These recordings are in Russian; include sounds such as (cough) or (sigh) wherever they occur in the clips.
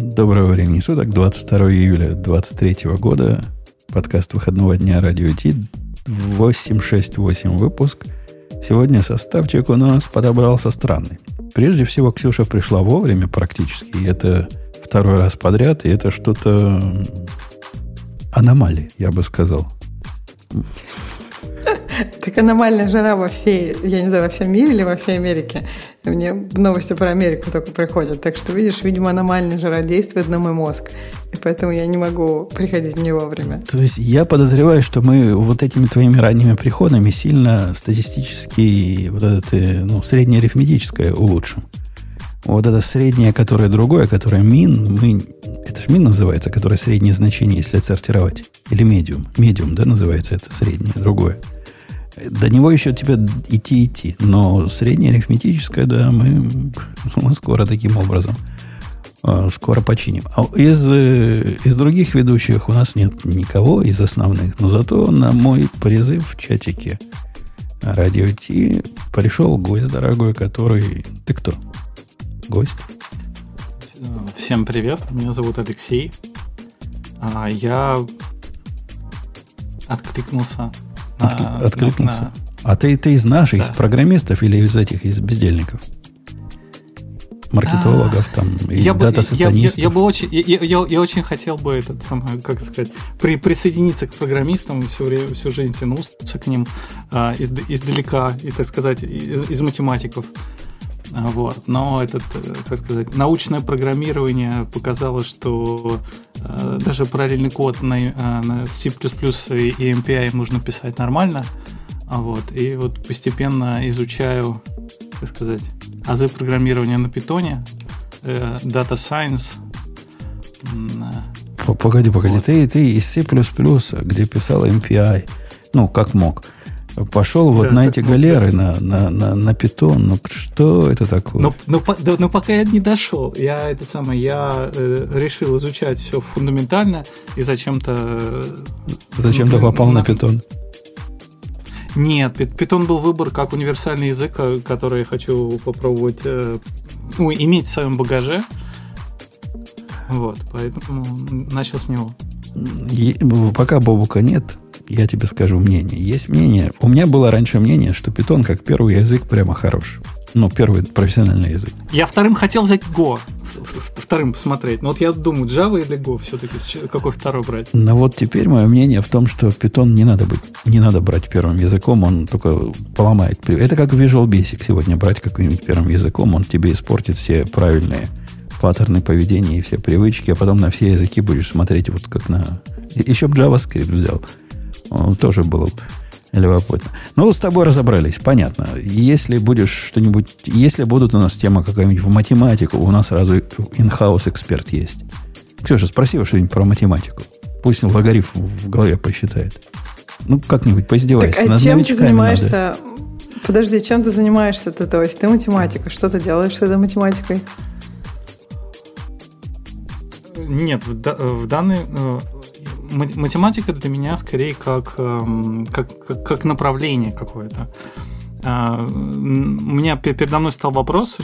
Доброго времени суток, 22 июля 2023 года. Подкаст выходного дня Радио Ти. 868 выпуск. Сегодня составчик у нас подобрался странный. Прежде всего, Ксюша пришла вовремя практически. И это второй раз подряд. И это что-то аномалия, я бы сказал. Так аномальная жара во всей, я не знаю, во всем мире или во всей Америке. Мне новости про Америку только приходят. Так что, видишь, видимо, аномальная жара на мой мозг. И поэтому я не могу приходить не вовремя. То есть я подозреваю, что мы вот этими твоими ранними приходами сильно статистически вот это, ну, среднеарифметическое улучшим. Вот это среднее, которое другое, которое мин, мы, это же мин называется, которое среднее значение, если отсортировать. Или медиум. Медиум, да, называется это среднее, другое. До него еще тебе идти идти. Но среднее арифметическое, да, мы, мы скоро таким образом а, скоро починим. А из, э, из других ведущих у нас нет никого из основных, но зато на мой призыв в чатике Радио Ти пришел гость дорогой, который... Ты кто? Гость? Всем привет, меня зовут Алексей. А, я откликнулся Отк... А, откликнулся. На... А ты, ты из наших, да. из программистов или из этих, из бездельников? Маркетологов а, там и я дата бы, я, я, я бы очень, я, я, я очень хотел бы этот как сказать, при, присоединиться к программистам все время, всю жизнь тянулся к ним а, из, издалека и так сказать из, из математиков. Вот. Но этот, э, как сказать, научное программирование показало, что э, даже параллельный код на, э, на C++ и MPI нужно писать нормально. А вот. И вот постепенно изучаю, как сказать, азы программирования на питоне, э, Data Science. Погоди, погоди, вот. ты, ты из C++, где писал MPI, ну, как мог – Пошел вот да, на эти галеры, на, на, на, на питон. Ну, что это такое? Но, но, но, но пока я не дошел. Я это самое, я э, решил изучать все фундаментально и зачем-то... Э, зачем-то попал на, на питон? Нет, питон был выбор как универсальный язык, э, который я хочу попробовать, э, ну, иметь в своем багаже. Вот, поэтому начал с него. Пока Бобука нет, я тебе скажу мнение. Есть мнение. У меня было раньше мнение, что Python как первый язык прямо хорош. Ну, первый профессиональный язык. Я вторым хотел взять Go. Вторым посмотреть. Но вот я думаю, Java или Go все-таки? Какой второй брать? Ну вот теперь мое мнение в том, что Python не надо быть, не надо брать первым языком, он только поломает. Это как Visual Basic сегодня брать каким-нибудь первым языком, он тебе испортит все правильные паттерны поведения и все привычки, а потом на все языки будешь смотреть вот как на... Еще бы JavaScript взял. Он тоже было любопытно. Ну, с тобой разобрались, понятно. Если будешь что-нибудь... Если будут у нас тема какая-нибудь в математику, у нас сразу in-house эксперт есть. Ксюша, спроси его что-нибудь про математику. Пусть логарифм в голове посчитает. Ну, как-нибудь поиздевайся. Так, а чем ты занимаешься? Надо. Подожди, чем ты занимаешься ты? То есть ты математика. Что ты делаешь с этой математикой? Нет, в, в данный э, математика для меня скорее как, эм, как, как, как направление какое-то. А, у меня передо мной стал вопрос,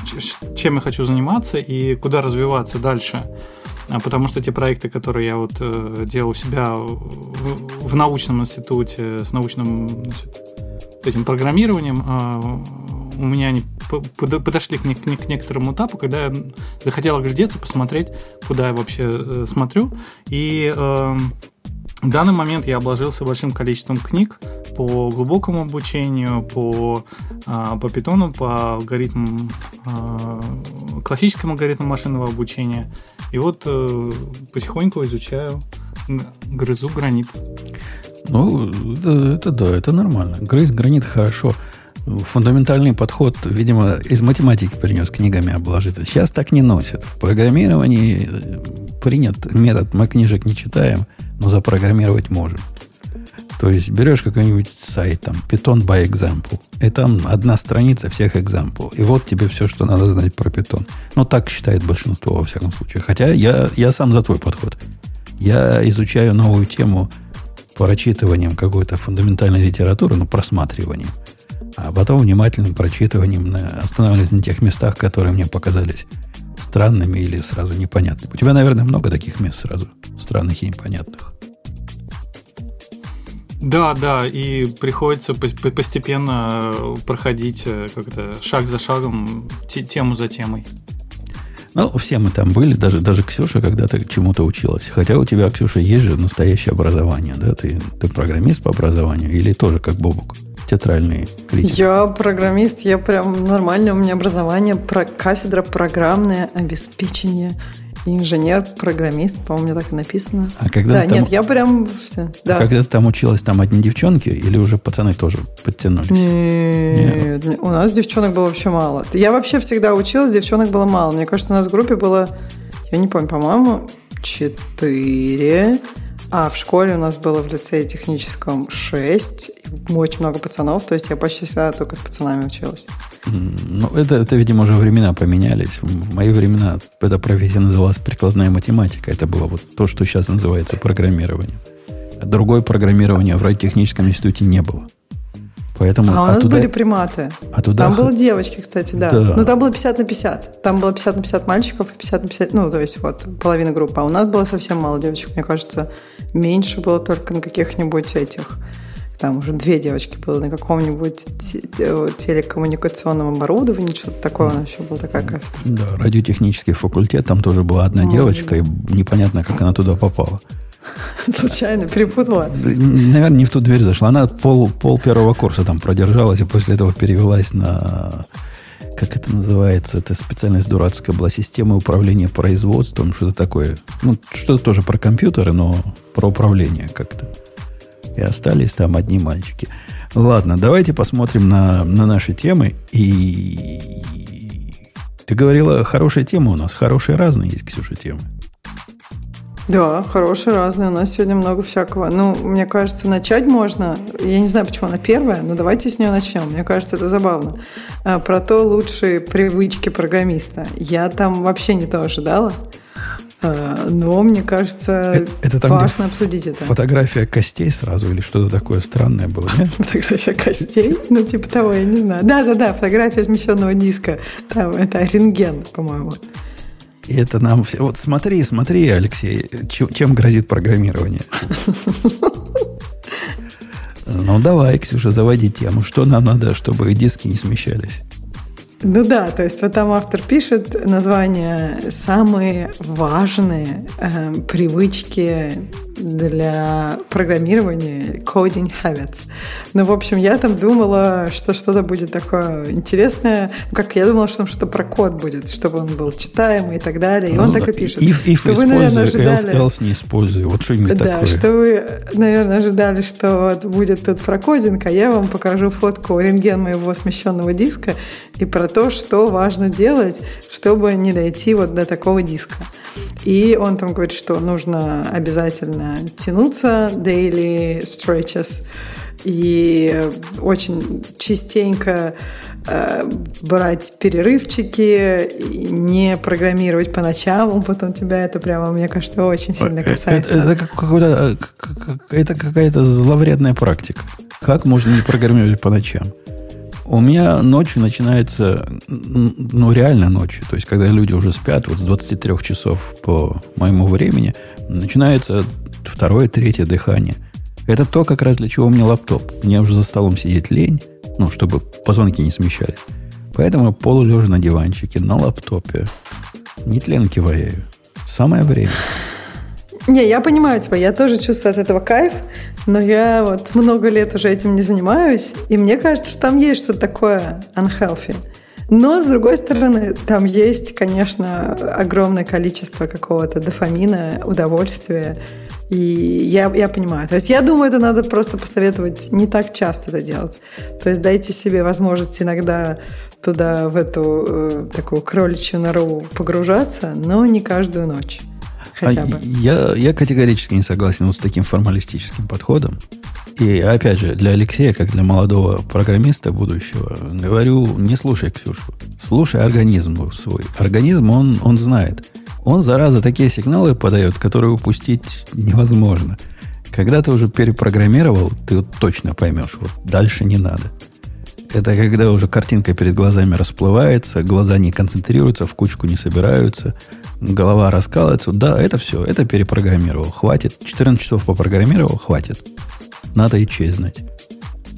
чем я хочу заниматься и куда развиваться дальше. А, потому что те проекты, которые я вот э, делал у себя в научном институте с научным значит, этим программированием, а, у меня они подошли к, некоторому этапу, когда я захотел оглядеться, посмотреть, куда я вообще э, смотрю. И эм, в данный момент я обложился большим количеством книг по глубокому обучению, по, а, по питону, по алгоритмам, а, классическим алгоритмам машинного обучения. И вот э, потихоньку изучаю, грызу гранит. Ну, это, это да, это нормально. Грызть гранит хорошо. Фундаментальный подход, видимо, из математики принес книгами обложить. Сейчас так не носят. В программировании принят метод «мы книжек не читаем», но запрограммировать можем. То есть берешь какой-нибудь сайт, там, Python by example, и там одна страница всех example. И вот тебе все, что надо знать про Python. Ну, так считает большинство, во всяком случае. Хотя я, я сам за твой подход. Я изучаю новую тему прочитыванием какой-то фундаментальной литературы, ну, просматриванием. А потом внимательным прочитыванием останавливаюсь на тех местах, которые мне показались странными или сразу непонятными. У тебя, наверное, много таких мест сразу странных и непонятных. Да, да, и приходится постепенно проходить э, как-то шаг за шагом, тему за темой. Ну, все мы там были, даже, даже Ксюша когда-то чему-то училась. Хотя у тебя, Ксюша, есть же настоящее образование, да? Ты, ты программист по образованию или тоже как Бобук? Театральный критик? Я программист, я прям нормально, у меня образование, про, кафедра программное обеспечение инженер, программист, по-моему, мне так и написано. А когда да, там, нет, я прям все. Да. А когда ты там училась, там одни девчонки или уже пацаны тоже подтянулись? Нет, нет, у нас девчонок было вообще мало. Я вообще всегда училась, девчонок было мало. Мне кажется, у нас в группе было, я не помню, по-моему, четыре. А в школе у нас было в лицее техническом 6, очень много пацанов, то есть я почти всегда только с пацанами училась. Ну, это, это, видимо, уже времена поменялись. В мои времена эта профессия называлась прикладная математика. Это было вот то, что сейчас называется программированием. Другое программирование в радиотехническом институте не было. Поэтому а у нас оттуда, были приматы. Оттуда... Там было девочки, кстати, да. да. Но там было 50 на 50. Там было 50 на 50 мальчиков и 50 на 50, ну, то есть вот половина группы. А у нас было совсем мало девочек. Мне кажется, меньше было только на каких-нибудь этих там уже две девочки было на каком-нибудь телекоммуникационном оборудовании, что-то такое у нас еще была такая кафедра. Да, радиотехнический факультет, там тоже была одна девочка, и непонятно, как она туда попала. (laughs) Случайно перепутала? Наверное, не в ту дверь зашла. Она пол, пол первого курса там продержалась, и после этого перевелась на как это называется, это специальность дурацкая была, система управления производством, что-то такое. Ну, что-то тоже про компьютеры, но про управление как-то. И остались там одни мальчики. Ладно, давайте посмотрим на, на наши темы. И ты говорила, хорошая тема у нас, хорошие разные есть, Ксюша, темы. Да, хорошие, разные. У нас сегодня много всякого. Ну, мне кажется, начать можно. Я не знаю, почему она первая, но давайте с нее начнем. Мне кажется, это забавно. А, про то лучшие привычки программиста. Я там вообще не то ожидала. А, но мне кажется, это, это там, важно обсудить это. Фотография костей сразу или что-то такое странное было, нет? (laughs) Фотография костей? Ну, типа того, я не знаю. Да-да-да, фотография смещенного диска. Там это рентген, по-моему. И это нам все... Вот смотри, смотри, Алексей, чем грозит программирование. (laughs) Ну, давай, Ксюша, заводи тему. Что нам надо, чтобы диски не смещались? Ну да, то есть вот там автор пишет название «Самые важные э, привычки для программирования coding habits. Ну, в общем, я там думала, что что-то будет такое интересное. Как я думала, что там что-то про код будет, чтобы он был читаемый и так далее. И ну, он так и пишет. If, if что вы, наверное, ожидали... Else, else не использую. Вот что-нибудь да, такое. что вы, наверное, ожидали, что вот будет тут про кодинг, а я вам покажу фотку рентген моего смещенного диска и про то, что важно делать, чтобы не дойти вот до такого диска. И он там говорит, что нужно обязательно тянуться, daily stretches, и очень частенько э, брать перерывчики, не программировать по ночам, потом тебя это прямо, мне кажется, очень сильно э, касается. Это, это, какая-то, это какая-то зловредная практика. Как можно не программировать по ночам? У меня ночью начинается, ну, реально ночью, то есть, когда люди уже спят, вот с 23 часов по моему времени, начинается второе, третье дыхание. Это то, как раз для чего у меня лаптоп. Мне уже за столом сидеть лень, ну, чтобы позвонки не смещались. Поэтому полулежа на диванчике, на лаптопе. Не тленки ваяю. Самое время. Не, я понимаю тебя, я тоже чувствую от этого кайф, но я вот много лет уже этим не занимаюсь, и мне кажется, что там есть что-то такое unhealthy. Но, с другой стороны, там есть, конечно, огромное количество какого-то дофамина, удовольствия. И я, я понимаю. То есть я думаю, это надо просто посоветовать не так часто это делать. То есть дайте себе возможность иногда туда, в эту э, такую кроличью нору погружаться, но не каждую ночь хотя а бы. Я, я категорически не согласен вот с таким формалистическим подходом. И опять же, для Алексея, как для молодого программиста будущего, говорю, не слушай Ксюшу, слушай организм свой. Организм, он, он знает. Он, зараза, такие сигналы подает, которые упустить невозможно. Когда ты уже перепрограммировал, ты вот точно поймешь, вот дальше не надо. Это когда уже картинка перед глазами расплывается, глаза не концентрируются, в кучку не собираются, голова раскалывается. Да, это все, это перепрограммировал. Хватит. 14 часов попрограммировал, хватит. Надо и честь знать.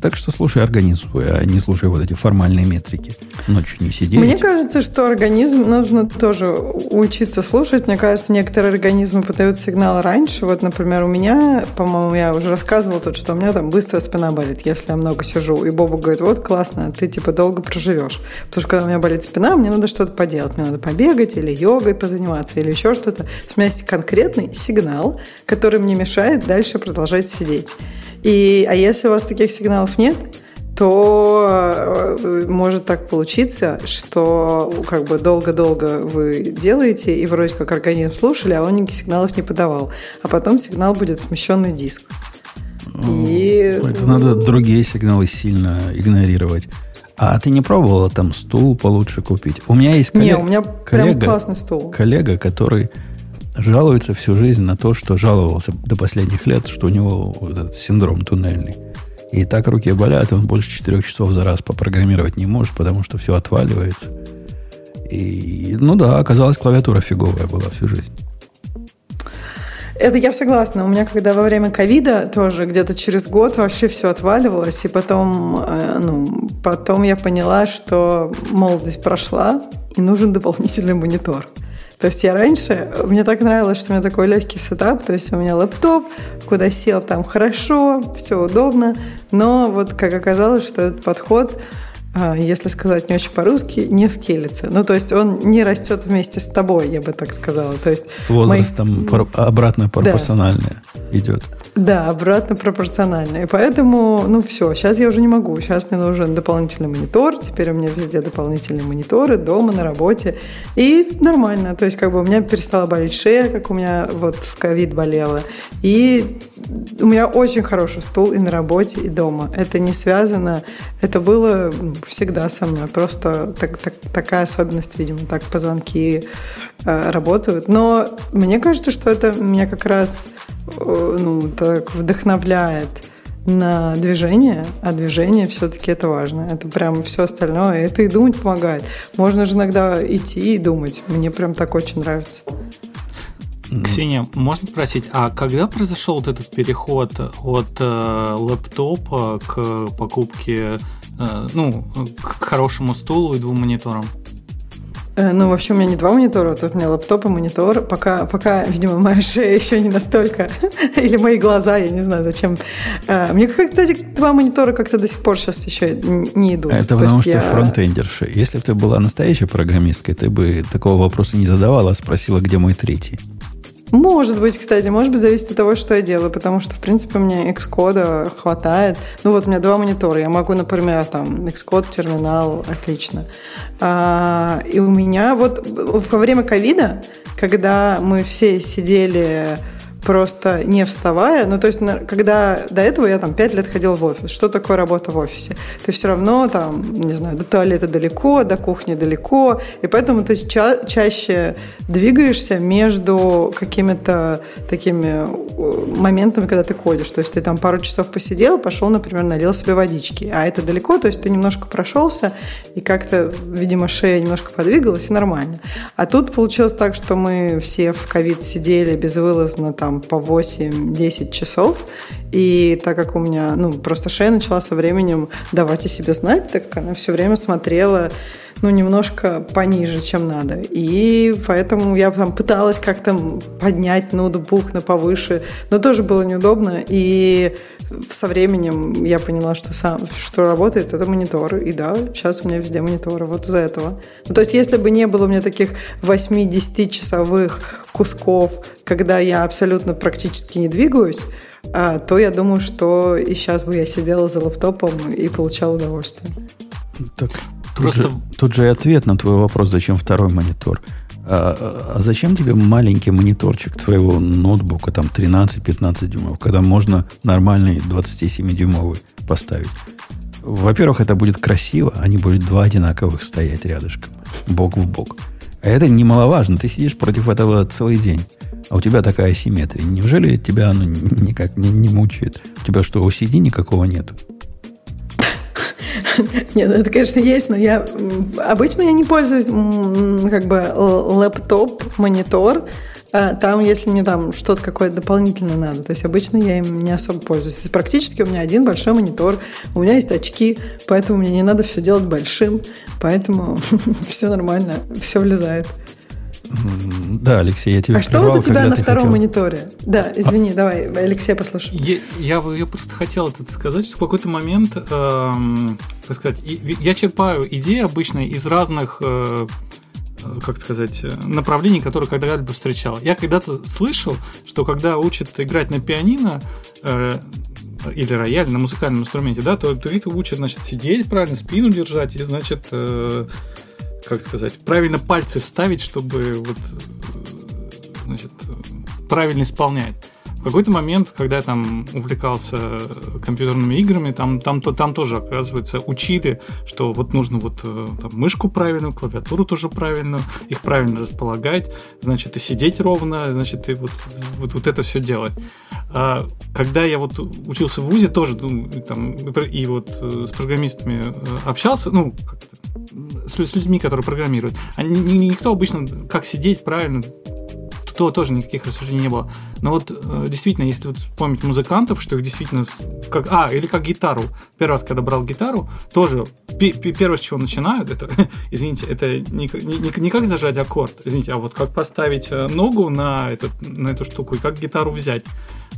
Так что слушай организм а не слушай вот эти формальные метрики. Ночью не сидеть. Мне кажется, что организм нужно тоже учиться слушать. Мне кажется, некоторые организмы подают сигнал раньше. Вот, например, у меня, по-моему, я уже рассказывала тут, что у меня там быстро спина болит, если я много сижу. И Боба говорит, вот классно, ты типа долго проживешь. Потому что когда у меня болит спина, мне надо что-то поделать. Мне надо побегать или йогой позаниматься, или еще что-то. У меня есть конкретный сигнал, который мне мешает дальше продолжать сидеть. И, а если у вас таких сигналов нет, то э, может так получиться, что как бы долго-долго вы делаете, и вроде как организм слушали, а он никаких сигналов не подавал. А потом сигнал будет смещенный диск. И... Это надо другие сигналы сильно игнорировать. А ты не пробовала там стул получше купить? У меня есть коллега, не, у меня коллега, прям классный стул. Коллега, который жалуется всю жизнь на то, что жаловался до последних лет, что у него вот этот синдром туннельный. И так руки болят, и он больше четырех часов за раз попрограммировать не может, потому что все отваливается. И, ну да, оказалось, клавиатура фиговая была всю жизнь. Это я согласна. У меня, когда во время ковида тоже где-то через год вообще все отваливалось, и потом, э, ну, потом я поняла, что молодость прошла, и нужен дополнительный монитор. То есть я раньше, мне так нравилось, что у меня такой легкий setup, то есть у меня лэптоп, куда сел там хорошо, все удобно, но вот как оказалось, что этот подход если сказать не очень по-русски, не scale ится. Ну, то есть он не растет вместе с тобой, я бы так сказала. То есть с возрастом мои... обратно пропорциональное да. идет. Да, обратно пропорционально. И поэтому, ну все, сейчас я уже не могу. Сейчас мне нужен дополнительный монитор. Теперь у меня везде дополнительные мониторы, дома, на работе. И нормально. То есть как бы у меня перестала болеть шея, как у меня вот в ковид болела. И у меня очень хороший стул и на работе, и дома. Это не связано. Это было всегда со мной. Просто так, так, такая особенность, видимо, так позвонки э, работают. Но мне кажется, что это меня как раз э, ну, так вдохновляет на движение, а движение все-таки это важно. Это прям все остальное. Это и думать помогает. Можно же иногда идти и думать. Мне прям так очень нравится. Ксения, можно спросить, а когда произошел вот этот переход от э, лэптопа к покупке, э, ну, к хорошему стулу и двум мониторам? Э, ну, вообще, у меня не два монитора, тут у меня лаптоп и монитор. Пока, пока, видимо, моя шея (laughs) еще не настолько, (laughs) или мои глаза, я не знаю, зачем. Э, мне, кстати, два монитора как-то до сих пор сейчас еще не идут. Это То потому что я... фронтендерша. Если бы ты была настоящей программисткой, ты бы такого вопроса не задавала, а спросила, где мой третий. Может быть, кстати, может быть, зависит от того, что я делаю, потому что, в принципе, у меня Xcode хватает. Ну вот, у меня два монитора, я могу, например, там, Xcode, терминал, отлично. А, и у меня вот во время ковида, когда мы все сидели просто не вставая. Ну, то есть, когда до этого я там пять лет ходил в офис. Что такое работа в офисе? Ты все равно там, не знаю, до туалета далеко, до кухни далеко, и поэтому ты ча- чаще двигаешься между какими-то такими э, моментами, когда ты ходишь. То есть ты там пару часов посидел, пошел, например, налил себе водички, а это далеко, то есть ты немножко прошелся, и как-то, видимо, шея немножко подвигалась, и нормально. А тут получилось так, что мы все в ковид сидели безвылазно там по 8-10 часов. И так как у меня, ну, просто шея начала со временем давать о себе знать, так как она все время смотрела ну, немножко пониже, чем надо. И поэтому я там пыталась как-то поднять ноутбук на повыше, но тоже было неудобно. И со временем я поняла, что, сам, что работает, это монитор. И да, сейчас у меня везде мониторы вот из-за этого. Ну, то есть, если бы не было у меня таких 8-10 часовых кусков, когда я абсолютно практически не двигаюсь, а, то я думаю, что и сейчас бы я сидела за лаптопом и получала удовольствие. Так, тут, Просто... же, тут же и ответ на твой вопрос, зачем второй монитор. А, а зачем тебе маленький мониторчик твоего ноутбука, там 13-15 дюймов, когда можно нормальный 27-дюймовый поставить? Во-первых, это будет красиво, они будут два одинаковых стоять рядышком, бок в бок. А это немаловажно. Ты сидишь против этого целый день. А у тебя такая симметрия. Неужели тебя оно никак не, не мучает? У тебя что, OCD никакого нету? (laughs) Нет, это, конечно, есть, но я обычно я не пользуюсь как бы лэптоп, монитор, а там, если мне там что-то какое-то дополнительное надо. То есть обычно я им не особо пользуюсь. То есть практически у меня один большой монитор, у меня есть очки, поэтому мне не надо все делать большим, поэтому (laughs) все нормально, все влезает. Да, Алексей, я тебя А что вот у тебя на втором хотел... мониторе? Да, извини, а... давай, Алексей, послушай. Я, я, я просто хотел это сказать, что в какой-то момент, эм, как сказать, я черпаю идеи обычно из разных э, как сказать, направлений, которые когда-либо встречал. Я когда-то слышал, что когда учат играть на пианино, э, или рояль на музыкальном инструменте, да, то, то их учат, значит, сидеть правильно, спину держать и, значит, э, как сказать, правильно пальцы ставить, чтобы вот, значит, правильно исполнять. Какой-то момент, когда я там увлекался компьютерными играми, там, там, то, там тоже, оказывается, учили, что вот нужно вот э, там, мышку правильную, клавиатуру тоже правильную, их правильно располагать, значит, и сидеть ровно, значит, и вот, вот, вот это все делать. А когда я вот учился в ВУЗе, тоже ну, там, и вот э, с программистами э, общался, ну, с, с людьми, которые программируют, они, никто обычно как сидеть правильно, то тоже никаких рассуждений не было. Но вот э, действительно, если вот вспомнить музыкантов, что их действительно как а или как гитару. Первый раз, когда брал гитару, тоже первое, с чего начинают, это, (laughs) извините, это не, не, не как зажать аккорд, извините, а вот как поставить ногу на, этот, на эту штуку и как гитару взять.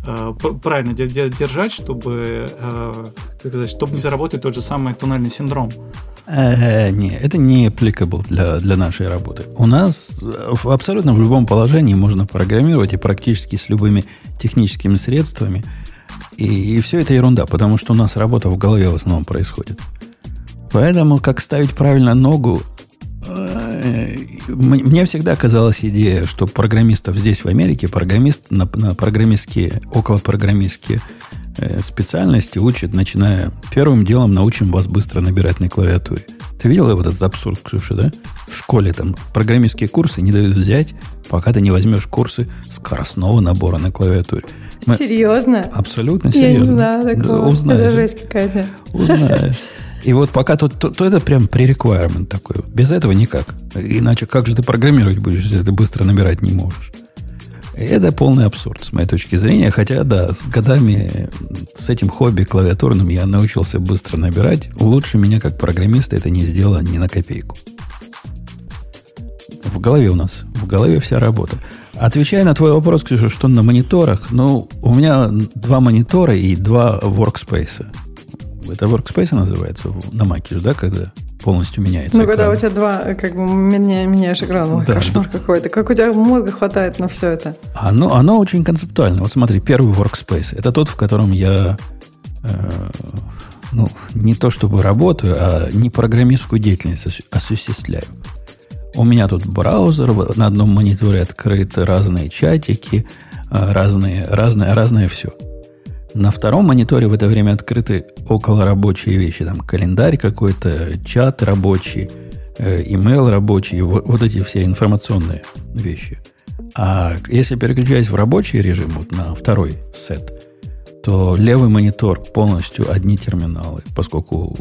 Э, правильно держать, чтобы, э, как сказать, чтобы не заработать тот же самый туннельный синдром. Э, не, это не applicable для, для нашей работы. У нас в, абсолютно в любом положении можно программировать и практически с любыми техническими средствами. И, и все это ерунда, потому что у нас работа в голове в основном происходит. Поэтому как ставить правильно ногу, мне всегда казалась идея, что программистов здесь, в Америке, программист на, на программистские, околопрограммистские э, специальности учат, начиная первым делом научим вас быстро набирать на клавиатуре. Ты видела вот этот абсурд, Ксюша, да? В школе там программистские курсы не дают взять, пока ты не возьмешь курсы скоростного набора на клавиатуре. Мы... Серьезно? Абсолютно серьезно. Я не знаю такого. Узнаешь. Это жесть какая-то. Узнаешь. И вот пока тут, то, то это прям pre-requirement такой. Без этого никак. Иначе как же ты программировать будешь, если ты быстро набирать не можешь? Это полный абсурд, с моей точки зрения. Хотя, да, с годами с этим хобби клавиатурным я научился быстро набирать. Лучше меня как программиста это не сделало ни на копейку. В голове у нас, в голове вся работа. Отвечая на твой вопрос, Ксюша, что на мониторах, ну, у меня два монитора и два workspace. Это workspace называется на Маке да, когда полностью меняется. Ну, экран. когда у тебя два, как бы меня, меняешь экран, да, кошмар да. какой-то. Как у тебя мозга хватает на все это? Оно, оно очень концептуально. Вот смотри, первый workspace – это тот, в котором я э, ну, не то чтобы работаю, а не программистскую деятельность осуществляю. У меня тут браузер, на одном мониторе открыты разные чатики, э, разные, разное, разное все – на втором мониторе в это время открыты около рабочие вещи. Там календарь какой-то, чат рабочий, э, имейл рабочий, вот, вот эти все информационные вещи. А если переключаюсь в рабочий режим, вот на второй сет, то левый монитор полностью одни терминалы, поскольку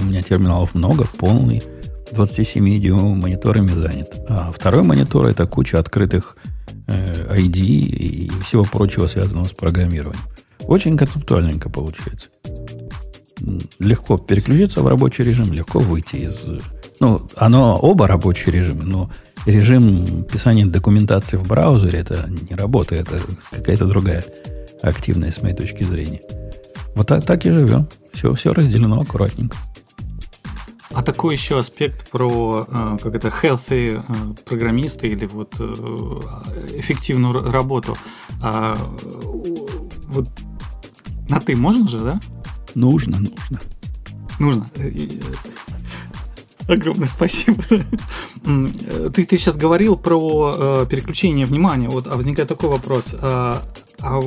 у меня терминалов много, полный, 27-дюймовым мониторами занят. А второй монитор это куча открытых э, ID и всего прочего, связанного с программированием. Очень концептуальненько получается. Легко переключиться в рабочий режим, легко выйти из... Ну, оно оба рабочие режимы, но режим писания документации в браузере это не работа, это какая-то другая активная с моей точки зрения. Вот так, так и живем. Все, все разделено аккуратненько. А такой еще аспект про э, как это healthy э, программисты или вот э, эффективную работу. А, вот на ты можно же, да? Нужно, нужно. Нужно. Огромное спасибо. Ты, ты сейчас говорил про э, переключение внимания. Вот, а возникает такой вопрос. А, а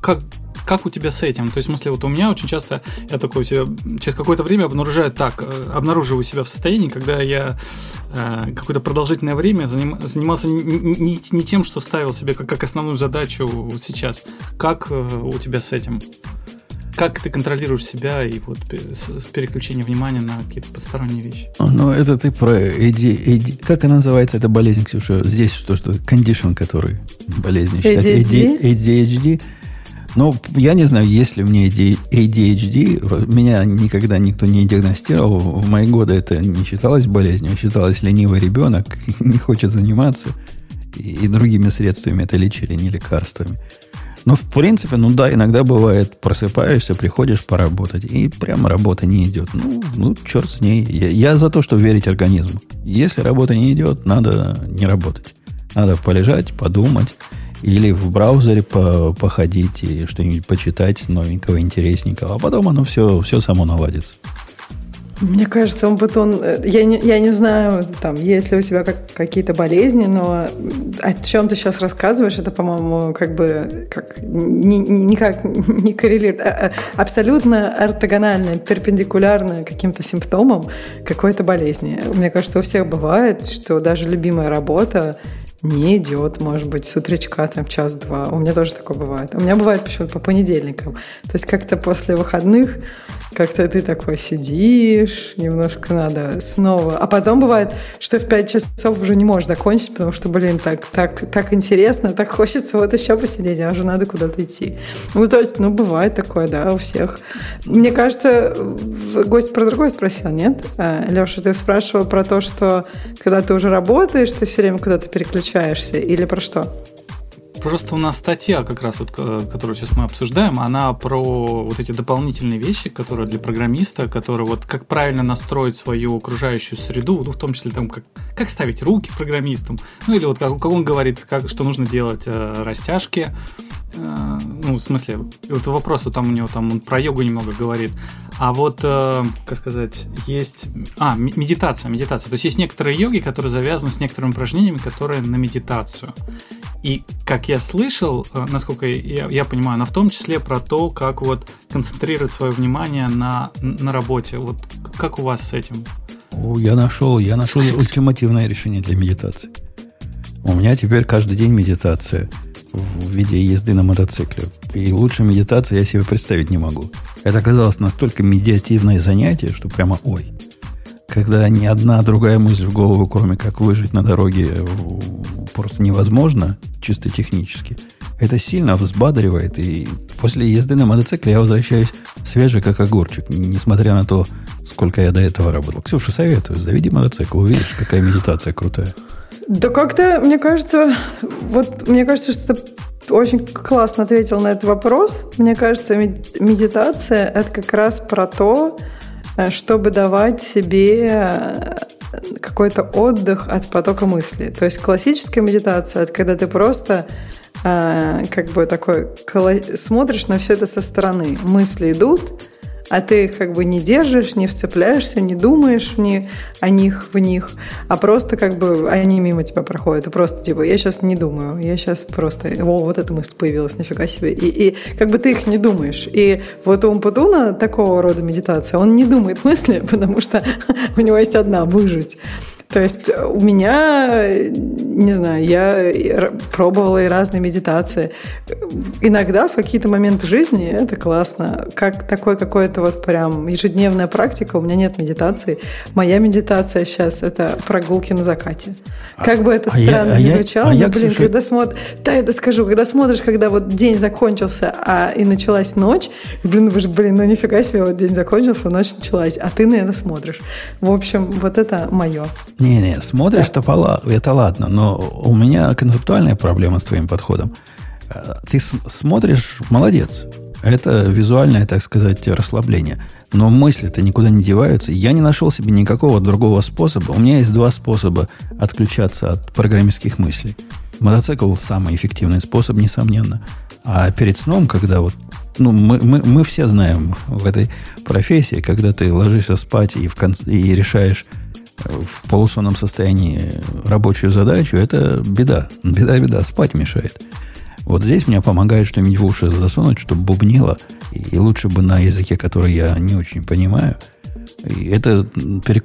как, как у тебя с этим? То есть, в смысле, вот у меня очень часто я такой себя через какое-то время обнаружаю так, э, обнаруживаю себя в состоянии, когда я э, какое-то продолжительное время заним, занимался не, не, не тем, что ставил себе как, как основную задачу сейчас. Как э, у тебя с этим? Как ты контролируешь себя и вот переключение внимания на какие-то посторонние вещи? Ну, это ты про AD, AD, как она называется, эта болезнь, Ксюша? Здесь что, что condition, который болезнь считать. ADHD? ADHD. Ну, я не знаю, есть ли у меня ADHD. Меня никогда никто не диагностировал. В мои годы это не считалось болезнью, а считалось ленивый ребенок, (laughs) не хочет заниматься. И другими средствами это лечили, не лекарствами. Но, в принципе, ну да, иногда бывает, просыпаешься, приходишь поработать, и прямо работа не идет. Ну, ну черт с ней. Я, я за то, чтобы верить организму. Если работа не идет, надо не работать. Надо полежать, подумать, или в браузере по, походить и что-нибудь почитать новенького, интересненького. А потом оно все, все само наладится. Мне кажется, он потом... Э, я не, я не знаю, там, есть ли у тебя как, какие-то болезни, но о чем ты сейчас рассказываешь, это, по-моему, как бы как, ни, никак (laughs) не коррелирует. А, абсолютно ортогонально, перпендикулярно каким-то симптомам какой-то болезни. Мне кажется, у всех бывает, что даже любимая работа не идет, может быть, с утречка там час-два. У меня тоже такое бывает. У меня бывает почему-то по понедельникам. То есть как-то после выходных как-то ты такой сидишь, немножко надо снова. А потом бывает, что в 5 часов уже не можешь закончить, потому что, блин, так, так, так интересно, так хочется вот еще посидеть, а уже надо куда-то идти. Ну, то есть, ну, бывает такое, да, у всех. Мне кажется, гость про другое спросил, нет? А, Леша, ты спрашивал про то, что когда ты уже работаешь, ты все время куда-то переключаешься, или про что? Просто у нас статья, как раз вот, э, которую сейчас мы обсуждаем, она про вот эти дополнительные вещи, которые для программиста, которые вот как правильно настроить свою окружающую среду, ну, в том числе там как, как ставить руки программистам, ну или вот как, как он говорит, как, что нужно делать э, растяжки, э, ну, в смысле, вот вопрос, вот там у него там он про йогу немного говорит, а вот, э, как сказать, есть... А, медитация, медитация. То есть есть некоторые йоги, которые завязаны с некоторыми упражнениями, которые на медитацию. И, как я слышал, э, насколько я, я понимаю, она в том числе про то, как вот концентрировать свое внимание на, на работе. Вот как у вас с этим? Я нашел, я нашел ультимативное решение для медитации. У меня теперь каждый день медитация в виде езды на мотоцикле. И лучше медитации я себе представить не могу. Это оказалось настолько медиативное занятие, что прямо ой. Когда ни одна другая мысль в голову, кроме как выжить на дороге, просто невозможно, чисто технически. Это сильно взбадривает, и после езды на мотоцикле я возвращаюсь свежий, как огурчик, несмотря на то, сколько я до этого работал. Ксюша, советую, заведи мотоцикл, увидишь, какая медитация крутая. Да как-то, мне кажется, вот мне кажется, что очень классно ответил на этот вопрос. Мне кажется, медитация – это как раз про то, э, чтобы давать себе какой-то отдых от потока мысли. То есть классическая медитация – это когда ты просто э, как бы такой смотришь на все это со стороны. Мысли идут, а ты их как бы не держишь, не вцепляешься, не думаешь ни о них в них, а просто как бы они мимо тебя проходят. И просто типа, я сейчас не думаю, я сейчас просто, о, вот эта мысль появилась, нифига себе. И, и как бы ты их не думаешь. И вот у Умпутуна такого рода медитация, он не думает (laughs) мысли, потому что (laughs) у него есть одна – выжить. То есть у меня, не знаю, я пробовала и разные медитации. Иногда в какие-то моменты жизни это классно. Как такой какой-то вот прям ежедневная практика. У меня нет медитации. Моя медитация сейчас – это прогулки на закате. Как бы это а странно я, не а звучало, а я, а но, блин, Ксюша... когда смотришь... Да, я это скажу. Когда смотришь, когда вот день закончился, а и началась ночь, блин, вы же, блин, ну нифига себе, вот день закончился, ночь началась, а ты на это смотришь. В общем, вот это мое. Не-не, смотришь, да. то это ладно, но у меня концептуальная проблема с твоим подходом. Э, ты смотришь, молодец. Это визуальное, так сказать, расслабление. Но мысли-то никуда не деваются. Я не нашел себе никакого другого способа. У меня есть два способа отключаться от программистских мыслей. Мотоцикл самый эффективный способ, несомненно. А перед сном, когда вот ну, мы, мы, мы все знаем в этой профессии, когда ты ложишься спать и, в конце, и решаешь в полусонном состоянии рабочую задачу, это беда. Беда, беда, спать мешает. Вот здесь мне помогает что-нибудь в уши засунуть, чтобы бубнило, и лучше бы на языке, который я не очень понимаю. И это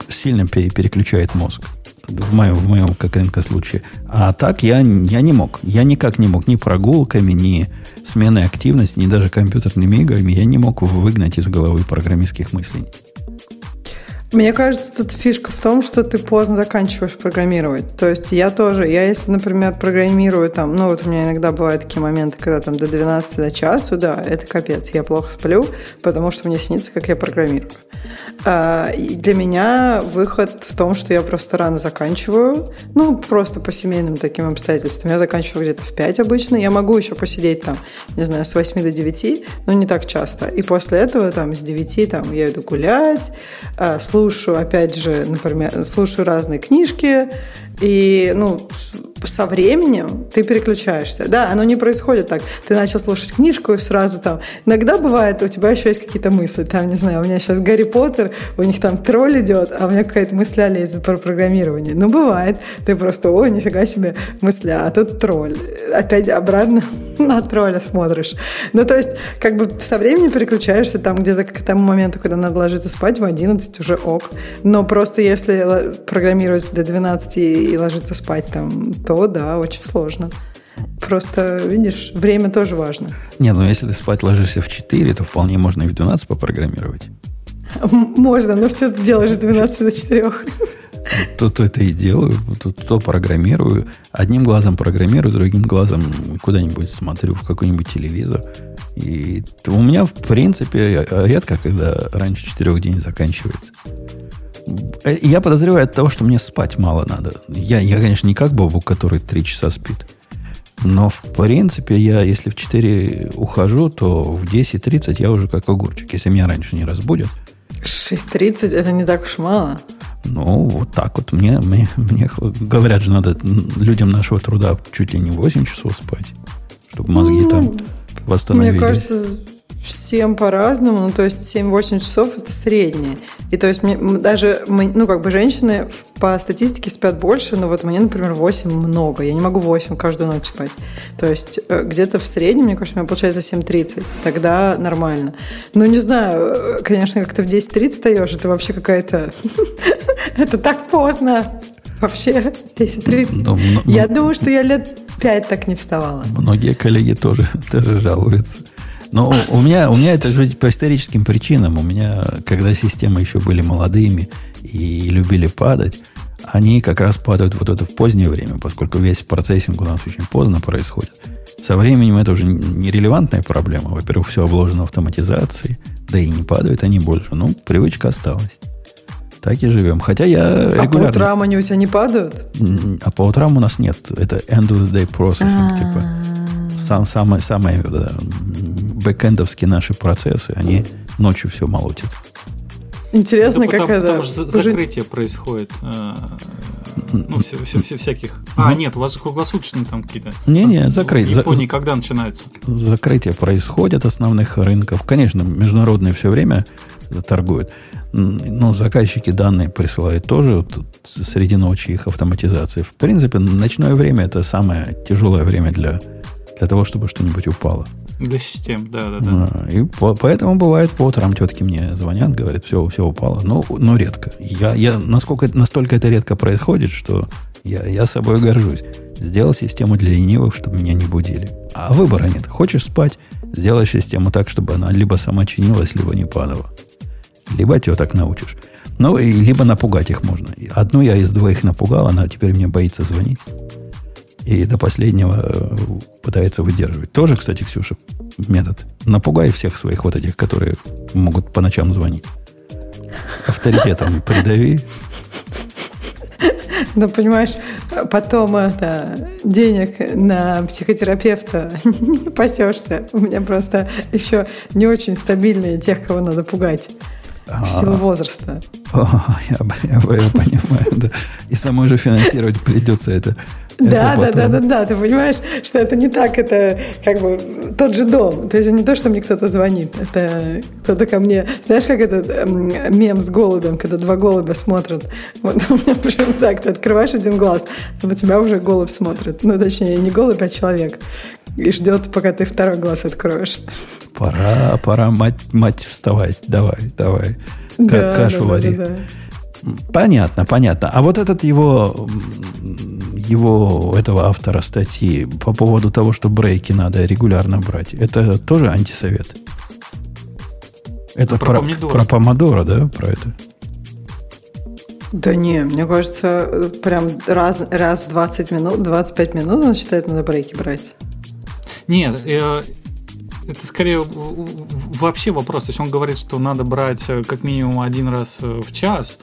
сильно переключает мозг. в моем, в моем как случае. А так я, я не мог. Я никак не мог ни прогулками, ни сменой активности, ни даже компьютерными играми. Я не мог выгнать из головы программистских мыслей. Мне кажется, тут фишка в том, что ты поздно заканчиваешь программировать. То есть я тоже, я если, например, программирую там, ну вот у меня иногда бывают такие моменты, когда там до 12 до часу, да, это капец, я плохо сплю, потому что мне снится, как я программирую. А, и для меня выход в том, что я просто рано заканчиваю, ну просто по семейным таким обстоятельствам. Я заканчиваю где-то в 5 обычно, я могу еще посидеть там, не знаю, с 8 до 9, но не так часто. И после этого там с 9 там я иду гулять, а, слушаю, опять же, например, слушаю разные книжки, и, ну, со временем ты переключаешься. Да, оно не происходит так. Ты начал слушать книжку и сразу там... Иногда бывает, у тебя еще есть какие-то мысли. Там, не знаю, у меня сейчас Гарри Поттер, у них там тролль идет, а у меня какая-то мысля лезет про программирование. Ну, бывает. Ты просто, ой, нифига себе мысля, а тут тролль. Опять обратно (laughs) на тролля смотришь. Ну, то есть, как бы со временем переключаешься там где-то к тому моменту, когда надо ложиться спать, в 11 уже ок. Но просто если программировать до 12 и ложиться спать там, то да, очень сложно. Просто, видишь, время тоже важно. Не, ну если ты спать ложишься в 4, то вполне можно и в 12 попрограммировать. Можно, но что ты делаешь с 12 до 4? То, то это и делаю, то, то программирую. Одним глазом программирую, другим глазом куда-нибудь смотрю в какой-нибудь телевизор. И у меня, в принципе, редко, когда раньше четырех день заканчивается. Э, я подозреваю от того, что мне спать мало надо. Я, я конечно, не как Бобу, который три часа спит. Но, в принципе, я, если в 4 ухожу, то в 10.30 я уже как огурчик, если меня раньше не разбудят. 6.30 это не так уж мало. Ну, вот так вот. Мне, мне, мне говорят же, надо людям нашего труда чуть ли не 8 часов спать, чтобы мозги ну, там восстановились. Мне кажется, всем по-разному, ну, то есть 7-8 часов – это среднее. И то есть мне, даже, мы, ну, как бы женщины по статистике спят больше, но вот мне, например, 8 много. Я не могу 8 каждую ночь спать. То есть э, где-то в среднем, мне кажется, у меня получается 7.30. Тогда нормально. Ну, не знаю, э, конечно, как ты в 10.30 встаешь, это вообще какая-то... (laughs) Это так поздно. Вообще, 10.30. Я думаю, что я лет 5 так не вставала. Многие коллеги тоже, (laughs) тоже жалуются. Но у меня, у меня это же по историческим причинам. У меня, когда системы еще были молодыми и любили падать, они как раз падают вот это в позднее время, поскольку весь процессинг у нас очень поздно происходит. Со временем это уже нерелевантная проблема. Во-первых, все обложено автоматизацией, да и не падают они больше. Ну, привычка осталась. Так и живем. Хотя я а регулярно... по утрам они у тебя не падают? А по утрам у нас нет. Это end of the day processing. А. Типа сам, самое, самое да, бэкэндовские наши процессы, они ночью все молотят. Интересно, это как потому, это... Потому что закрытие происходит. Э, ну, все, все, все всяких. А, ну, нет, у вас круглосуточные там какие-то. Не-не, закрыть. В Японии за... когда начинаются? Закрытие происходит основных рынков. Конечно, международные все время торгуют. Но заказчики данные присылают тоже вот, среди ночи их автоматизации. В принципе, ночное время это самое тяжелое время для для того, чтобы что-нибудь упало. Для систем, да, да, да. А, и по, поэтому бывает по утрам тетки мне звонят, говорят, все, все упало. Но, но редко. Я, я насколько, настолько это редко происходит, что я, я собой горжусь. Сделал систему для ленивых, чтобы меня не будили. А выбора нет. Хочешь спать, сделай систему так, чтобы она либо сама чинилась, либо не падала. Либо теток научишь. Ну, и либо напугать их можно. Одну я из двоих напугал, она теперь мне боится звонить и до последнего э, пытается выдерживать. Тоже, кстати, Ксюша, метод. Напугай всех своих вот этих, которые могут по ночам звонить. Авторитетом придави. Ну, понимаешь, потом это, денег на психотерапевта (laughs) не пасешься. У меня просто еще не очень стабильные тех, кого надо пугать. В силу а. возраста. Я, я, я понимаю, да. И самой же финансировать придется это да, да, да, да, да. Ты понимаешь, что это не так, это как бы тот же дом. То есть не то, что мне кто-то звонит, это кто-то ко мне. Знаешь, как этот эм, мем с голубем, когда два голубя смотрят. Вот у меня прям так, ты открываешь один глаз, а на тебя уже голубь смотрит. Ну, точнее, не голубь, а человек. И ждет, пока ты второй глаз откроешь. Пора, пора, мать, мать, вставать. Давай, давай. Да, Кашу да, вари. Да, да, да. Понятно, понятно. А вот этот его, его, этого автора статьи по поводу того, что брейки надо регулярно брать, это тоже антисовет? Это про, про, про помидора, да, про это? Да не, мне кажется, прям раз, раз в 20 минут, 25 минут он считает, надо брейки брать. Нет, э, это скорее вообще вопрос. То есть он говорит, что надо брать э, как минимум один раз э, в час,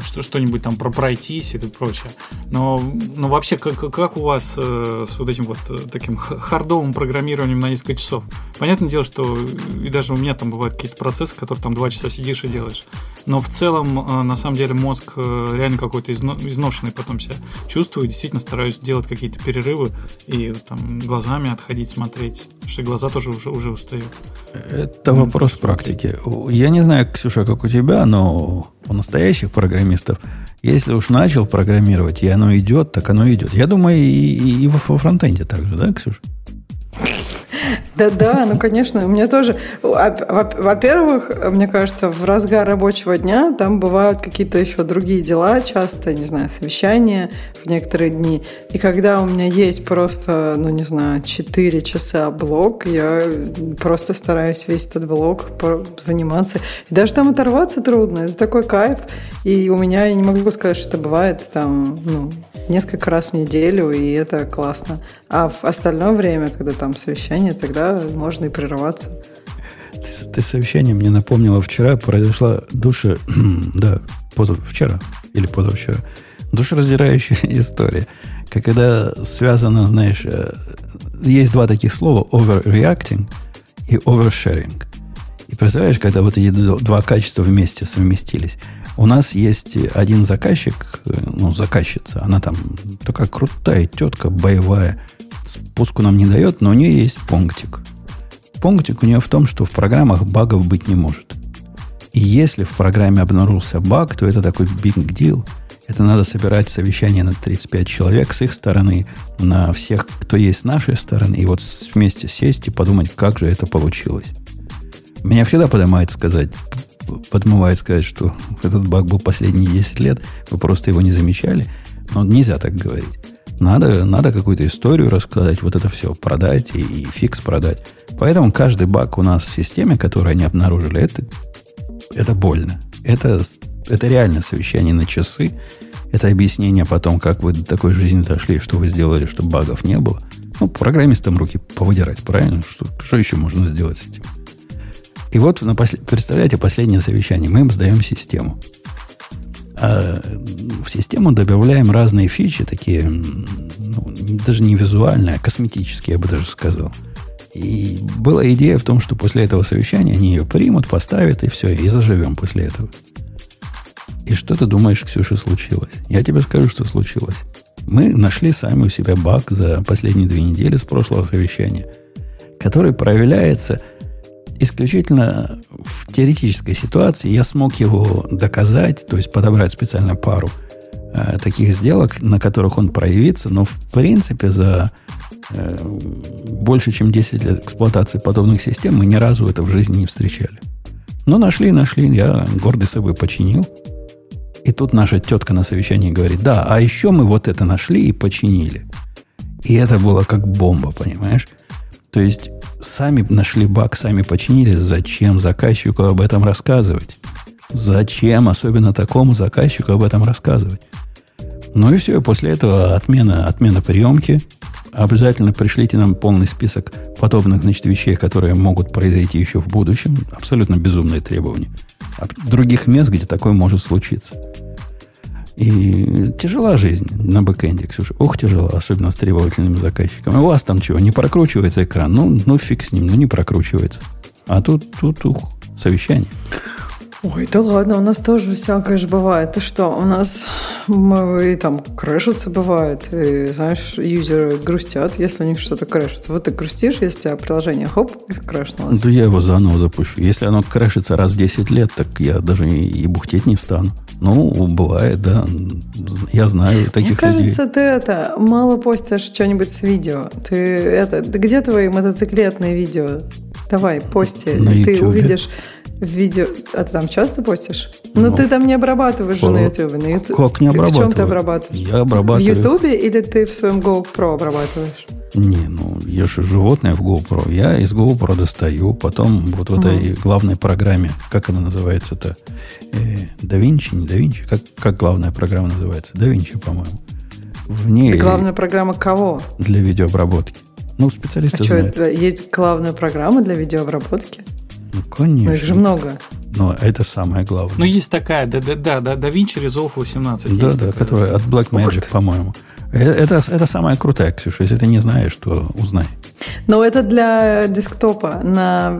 что, что-нибудь там про пройтись и прочее. Но, но вообще, как, как у вас э, с вот этим вот э, таким хардовым программированием на несколько часов? Понятное дело, что и даже у меня там бывают какие-то процессы, которые там два часа сидишь и делаешь. Но в целом, э, на самом деле, мозг э, реально какой-то изно, изношенный потом себя чувствую. Действительно стараюсь делать какие-то перерывы и там глазами отходить, смотреть. Что глаза тоже уже, уже устают. Это вопрос практики. Я не знаю, Ксюша, как у тебя, но у настоящих программистов, если уж начал программировать, и оно идет, так оно идет. Я думаю, и, и, во фронтенде также, да, Ксюша? Да-да, ну, конечно, у меня тоже... Во-первых, мне кажется, в разгар рабочего дня там бывают какие-то еще другие дела, часто, не знаю, совещания в некоторые дни. И когда у меня есть просто, ну, не знаю, 4 часа блок, я просто стараюсь весь этот блок заниматься. И даже там оторваться трудно, это такой кайф. И у меня, я не могу сказать, что это бывает там, ну, несколько раз в неделю, и это классно. А в остальное время, когда там совещание, тогда можно и прерываться. Ты, ты совещание мне напомнила вчера, произошла душа, (clears throat) да, позавчера или позавчера, душераздирающая (laughs) история. Когда связано, знаешь, э, есть два таких слова, overreacting и oversharing. И представляешь, когда вот эти два качества вместе совместились – у нас есть один заказчик, ну, заказчица, она там такая крутая тетка, боевая, спуску нам не дает, но у нее есть пунктик. Пунктик у нее в том, что в программах багов быть не может. И если в программе обнаружился баг, то это такой big deal. Это надо собирать совещание на 35 человек с их стороны, на всех, кто есть с нашей стороны, и вот вместе сесть и подумать, как же это получилось. Меня всегда поднимает сказать, подмывает сказать, что этот баг был последние 10 лет, вы просто его не замечали. Но нельзя так говорить. Надо, надо какую-то историю рассказать, вот это все продать и, и фикс продать. Поэтому каждый баг у нас в системе, который они обнаружили, это, это больно. Это, это реально совещание на часы. Это объяснение потом, как вы до такой жизни дошли, что вы сделали, чтобы багов не было. Ну, программистам руки повыдирать, правильно? Что, что еще можно сделать с этим? И вот, на посл... представляете, последнее совещание. Мы им сдаем систему. А в систему добавляем разные фичи, такие, ну, даже не визуальные, а косметические, я бы даже сказал. И была идея в том, что после этого совещания они ее примут, поставят, и все, и заживем после этого. И что ты думаешь, Ксюша, случилось? Я тебе скажу, что случилось. Мы нашли сами у себя баг за последние две недели с прошлого совещания, который проявляется – исключительно в теоретической ситуации я смог его доказать, то есть подобрать специально пару э, таких сделок, на которых он проявится, но в принципе за э, больше чем 10 лет эксплуатации подобных систем мы ни разу это в жизни не встречали. Но нашли, нашли, я гордый собой починил. И тут наша тетка на совещании говорит, да, а еще мы вот это нашли и починили. И это было как бомба, понимаешь? То есть сами нашли баг, сами починили. Зачем заказчику об этом рассказывать? Зачем особенно такому заказчику об этом рассказывать? Ну и все, после этого отмена, отмена приемки. Обязательно пришлите нам полный список подобных значит, вещей, которые могут произойти еще в будущем. Абсолютно безумные требования. Других мест, где такое может случиться. И тяжела жизнь на бэкэнде, Ксюша. Ух, тяжело, особенно с требовательными заказчиками. У вас там чего, не прокручивается экран? Ну, ну фиг с ним, ну не прокручивается. А тут, тут, ух, совещание. Ой, да ладно, у нас тоже всякое же бывает. Ты что, у нас мы, и там крэшится бывает. И, знаешь, юзеры грустят, если у них что-то крэшится. Вот ты грустишь, если у тебя приложение хоп, и крэшнулось. Да я его заново запущу. Если оно крэшится раз в 10 лет, так я даже и, и бухтеть не стану. Ну, бывает, да. Я знаю таких Мне людей. кажется, ты это мало постишь что-нибудь с видео. Ты это, где твои мотоциклетные видео? Давай, пости. На ты YouTube. увидишь В видео... А ты там часто постишь? Ну, Ну, ты там не обрабатываешь же на YouTube. На YouTube. Как не Ты В чем ты обрабатываю? обрабатываешь? Я обрабатываю. В YouTube или ты в своем GoPro обрабатываешь? Не, ну я же животное в GoPro. Я из GoPro достаю, потом вот в этой главной программе, как она называется-то? Э, DaVinci, не DaVinci, как, как главная программа называется? DaVinci, по-моему. В ней главная программа кого? для видеообработки. Ну, А специалисты что, знают. это есть главная программа для видеообработки? Ну, конечно. их же много. Но это самое главное. Ну, есть такая, да, да, да, да, DaVinci Resolve 18. да, есть да, такая. которая от Blackmagic, по-моему. Э, Это, это самая крутая, Ксюша. Если ты не знаешь, то узнай. Но это для десктопа. На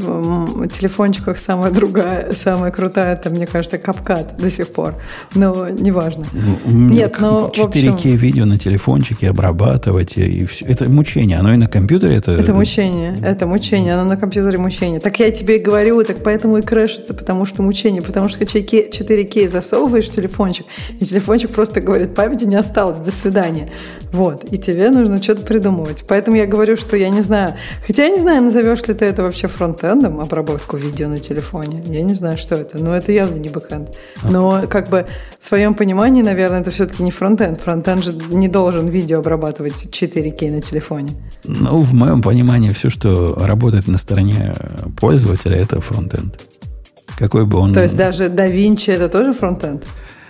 телефончиках самая другая, самая крутая, это, мне кажется, капкат до сих пор. Но неважно. У меня Нет, ну, в 4К общем- видео на телефончике обрабатывать и все. Это мучение. Оно и на компьютере это. Это мучение, это мучение, оно на компьютере мучение. Так я тебе и говорю, так поэтому и крэшится, потому что мучение, потому что 4К 4К засовываешь телефончик, и телефончик просто говорит, памяти не осталось, до свидания. Вот, и тебе нужно что-то придумывать. Поэтому я говорю, что я не знаю, хотя я не знаю, назовешь ли ты это вообще фронтендом, обработку видео на телефоне. Я не знаю, что это, но это явно не бэкэнд. Но как бы в твоем понимании, наверное, это все-таки не фронтенд. Фронтенд же не должен видео обрабатывать 4К на телефоне. Ну, в моем понимании, все, что работает на стороне пользователя, это фронтенд. Какой бы он... То есть даже DaVinci это тоже фронтенд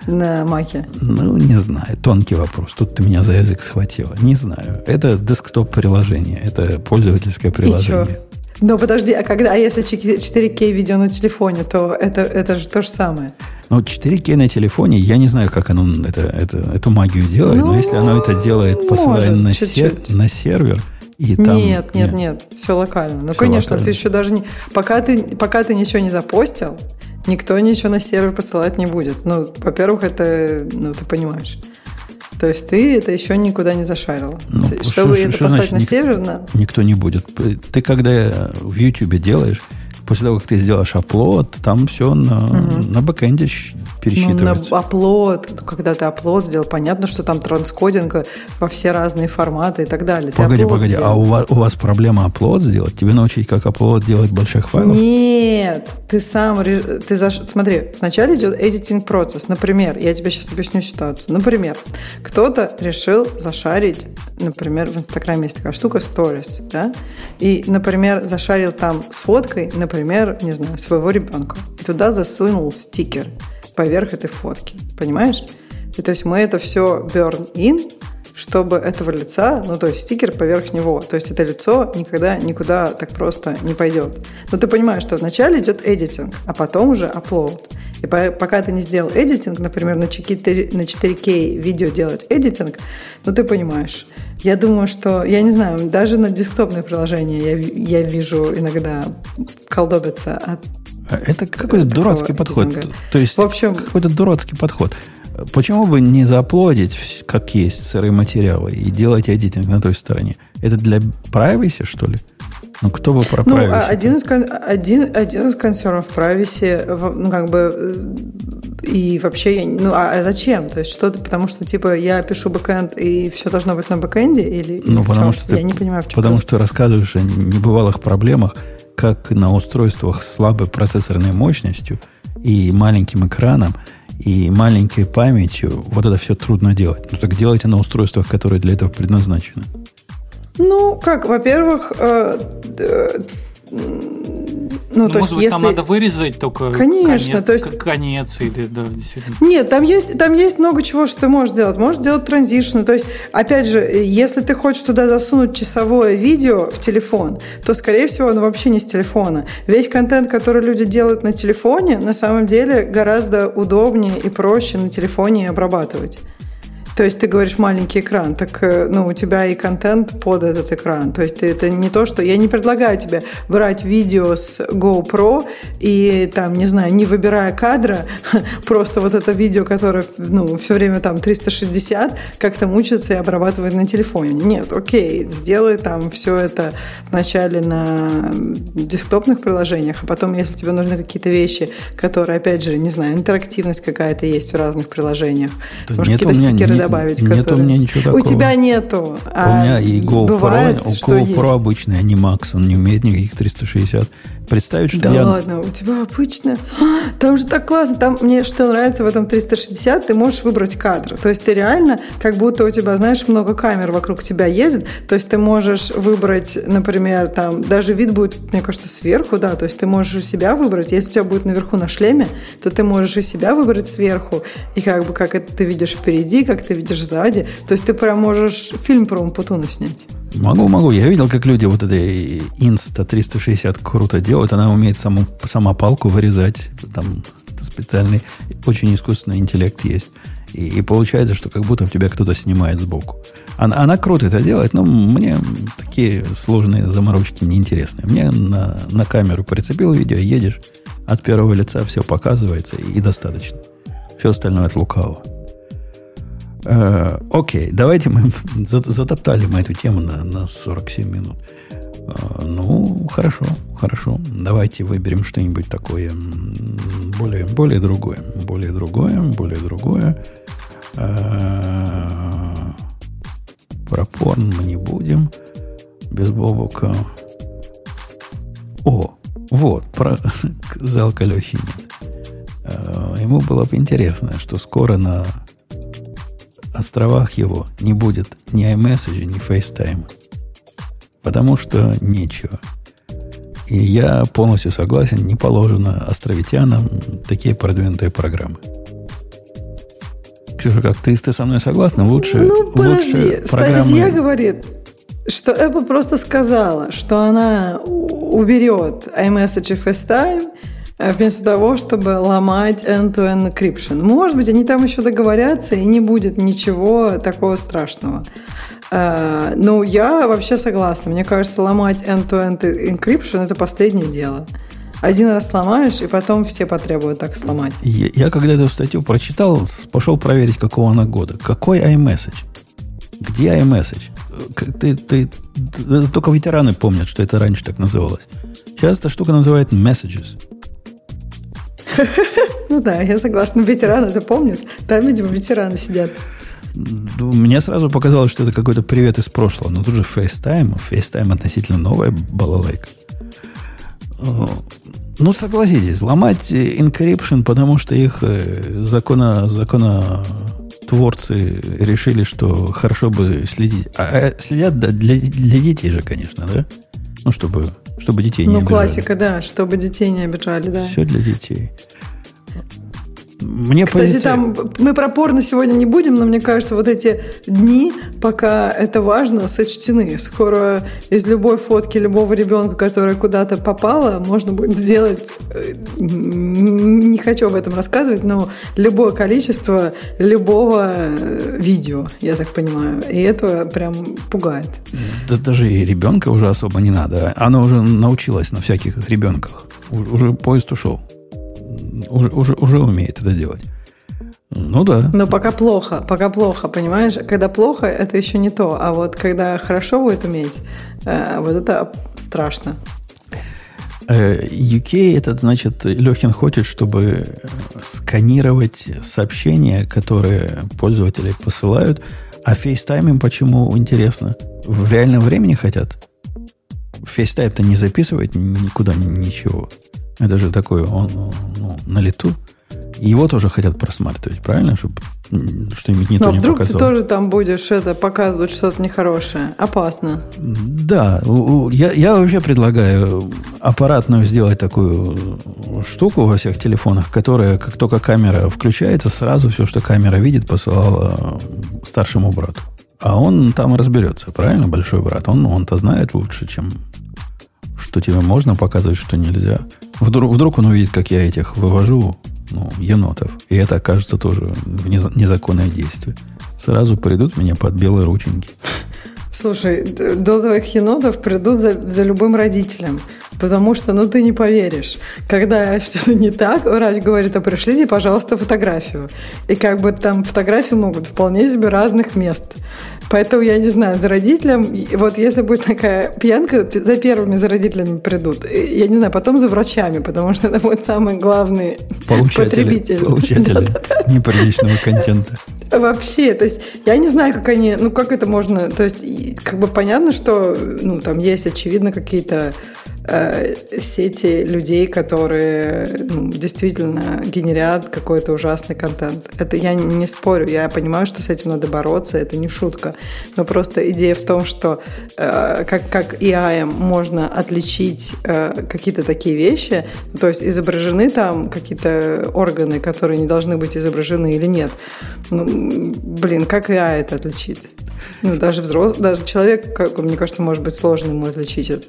на маке? Ну, не знаю. Тонкий вопрос. Тут ты меня за язык схватила. Не знаю. Это десктоп-приложение. Это пользовательское приложение. Но подожди, а когда, а если 4К видео на телефоне, то это, это же то же самое. Но 4К на телефоне, я не знаю, как оно это, это, эту магию делает, но Ну, если оно это делает, посылая может, на, чуть-чуть. сер- на сервер, и там... нет, нет, нет, все локально. Ну, Всё конечно, локально. ты еще даже не... Пока ты, пока ты ничего не запостил, никто ничего на сервер посылать не будет. Ну, во-первых, это, ну, ты понимаешь. То есть ты это еще никуда не зашарил. Ну, Чтобы что- это что послать значит на ник- сервер, на... Никто не будет. Ты когда в YouTube делаешь, после того, как ты сделаешь upload, там все на, на бэкэнде щ- Ну, на upload, когда ты upload сделал, понятно, что там transcoding во все разные форматы и так далее. Ты Погоди, погоди, сделал. а у вас, у вас проблема upload сделать? Тебе научить, как upload делать больших файлов? Нет, ты сам, ты заш... смотри, вначале идет editing процесс. Например, я тебе сейчас объясню ситуацию. Например, кто-то решил зашарить, например, в Инстаграме есть такая штука Stories, да, и, например, зашарил там с фоткой, например, не знаю, своего ребенка, и туда засунул стикер поверх этой фотки, понимаешь? И то есть мы это все burn in, чтобы этого лица, ну, то есть стикер поверх него, то есть это лицо никогда никуда так просто не пойдет. Но ты понимаешь, что вначале идет эдитинг, а потом уже upload. И по- пока ты не сделал эдитинг, например, на 4, на 4К видео делать эдитинг, ну, ты понимаешь. Я думаю, что, я не знаю, даже на десктопные приложения я, я вижу иногда колдобятся от Это какой-то дурацкий подход. То есть В общем- какой-то дурацкий подход. Почему бы не заплодить, как есть, сырые материалы и делать эдитинг на той стороне? Это для privacy, что ли? Ну, кто бы про Ну, privacy? а один из, один, один из консернов privacy, ну, как бы, э, и вообще, я ну, а, а зачем? То есть, что-то, потому что, типа, я пишу бэкэнд, и все должно быть на бэкэнде, или, или Ну, в потому что Я ты, не понимаю, в чем Потому что ты рассказываешь о небывалых проблемах, как на устройствах с слабой процессорной мощностью и маленьким экраном, и маленькой памятью, вот это все трудно делать. Ну так делайте на устройствах, которые для этого предназначены. Ну, как, во-первых, э, э, ну, Ну, то может есть, быть, если... там надо вырезать только Конечно, конец, то есть- конец или, да, действительно. Нет, там есть, там есть много чего, что ты можешь делать. Можешь делать транзишн. То есть, опять же, если ты хочешь туда засунуть часовое видео в телефон, то, скорее всего, оно вообще не с телефона. Весь контент, который люди делают на телефоне, на самом деле гораздо удобнее и проще на телефоне обрабатывать. То есть ты говоришь маленький экран, так э, ну, у тебя и контент под этот экран. То есть ты- это не то, что... Я не предлагаю тебе брать видео с GoPro и там, не знаю, не выбирая кадра, (laughs) просто вот это видео, которое ну, все время там 360, как-то мучиться и обрабатывать на телефоне. Нет, окей, сделай там все это вначале на десктопных приложениях, а потом, если тебе нужны какие-то вещи, которые, опять же, не знаю, интерактивность какая-то есть в разных приложениях, Да может, нет у меня стикеры ни- добавить. Нет которые... у меня ничего такого. У тебя нету. А у меня и GoPro, бывает, у GoPro обычный, а не Max, он не умеет никаких 360 представить, что да я... Да ладно, у тебя обычно... (gasps) Там же так классно. Там мне что нравится в этом 360, ты можешь выбрать кадр. То есть ты реально, как будто у тебя, знаешь, много камер вокруг тебя ездит. То есть ты можешь выбрать, например, там, даже вид будет, мне кажется, сверху, да. То есть ты можешь себя выбрать. Если у тебя будет наверху на шлеме, то ты можешь и себя выбрать сверху. И как бы как это ты видишь впереди, как ты видишь сзади. То есть ты прям можешь фильм про Умпутуна снять. Могу, могу. Я видел, как люди вот этой Insta 360 круто делают. Она умеет саму, сама палку вырезать. Там специальный, очень искусственный интеллект есть. И, и получается, что как будто тебя кто-то снимает сбоку. Она, она круто это делает, но мне такие сложные заморочки неинтересны. Мне на, на камеру прицепил видео, едешь, от первого лица все показывается и, и достаточно. Все остальное от лукавого. Э, окей, давайте мы (laughs) затоптали мы эту тему на, на 47 минут. Э, ну, хорошо, хорошо. Давайте выберем что-нибудь такое более, более другое. Более другое, более другое. Э, про порн мы не будем. Без бобука. О, вот, про (laughs) жалко Лехи нет. Ему было бы интересно, что скоро на островах его не будет ни iMessage, ни FaceTime. Потому что нечего. И я полностью согласен, не положено островитянам такие продвинутые программы. Ксюша, как ты, ты со мной согласна? Лучше, ну, подожди. лучше программы... Статья говорит, что Apple просто сказала, что она уберет iMessage и FaceTime – вместо того, чтобы ломать end-to-end encryption. Может быть, они там еще договорятся, и не будет ничего такого страшного. Э, ну, я вообще согласна. Мне кажется, ломать end-to-end encryption – это последнее дело. Один раз сломаешь, и потом все потребуют так сломать. Я, я когда эту статью прочитал, пошел проверить, какого она года. Какой iMessage? Где iMessage? Ты, ты, только ветераны помнят, что это раньше так называлось. Сейчас эта штука называется Messages. (laughs) Ну да, я согласна. Ветераны это помнят. Там, видимо, ветераны сидят. Мне сразу показалось, что это какой-то привет из прошлого. Но тут же FaceTime. FaceTime относительно новая балалайка. Ну, согласитесь, ломать encryption, потому что их э, закона, закона творцы решили, что хорошо бы следить. А, а следят да, для, для детей же, конечно, да? Ну, чтобы, чтобы детей ну, не обижали. Ну, классика, да, чтобы детей не обижали, да. Все для детей. Мне Кстати, позиция... там мы про порно сегодня не будем, но мне кажется, вот эти дни, пока это важно, сочтены. Скоро из любой фотки любого ребенка, которая куда-то попала, можно будет сделать, э, не хочу об этом рассказывать, но любое количество любого э, видео, я так понимаю. И это прям пугает. Да даже и ребенка уже особо не надо. Она уже научилась на всяких ребенках. Уже поезд ушел уже, уже, уже умеет это делать. Ну да. Но пока плохо, пока плохо, понимаешь? Когда плохо, это еще не то. А вот когда хорошо будет уметь, э, вот это страшно. UK, э, этот, значит, Лехин хочет, чтобы сканировать сообщения, которые пользователи посылают. А FaceTime им почему интересно? В реальном времени хотят? FaceTime-то не записывает никуда ничего. Это же такое, он ну, на лету. Его тоже хотят просматривать, правильно? Чтобы что-нибудь не Но то не вдруг ты тоже там будешь это показывать что-то нехорошее. Опасно. Да. Я, я вообще предлагаю аппаратную сделать такую штуку во всех телефонах, которая, как только камера включается, сразу все, что камера видит, посылала старшему брату. А он там разберется, правильно, большой брат? Он, он-то знает лучше, чем что тебе можно показывать, что нельзя. Вдруг, вдруг он увидит, как я этих вывожу, ну, енотов, и это окажется тоже незаконное действие. Сразу придут меня под белые рученьки. Слушай, до твоих енотов придут за, за любым родителем. Потому что, ну, ты не поверишь. Когда что-то не так, врач говорит, а пришлите, пожалуйста, фотографию. И как бы там фотографии могут вполне себе разных мест. Поэтому я не знаю, за родителям, вот если будет такая пьянка, за первыми за родителями придут. Я не знаю, потом за врачами, потому что это будет самый главный получатели, потребитель. Получатели (laughs) неприличного контента. Вообще, то есть я не знаю, как они, ну как это можно, то есть как бы понятно, что ну там есть очевидно какие-то э, сети людей, которые ну, действительно генерят какой-то ужасный контент. Это я не, спорю, я понимаю, что с этим надо бороться, это не шутка. Но просто идея в том, что э, как, как AI можно отличить э, какие-то такие вещи, то есть изображены там какие-то органы, которые не должны быть изображены или нет. Ну, блин, как AI это отличить? Ну, даже взрослый, даже человек, как, мне кажется, может быть сложно ему отличить это.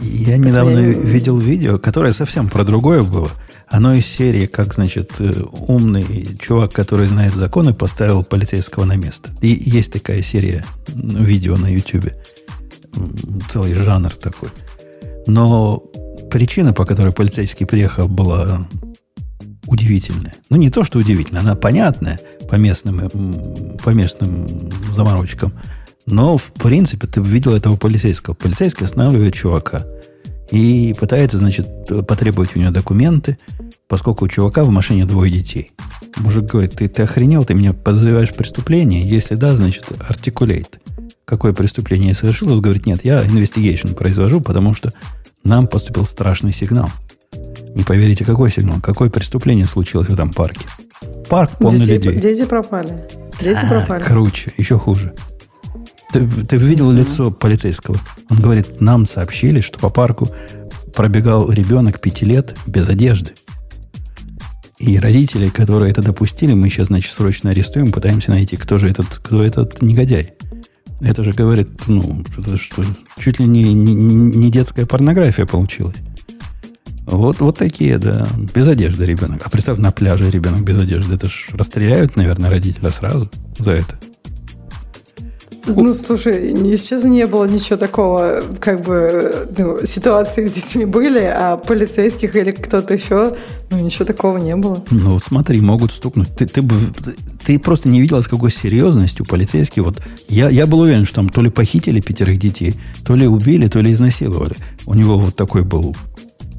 Я недавно я... видел видео, которое совсем про другое было. Оно из серии, как, значит, э, умный чувак, который знает законы, поставил полицейского на место. И есть такая серия видео на YouTube. Целый жанр такой. Но причина, по которой полицейский приехал, была удивительная. Ну, не то, что удивительная, она понятная по местным, по местным заморочкам – но, в принципе, ты видел этого полицейского. Полицейский останавливает чувака и пытается, значит, потребовать у него документы, поскольку у чувака в машине двое детей. Мужик говорит, ты, ты охренел, ты меня подозреваешь в преступлении? Если да, значит, артикулейт. Какое преступление я совершил? Он говорит, нет, я investigation произвожу, потому что нам поступил страшный сигнал. Не поверите, какой сигнал? Какое преступление случилось в этом парке? Парк полный дети, людей. Дети пропали. Дети а, пропали. Круче, еще хуже. Ты, ты видел лицо полицейского? Он говорит, нам сообщили, что по парку пробегал ребенок пяти лет без одежды. И родители, которые это допустили, мы сейчас, значит, срочно арестуем, пытаемся найти, кто же этот, кто этот негодяй. Это же говорит, ну, что, что чуть ли не, не, не детская порнография получилась. Вот, вот такие, да. Без одежды ребенок. А представь, на пляже ребенок без одежды. Это ж расстреляют, наверное, родителя сразу за это. Ну, слушай, сейчас не было ничего такого, как бы, ну, ситуации с детьми были, а полицейских или кто-то еще, ну, ничего такого не было. Ну, вот смотри, могут стукнуть. Ты, ты, ты просто не видела, с какой серьезностью полицейские. Вот я, я был уверен, что там то ли похитили пятерых детей, то ли убили, то ли изнасиловали. У него вот такой был,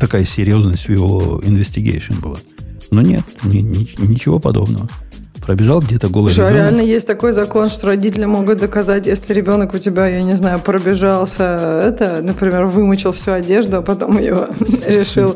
такая серьезность в его investigation была. Но нет, ни, ни, ничего подобного. Пробежал где-то голый что, ребенок. реально есть такой закон, что родители могут доказать, если ребенок у тебя, я не знаю, пробежался, это, например, вымочил всю одежду, а потом ее (laughs) решил,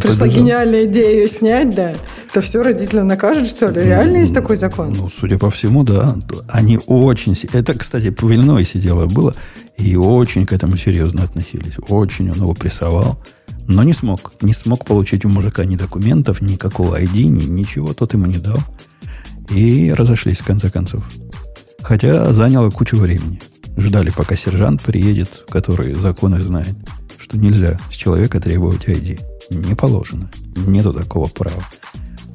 пришла гениальная идея ее снять, да, то все родители накажут, что ли? Реально есть такой закон? Ну, судя по всему, да. Они очень... Это, кстати, в Иллинойсе дело было, и очень к этому серьезно относились. Очень он его прессовал. Но не смог. Не смог получить у мужика ни документов, никакого ID, ни ничего. Тот ему не дал. И разошлись в конце концов. Хотя заняло кучу времени. Ждали, пока сержант приедет, который законы знает, что нельзя с человека требовать ID. Не положено. Нету такого права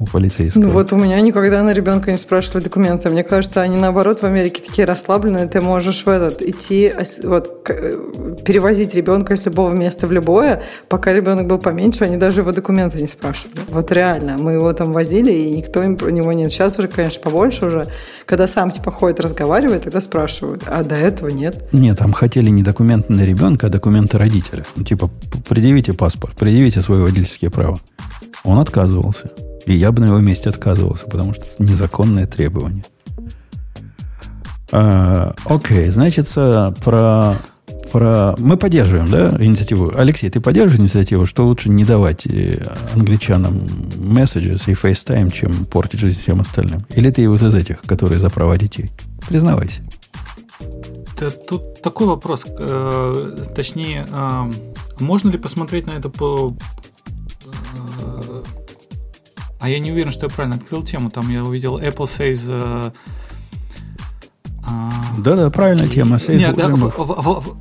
у полицейского. Ну вот у меня никогда на ребенка не спрашивали документы. Мне кажется, они наоборот в Америке такие расслабленные. Ты можешь в этот идти, вот перевозить ребенка из любого места в любое. Пока ребенок был поменьше, они даже его документы не спрашивали. Вот реально. Мы его там возили, и никто им про него нет. Сейчас уже, конечно, побольше уже. Когда сам типа ходит, разговаривает, тогда спрашивают. А до этого нет. Нет, там хотели не документы на ребенка, а документы родителя. Ну, типа, предъявите паспорт, предъявите свои водительские права. Он отказывался. И я бы на его месте отказывался, потому что это незаконное требование. А, окей, значит, про, про... Мы поддерживаем, да, инициативу. Алексей, ты поддерживаешь инициативу, что лучше не давать э, англичанам messages и FaceTime, чем портить жизнь всем остальным? Или ты вот из этих, которые за права детей? Признавайся. Да, тут такой вопрос, э, точнее, э, можно ли посмотреть на это по а я не уверен, что я правильно открыл тему. Там я увидел Apple says... Э, Да-да, правильная тема. Says Нет, да, в, в, в,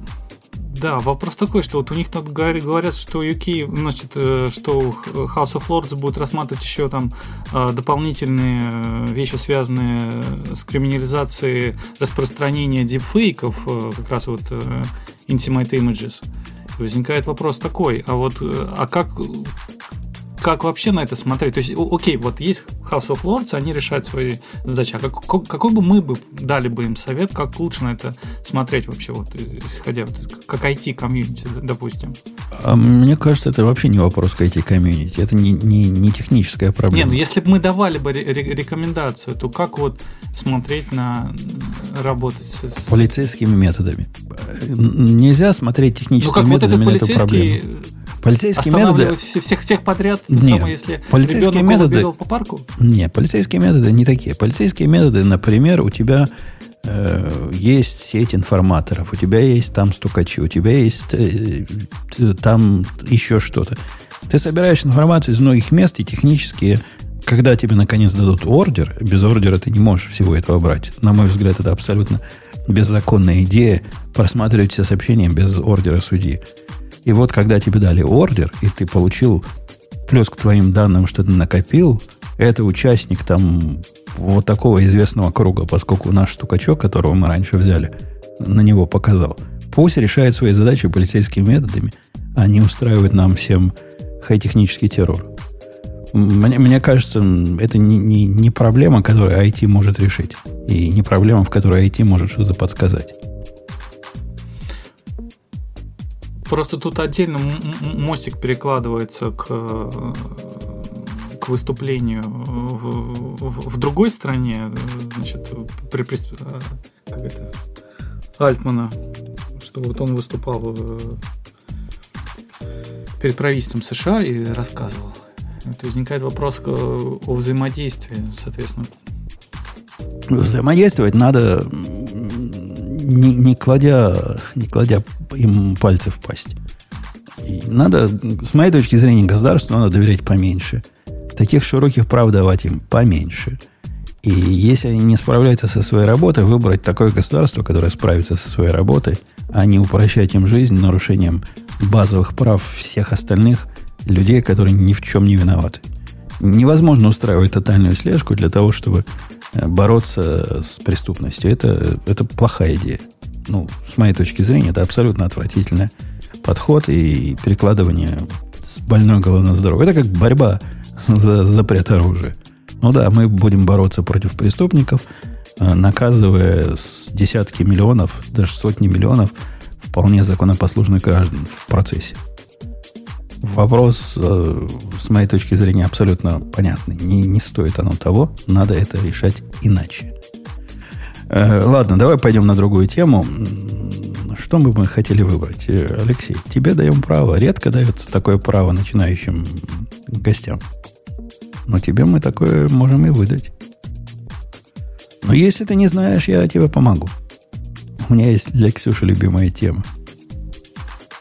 да, вопрос такой, что вот у них тут говорят, что UK, значит, э, что House of Lords будет рассматривать еще там э, дополнительные вещи, связанные с криминализацией распространения дипфейков, как раз вот Intimate Images. возникает вопрос такой, а вот э, а как как вообще на это смотреть? То есть, окей, вот есть House of Lords, они решают свои задачи. А как, какой бы мы бы дали бы им совет, как лучше на это смотреть вообще, вот, исходя, вот, как IT-комьюнити, допустим? А мне кажется, это вообще не вопрос к IT-комьюнити. Это не, не, не техническая проблема. Не, ну если бы мы давали бы рекомендацию, то как вот смотреть на работать с... Полицейскими методами. Нельзя смотреть техническими ну, как методами вот этот полицейский Полицейские методы... всех, всех подряд, нет, самое, если полицейские методы... по парку? Нет, полицейские методы не такие. Полицейские методы, например, у тебя э, есть сеть информаторов, у тебя есть там стукачи, у тебя есть э, там еще что-то. Ты собираешь информацию из многих мест и технически, когда тебе наконец дадут ордер, без ордера ты не можешь всего этого брать. На мой взгляд, это абсолютно беззаконная идея просматривать все сообщения без ордера судьи. И вот когда тебе дали ордер, и ты получил плюс к твоим данным, что ты накопил, это участник там вот такого известного круга, поскольку наш стукачок, которого мы раньше взяли, на него показал. Пусть решает свои задачи полицейскими методами, а не устраивает нам всем хай-технический террор. Мне, мне кажется, это не, не, не проблема, которую IT может решить. И не проблема, в которой IT может что-то подсказать. Просто тут отдельно мостик перекладывается к, к выступлению в, в, в другой стране, значит, при, при, как это, Альтмана, что вот он выступал перед правительством США и рассказывал. Это возникает вопрос о взаимодействии, соответственно. Взаимодействовать надо не, не, кладя, не кладя им пальцы в пасть. И надо, с моей точки зрения, государству надо доверять поменьше. Таких широких прав давать им поменьше. И если они не справляются со своей работой, выбрать такое государство, которое справится со своей работой, а не упрощать им жизнь нарушением базовых прав всех остальных людей, которые ни в чем не виноваты. Невозможно устраивать тотальную слежку для того, чтобы бороться с преступностью. Это, это плохая идея. Ну, с моей точки зрения, это абсолютно отвратительный подход и перекладывание с больной головы на здоровье. Это как борьба за запрет оружия. Ну да, мы будем бороться против преступников, э, наказывая с десятки миллионов, даже сотни миллионов вполне законопослушных граждан в процессе. Вопрос, э, с моей точки зрения, абсолютно понятный. Не, не стоит оно того, надо это решать иначе. Э, ладно, давай пойдем на другую тему. Что бы мы хотели выбрать? Э, Алексей, тебе даем право. Редко дается такое право начинающим гостям. Но тебе мы такое можем и выдать. Но если ты не знаешь, я тебе помогу. У меня есть для Ксюши любимая тема.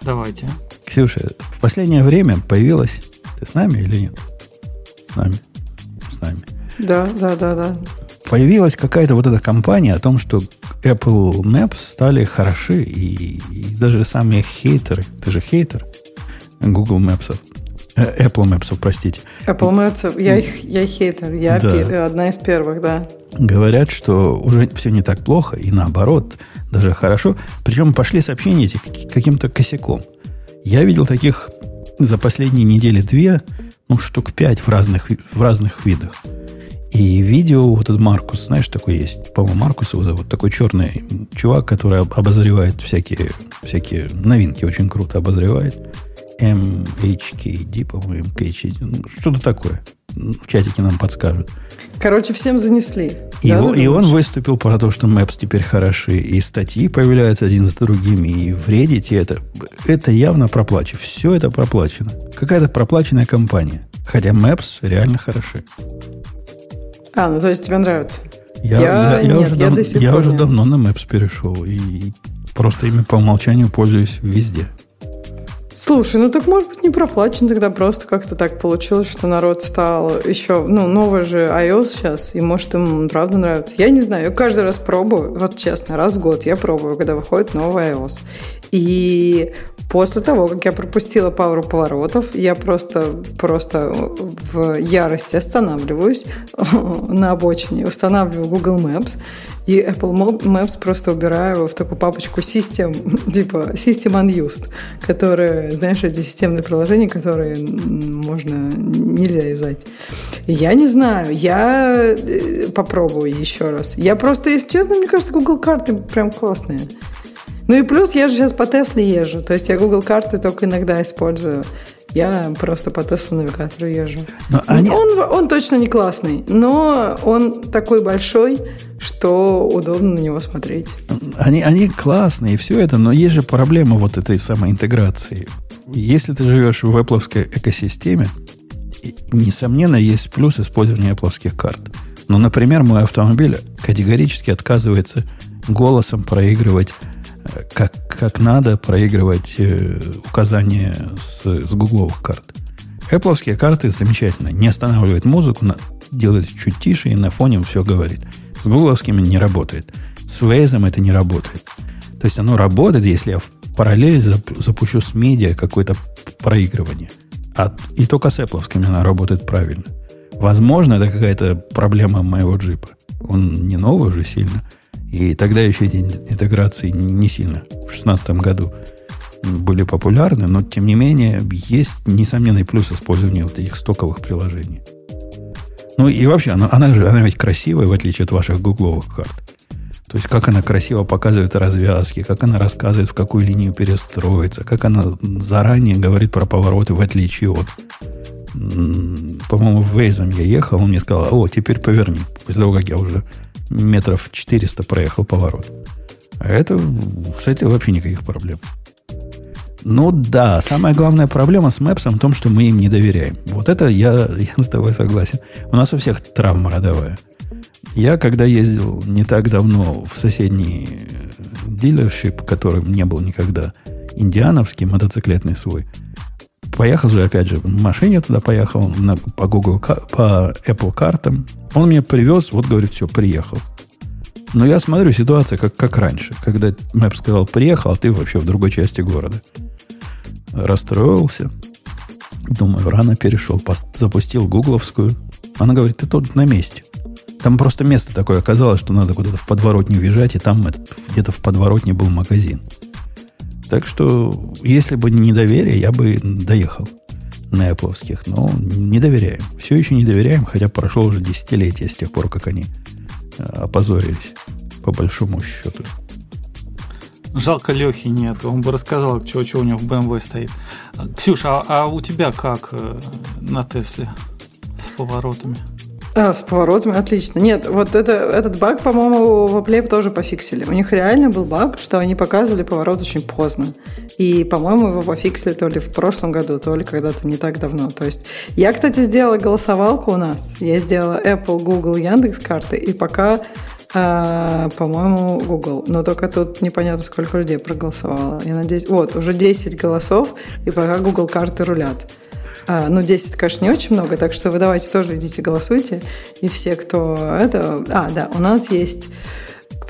Давайте. Ксюша, в последнее время появилась... Ты с нами или нет? С нами. С нами. Да, да, да, да. Появилась какая-то вот эта компания о том, что Apple Maps стали хороши, и, и даже сами хейтеры, ты же хейтер Google Maps, э, Apple Maps, простите. Apple Maps, я, их, я хейтер, я да. одна из первых, да. Говорят, что уже все не так плохо, и наоборот, даже хорошо. Причем пошли сообщения эти каким-то косяком – я видел таких за последние недели две, ну, штук пять в разных, в разных видах. И видео, вот этот Маркус, знаешь, такой есть, по-моему, Маркус его зовут, такой черный чувак, который обозревает всякие, всякие новинки, очень круто обозревает. MHKD, по-моему, MKHD, ну, что-то такое. В чатике нам подскажут. Короче, всем занесли. И, да, он, и он выступил про то, что Maps теперь хороши, и статьи появляются один за другим, и в Reddit это, это явно проплачено. Все это проплачено. Какая-то проплаченная компания. Хотя Maps реально хороши. А, ну то есть тебе нравится? Я, я, я, нет, уже, я, дав, я уже давно на Maps перешел, и просто ими по умолчанию пользуюсь везде. Слушай, ну так может быть не проплачен тогда, просто как-то так получилось, что народ стал еще, ну, новый же iOS сейчас, и может им правда нравится. Я не знаю, я каждый раз пробую, вот честно, раз в год я пробую, когда выходит новый iOS. И После того, как я пропустила пару поворотов, я просто, просто в ярости останавливаюсь (laughs) на обочине, устанавливаю Google Maps и Apple Maps просто убираю в такую папочку System, (laughs) типа System Unused, которые, знаешь, эти системные приложения, которые можно, нельзя юзать. Я не знаю, я э, попробую еще раз. Я просто, если честно, мне кажется, Google карты прям классные. Ну и плюс я же сейчас по Тесле езжу, то есть я Google карты только иногда использую. Я просто по Tesla навигатору езжу. Но они... он, он точно не классный, но он такой большой, что удобно на него смотреть. Они, они классные, и все это, но есть же проблема вот этой самой интеграции. Если ты живешь в Apple экосистеме, несомненно, есть плюс использования Apple карт. Но, например, мой автомобиль категорически отказывается голосом проигрывать как, как надо проигрывать э, указания с, с гугловых карт. Apple карты замечательно. Не останавливает музыку, на, делает чуть тише и на фоне все говорит. С гугловскими не работает. С Waze это не работает. То есть оно работает, если я в параллель запущу с медиа какое-то проигрывание. А, и только с Apple оно работает правильно. Возможно, это какая-то проблема моего джипа. Он не новый уже сильно – и тогда еще эти интеграции не сильно в 2016 году были популярны, но тем не менее есть несомненный плюс использования вот этих стоковых приложений. Ну и вообще, она, она же она ведь красивая, в отличие от ваших гугловых карт. То есть, как она красиво показывает развязки, как она рассказывает, в какую линию перестроиться, как она заранее говорит про повороты, в отличие от... По-моему, в Вейзом я ехал, он мне сказал, о, теперь поверни. После того, как я уже метров 400 проехал поворот. А это этим вообще никаких проблем. Ну да, самая главная проблема с Maps в том, что мы им не доверяем. Вот это я, (laughs) я с тобой согласен. У нас у всех травма родовая. Я, когда ездил не так давно в соседний дилершип, которым не был никогда, индиановский мотоциклетный свой, поехал же, опять же, в машине туда поехал, на, по Google, по Apple картам. Он меня привез, вот, говорит, все, приехал. Но я смотрю, ситуация как, как раньше, когда Мэп сказал, приехал, а ты вообще в другой части города. Расстроился. Думаю, рано перешел, запустил гугловскую. Она говорит, ты тут на месте. Там просто место такое оказалось, что надо куда-то в подворотню въезжать, и там где-то в подворотне был магазин. Так что, если бы не доверие, я бы доехал на Apple. Но не доверяем. Все еще не доверяем, хотя прошло уже десятилетие с тех пор, как они э, опозорились, по большому счету. Жалко Лехи нет. Он бы рассказал, что, что у него в BMW стоит. Ксюша, а, а у тебя как э, на Тесле с поворотами? А, с поворотами, отлично. Нет, вот это, этот баг, по-моему, в Apple тоже пофиксили. У них реально был баг, что они показывали поворот очень поздно. И, по-моему, его пофиксили то ли в прошлом году, то ли когда-то не так давно. То есть я, кстати, сделала голосовалку у нас. Я сделала Apple, Google, Яндекс карты, и пока а, по-моему, Google. Но только тут непонятно, сколько людей проголосовало. Я надеюсь... Вот, уже 10 голосов, и пока Google карты рулят. А, ну, 10, конечно, не очень много, так что вы давайте тоже идите голосуйте. И все, кто это... А, да, у нас есть...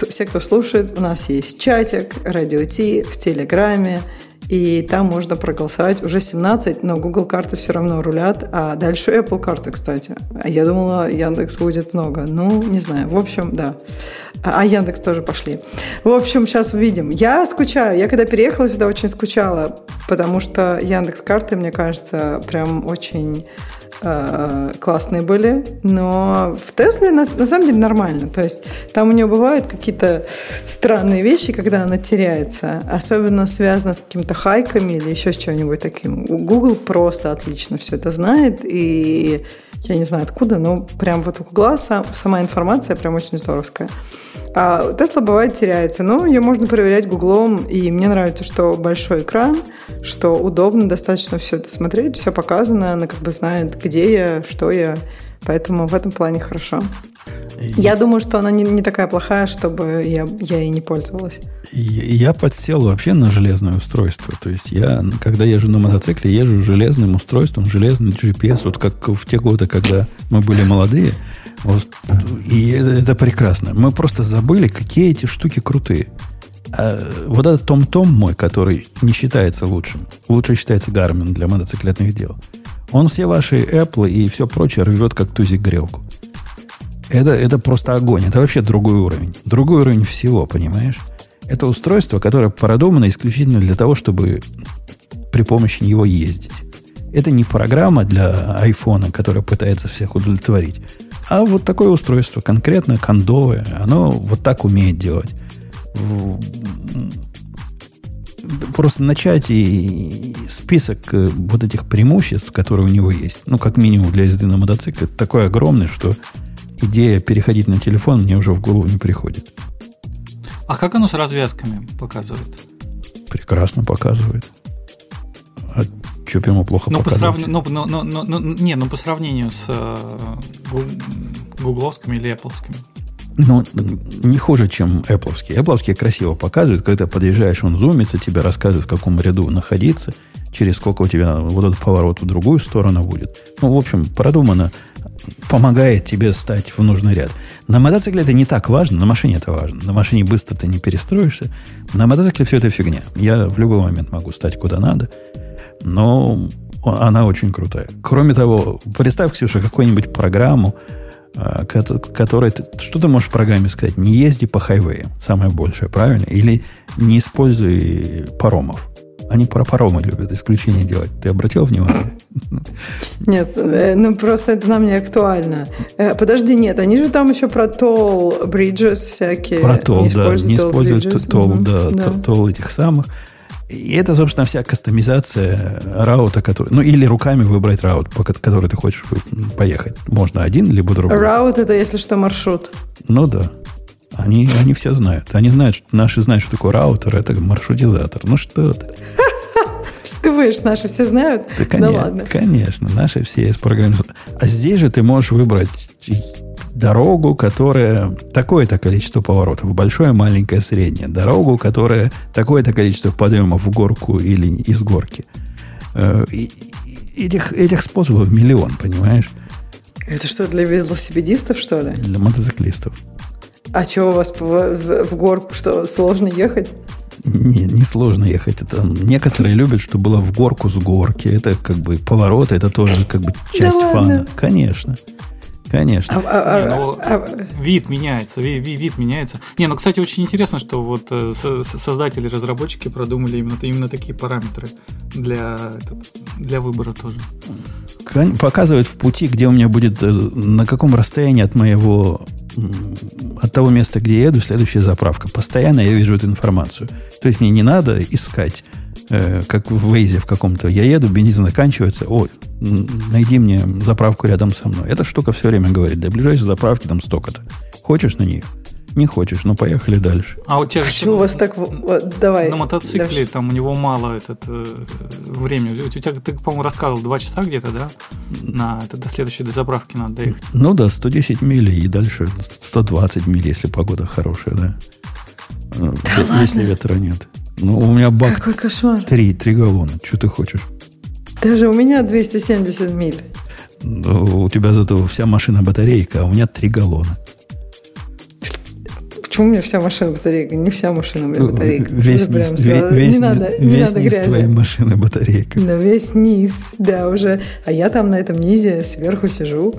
Все, кто слушает, у нас есть чатик, радио Ти в Телеграме, и там можно проголосовать уже 17, но Google карты все равно рулят, а дальше Apple карты, кстати. А я думала, Яндекс будет много. Ну, не знаю. В общем, да. А, а Яндекс тоже пошли. В общем, сейчас увидим. Я скучаю. Я когда переехала сюда, очень скучала, потому что Яндекс карты, мне кажется, прям очень э, классные были, но в Тесле на, на самом деле нормально. То есть там у нее бывают какие-то странные вещи, когда она теряется, особенно связано с какими-то хайками или еще с чем-нибудь таким. Google просто отлично все это знает, и я не знаю откуда, но прям вот у Гугла сам, сама информация прям очень здоровская. Тесла бывает теряется, но ее можно проверять гуглом, и мне нравится, что большой экран, что удобно достаточно все это смотреть, все показано, она как бы знает, где я, что я, поэтому в этом плане хорошо. И... Я думаю, что она не, не такая плохая, чтобы я, я ей не пользовалась. Я подсел вообще на железное устройство. То есть я, когда езжу на мотоцикле, езжу железным устройством, железный GPS, вот как в те годы, когда мы были молодые. Вот, и это, это прекрасно. Мы просто забыли, какие эти штуки крутые. А вот этот Том-Том мой, который не считается лучшим, лучше считается Гармин для мотоциклетных дел, он все ваши Apple и все прочее рвет как тузик грелку. Это, это просто огонь. Это вообще другой уровень. Другой уровень всего, понимаешь? Это устройство, которое продумано исключительно для того, чтобы при помощи него ездить. Это не программа для айфона, которая пытается всех удовлетворить, а вот такое устройство, конкретно кондовое, оно вот так умеет делать. Просто начать и список э, вот этих преимуществ, которые у него есть, ну, как минимум для езды на мотоцикле, такой огромный, что идея переходить на телефон мне уже в голову не приходит. А как оно с развязками показывает? Прекрасно показывает. Что прямо плохо ну? По срав... ну, ну, ну, ну, не, ну по сравнению с э, гугловскими или Appleскими. Ну, не хуже, чем Apple. Apple красиво показывают, когда ты подъезжаешь, он зумится, тебе рассказывает, в каком ряду находиться, через сколько у тебя вот этот поворот в другую сторону будет. Ну, в общем, продумано помогает тебе стать в нужный ряд. На мотоцикле это не так важно, на машине это важно. На машине быстро ты не перестроишься. На мотоцикле все это фигня. Я в любой момент могу стать куда надо. Но она очень крутая. Кроме того, представь, Ксюша, какую-нибудь программу, а, которой ты, что ты можешь в программе сказать? Не езди по хайвеям, самое большее, правильно? Или не используй паромов. Они про паромы любят исключения делать. Ты обратил внимание? Нет, э, ну просто это нам не актуально. Э, подожди, нет, они же там еще про toll bridges всякие. Про toll, да, не используют toll, да, да. toll этих самых. И это, собственно, вся кастомизация раута, который... Ну, или руками выбрать раут, по который ты хочешь поехать. Можно один, либо другой. Раут – это, если что, маршрут. Ну, да. Они, они все знают. Они знают, что наши знают, что такое раутер, это маршрутизатор. Ну что ты. (laughs) Думаешь, наши все знают? Да, конечно, да ладно. Конечно, наши все есть программы. А здесь же ты можешь выбрать дорогу, которая такое-то количество поворотов, большое, маленькое, среднее. Дорогу, которая такое-то количество подъемов в горку или из горки. Э, и, этих, этих способов миллион, понимаешь? Это что, для велосипедистов, что ли? Для мотоциклистов. А что у вас в, в, в горку, что сложно ехать? Не, не сложно ехать. Это некоторые любят, что было в горку с горки. Это как бы поворот, это тоже как бы часть да фана. Ладно? Конечно. Конечно. А, а, не, ну, а, вид меняется, вид, вид меняется. Не, ну, кстати, очень интересно, что вот э, создатели, разработчики продумали именно, именно такие параметры для, для выбора тоже. Показывает в пути, где у меня будет, э, на каком расстоянии от моего от того места, где я еду, следующая заправка. Постоянно я вижу эту информацию. То есть мне не надо искать, э, как в Вейзе в каком-то. Я еду, бензин заканчивается. Ой, найди мне заправку рядом со мной. Эта штука все время говорит, до ближайшей заправки там столько-то. Хочешь на нее? Не хочешь, ну поехали дальше. А у тебя же... Почему у вас так... Давай. На мотоцикле дальше. там у него мало этот, э, времени. У тебя, ты, по-моему, рассказывал, два часа где-то, да? На, это до следующей до заправки надо доехать. Ну да, 110 миль и дальше 120 миль, если погода хорошая, да. Э, да если ладно? ветра нет. Ну, у меня бак... Какой кошмар. Три, три галлона. Что ты хочешь? Даже у меня 270 миль. Ну, у тебя зато вся машина батарейка, а у меня три галлона. Почему у меня вся машина батарейка? Не вся машина у меня ну, батарейка. Весь низ, весь, весь, не надо, весь не надо низ грязи. твоей машины батарейка. Да, весь низ, да, уже. А я там на этом низе сверху сижу.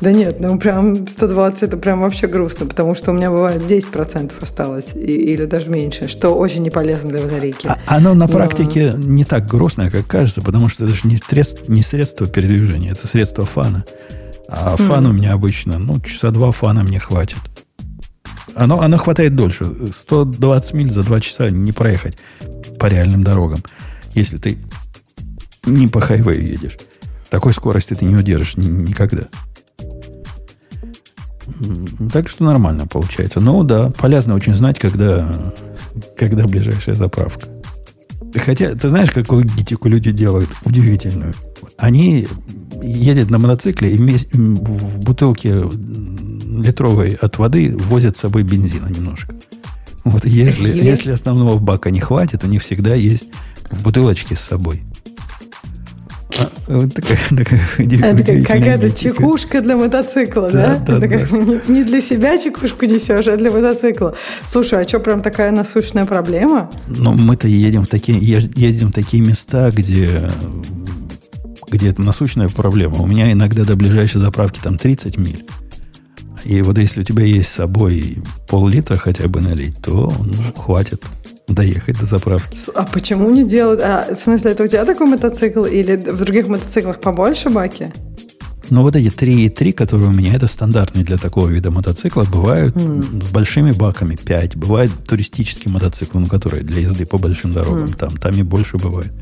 Да нет, ну прям 120 это прям вообще грустно, потому что у меня бывает 10% осталось и, или даже меньше, что очень не полезно для батарейки. А, оно на практике Но... не так грустно, как кажется, потому что это же не средство, не средство передвижения, это средство фана. А фан mm. у меня обычно, ну, часа два фана мне хватит. Оно, оно хватает дольше. 120 миль за 2 часа не проехать по реальным дорогам. Если ты не по хайвею едешь. Такой скорости ты не удержишь ни, никогда. Так что нормально получается. Ну да, полезно очень знать, когда, когда ближайшая заправка. Хотя, ты знаешь, какую гитику люди делают? Удивительную. Они едут на мотоцикле и в бутылке литровой от воды возят с собой бензина немножко. Вот если, если основного бака не хватит, у них всегда есть в бутылочке с собой. Вот такая, (laughs) такая, Это какая-то чекушка для мотоцикла, да? да? да это да. как не для себя чекушку несешь, а для мотоцикла. Слушай, а что, прям такая насущная проблема? Ну, мы-то едем в такие, ездим в такие места, где где это насущная проблема. У меня иногда до ближайшей заправки там 30 миль. И вот если у тебя есть с собой пол-литра хотя бы налить, то ну, хватит доехать до заправки. А почему не делают? А, в смысле, это у тебя такой мотоцикл или в других мотоциклах побольше баки? Ну, вот эти 3,3, которые у меня, это стандартные для такого вида мотоцикла, бывают mm. с большими баками 5. Бывает туристические мотоциклы, ну, которые для езды по большим дорогам. Mm. Там, там и больше бывает.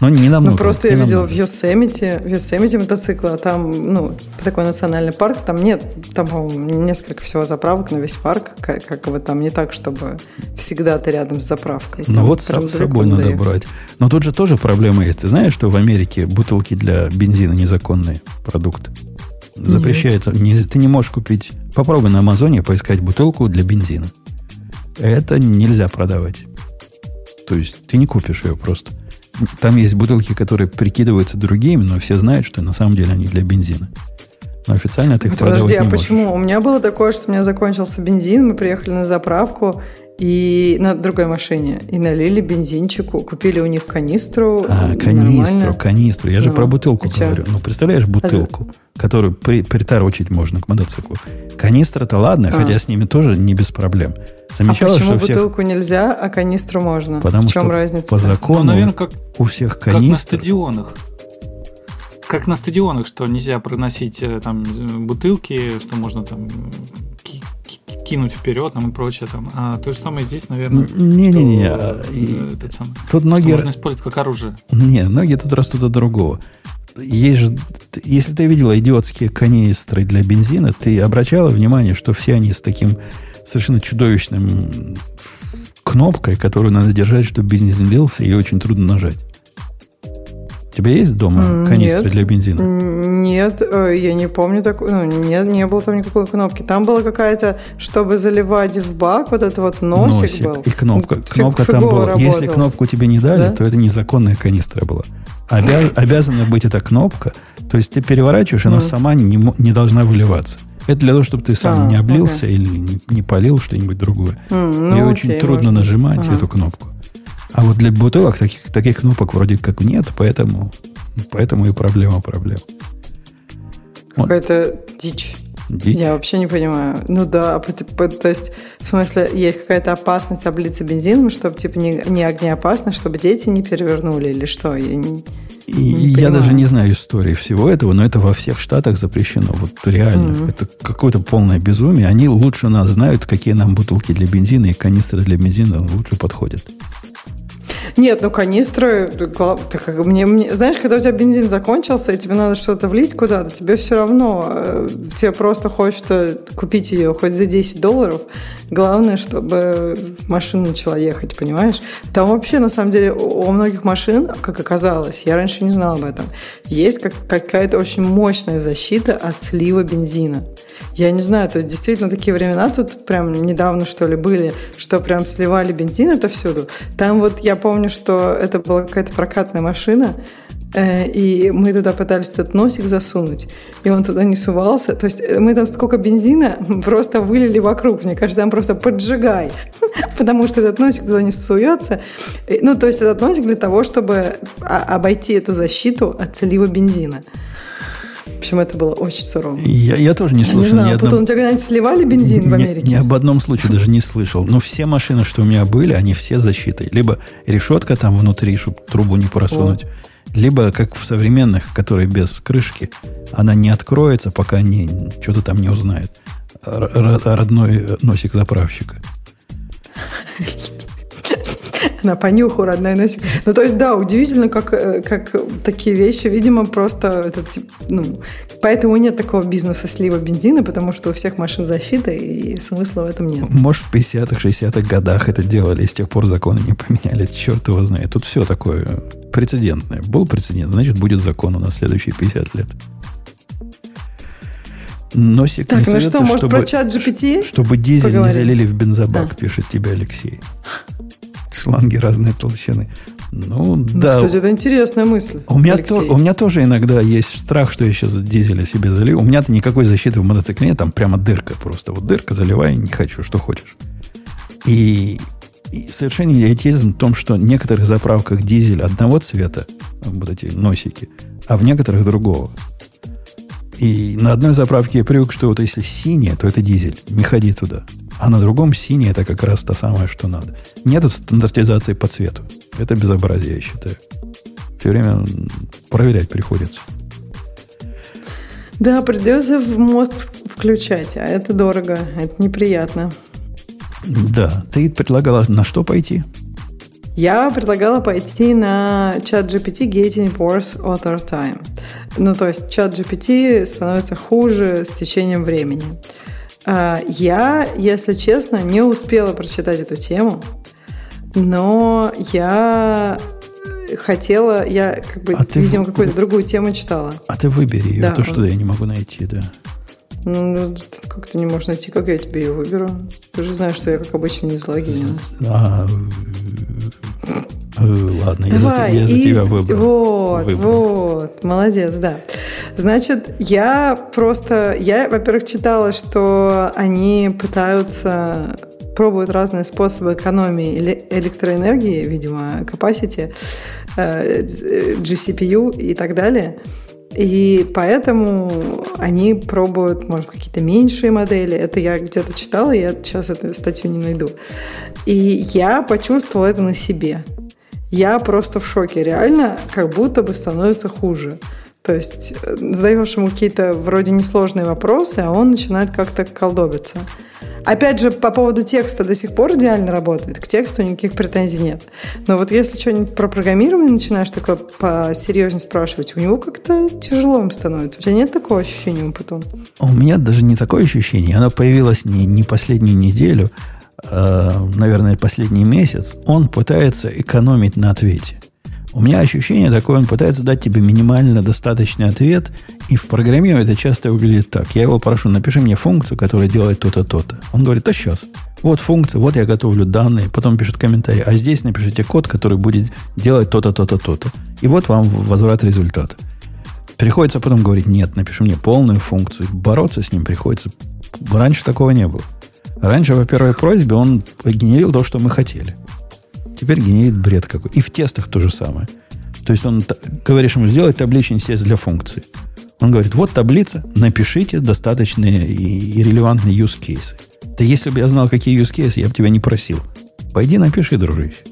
Но не намного. Ну, просто я видела в Йосемите, в Йосемите мотоцикла, там, ну, такой национальный парк, там нет, там, по-моему, несколько всего заправок на весь парк, как, как бы там не так, чтобы всегда ты рядом с заправкой. Ну, вот с собой надо доехать. брать. Но тут же тоже проблема есть. Ты знаешь, что в Америке бутылки для бензина незаконные продукты? Запрещается. Не, ты не можешь купить... Попробуй на Амазоне поискать бутылку для бензина. Это нельзя продавать. То есть ты не купишь ее просто. Там есть бутылки, которые прикидываются другими, но все знают, что на самом деле они для бензина. Но официально ты их Подожди, продавать не а можешь. почему? У меня было такое, что у меня закончился бензин, мы приехали на заправку, и на другой машине. И налили бензинчику, купили у них канистру. А, канистру, нормально. канистру. Я же ну, про бутылку а говорю. Че? Ну, представляешь, бутылку, а которую при, приторочить можно к мотоциклу. Канистра-то ладно, а. хотя с ними тоже не без проблем. Замечала, а почему что бутылку всех... нельзя, а канистру можно? Потому В чем что разница? по закону ну, наверное, как, у всех канистр... Как на стадионах. Как на стадионах, что нельзя проносить э, там бутылки, что можно там кинуть вперед там, и прочее. Там. А то же самое здесь, наверное. Не-не-не. А, тут ноги... Можно использовать как оружие. Не, ноги тут растут от другого. Есть же, если ты видела идиотские канистры для бензина, ты обращала внимание, что все они с таким совершенно чудовищным кнопкой, которую надо держать, чтобы бензин лился, и очень трудно нажать. У тебя есть дома канистры нет, для бензина? Нет, э, я не помню такой. Ну, нет, не было там никакой кнопки. Там была какая-то, чтобы заливать в бак, вот этот вот носик, носик был. И кнопка. Кнопка там была. Работал. Если кнопку тебе не дали, да? то это незаконная канистра была. Обяз, обязана быть эта кнопка. То есть ты переворачиваешь, она mm. сама не, не должна выливаться. Это для того, чтобы ты сам а, не облился okay. или не, не полил что-нибудь другое. Mm, ну, И очень окей, трудно нажимать ага. эту кнопку. А вот для бутылок таких, таких кнопок вроде как нет, поэтому, поэтому и проблема проблем. Какая-то дичь. Дичь? Я вообще не понимаю. Ну да, то есть, в смысле, есть какая-то опасность облиться бензином, чтобы, типа, не, не огнеопасно, чтобы дети не перевернули или что? Я не, и не я понимаю. даже не знаю истории всего этого, но это во всех штатах запрещено. Вот реально. Mm-hmm. Это какое-то полное безумие. Они лучше нас знают, какие нам бутылки для бензина и канистры для бензина лучше подходят. Нет, ну канистры, мне, мне, знаешь, когда у тебя бензин закончился, и тебе надо что-то влить куда-то, тебе все равно, э, тебе просто хочется купить ее хоть за 10 долларов. Главное, чтобы машина начала ехать, понимаешь? Там вообще, на самом деле, у многих машин, как оказалось, я раньше не знала об этом, есть как, какая-то очень мощная защита от слива бензина. Я не знаю, то есть действительно такие времена тут прям недавно что ли были, что прям сливали бензин это всюду. Там вот я помню, что это была какая-то прокатная машина, э, и мы туда пытались этот носик засунуть, и он туда не сувался. То есть э, мы там сколько бензина (laughs) просто вылили вокруг. Мне кажется, там просто поджигай, (laughs) потому что этот носик туда не суется. Ну, то есть этот носик для того, чтобы обойти эту защиту от слива бензина. В общем, это было очень сурово. Я, я тоже не слышал. Не знаю, ни одном... у тебя когда-нибудь сливали бензин в Америке? Ни, ни об одном случае даже не слышал. Но все машины, что у меня были, они все защитой. Либо решетка там внутри, чтобы трубу не просунуть. Либо, как в современных, которые без крышки, она не откроется, пока не, что-то там не узнает. Родной носик заправщика. (laughs) на понюху родной носик. Ну, то есть, да, удивительно, как, э, как такие вещи, видимо, просто этот, ну, поэтому нет такого бизнеса слива бензина, потому что у всех машин защита, и смысла в этом нет. Может, в 50-х, 60-х годах это делали, и с тех пор законы не поменяли, черт его знает. Тут все такое прецедентное. Был прецедент, значит, будет закон на следующие 50 лет. Носик так, не ну что, может, чтобы, про чат GPT Чтобы дизель поговорим? не залили в бензобак, а. пишет тебе Алексей шланги разной толщины. Ну, Ну, да. Кстати, это интересная мысль. У меня, Алексей. то- у меня тоже иногда есть страх, что я сейчас дизеля себе залью. У меня-то никакой защиты в мотоцикле нет, там прямо дырка просто. Вот дырка, заливай, не хочу, что хочешь. И, и совершенно идиотизм в том, что в некоторых заправках дизель одного цвета, вот эти носики, а в некоторых другого. И на одной заправке я привык, что вот если синяя, то это дизель, не ходи туда. А на другом синяя это как раз то самое, что надо. Нету стандартизации по цвету. Это безобразие, я считаю. Все время проверять приходится. Да, придется в мозг включать, а это дорого, это неприятно. Да, ты предлагала на что пойти? Я предлагала пойти на чат GPT Getting Worse Author Time. Ну, то есть чат GPT становится хуже с течением времени. А, Я, если честно, не успела прочитать эту тему, но я хотела, я как бы, А ты видимо, в- какую-то другую тему читала. А ты выбери ее, Да, то что я не могу найти, да. Ну, ты- как ты не можешь найти, как я тебе ее выберу? Ты же знаешь, что я, как обычно, не залогинена. А, э, ладно, я за, Давай, я за тебя выбрал. Вот, Выбрал. вот, молодец, да. Значит, я просто, я, во-первых, читала, что они пытаются пробуют разные способы экономии эле- электроэнергии, видимо, capacity, э, GCPU и так далее. И поэтому они пробуют, может, какие-то меньшие модели. Это я где-то читала, я сейчас эту статью не найду. И я почувствовала это на себе. Я просто в шоке. Реально, как будто бы становится хуже. То есть э, задаешь ему какие-то вроде несложные вопросы, а он начинает как-то колдобиться. Опять же, по поводу текста до сих пор идеально работает. К тексту никаких претензий нет. Но вот если что-нибудь про программирование начинаешь такое посерьезнее спрашивать, у него как-то тяжело им становится. У тебя нет такого ощущения, Умпутун? У меня даже не такое ощущение. Оно появилось не, не последнюю неделю, наверное, последний месяц. Он пытается экономить на ответе. У меня ощущение такое, он пытается дать тебе минимально достаточный ответ, и в программировании это часто выглядит так. Я его прошу, напиши мне функцию, которая делает то-то, то-то. Он говорит, а сейчас. Вот функция, вот я готовлю данные, потом пишет комментарий, а здесь напишите код, который будет делать то-то, то-то, то-то. И вот вам возврат результата. Приходится потом говорить, нет, напиши мне полную функцию. Бороться с ним приходится. Раньше такого не было. Раньше по первой просьбе он генерил то, что мы хотели. Теперь генерит бред какой. И в тестах то же самое. То есть он говоришь ему, сделай табличный тест для функции. Он говорит, вот таблица, напишите достаточные и, и релевантные use cases. Да если бы я знал, какие use cases, я бы тебя не просил. Пойди напиши, дружище.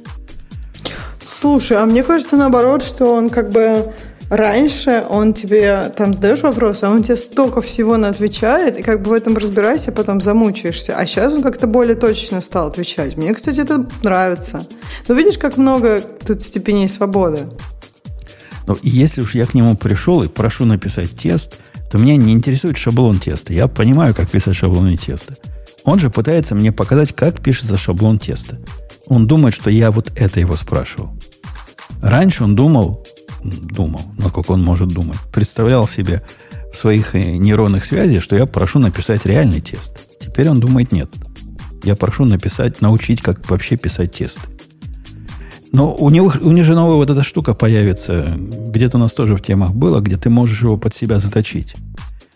Слушай, а мне кажется наоборот, что он как бы раньше он тебе там задаешь вопрос, а он тебе столько всего на отвечает, и как бы в этом разбирайся, потом замучаешься. А сейчас он как-то более точно стал отвечать. Мне, кстати, это нравится. Но видишь, как много тут степеней свободы. Но если уж я к нему пришел и прошу написать тест, то меня не интересует шаблон теста. Я понимаю, как писать шаблоны теста. Он же пытается мне показать, как пишется шаблон теста. Он думает, что я вот это его спрашивал. Раньше он думал, думал, насколько он может думать, представлял себе в своих э, нейронных связях, что я прошу написать реальный тест. Теперь он думает, нет. Я прошу написать, научить, как вообще писать тесты. Но у него, у них же новая вот эта штука появится. Где-то у нас тоже в темах было, где ты можешь его под себя заточить.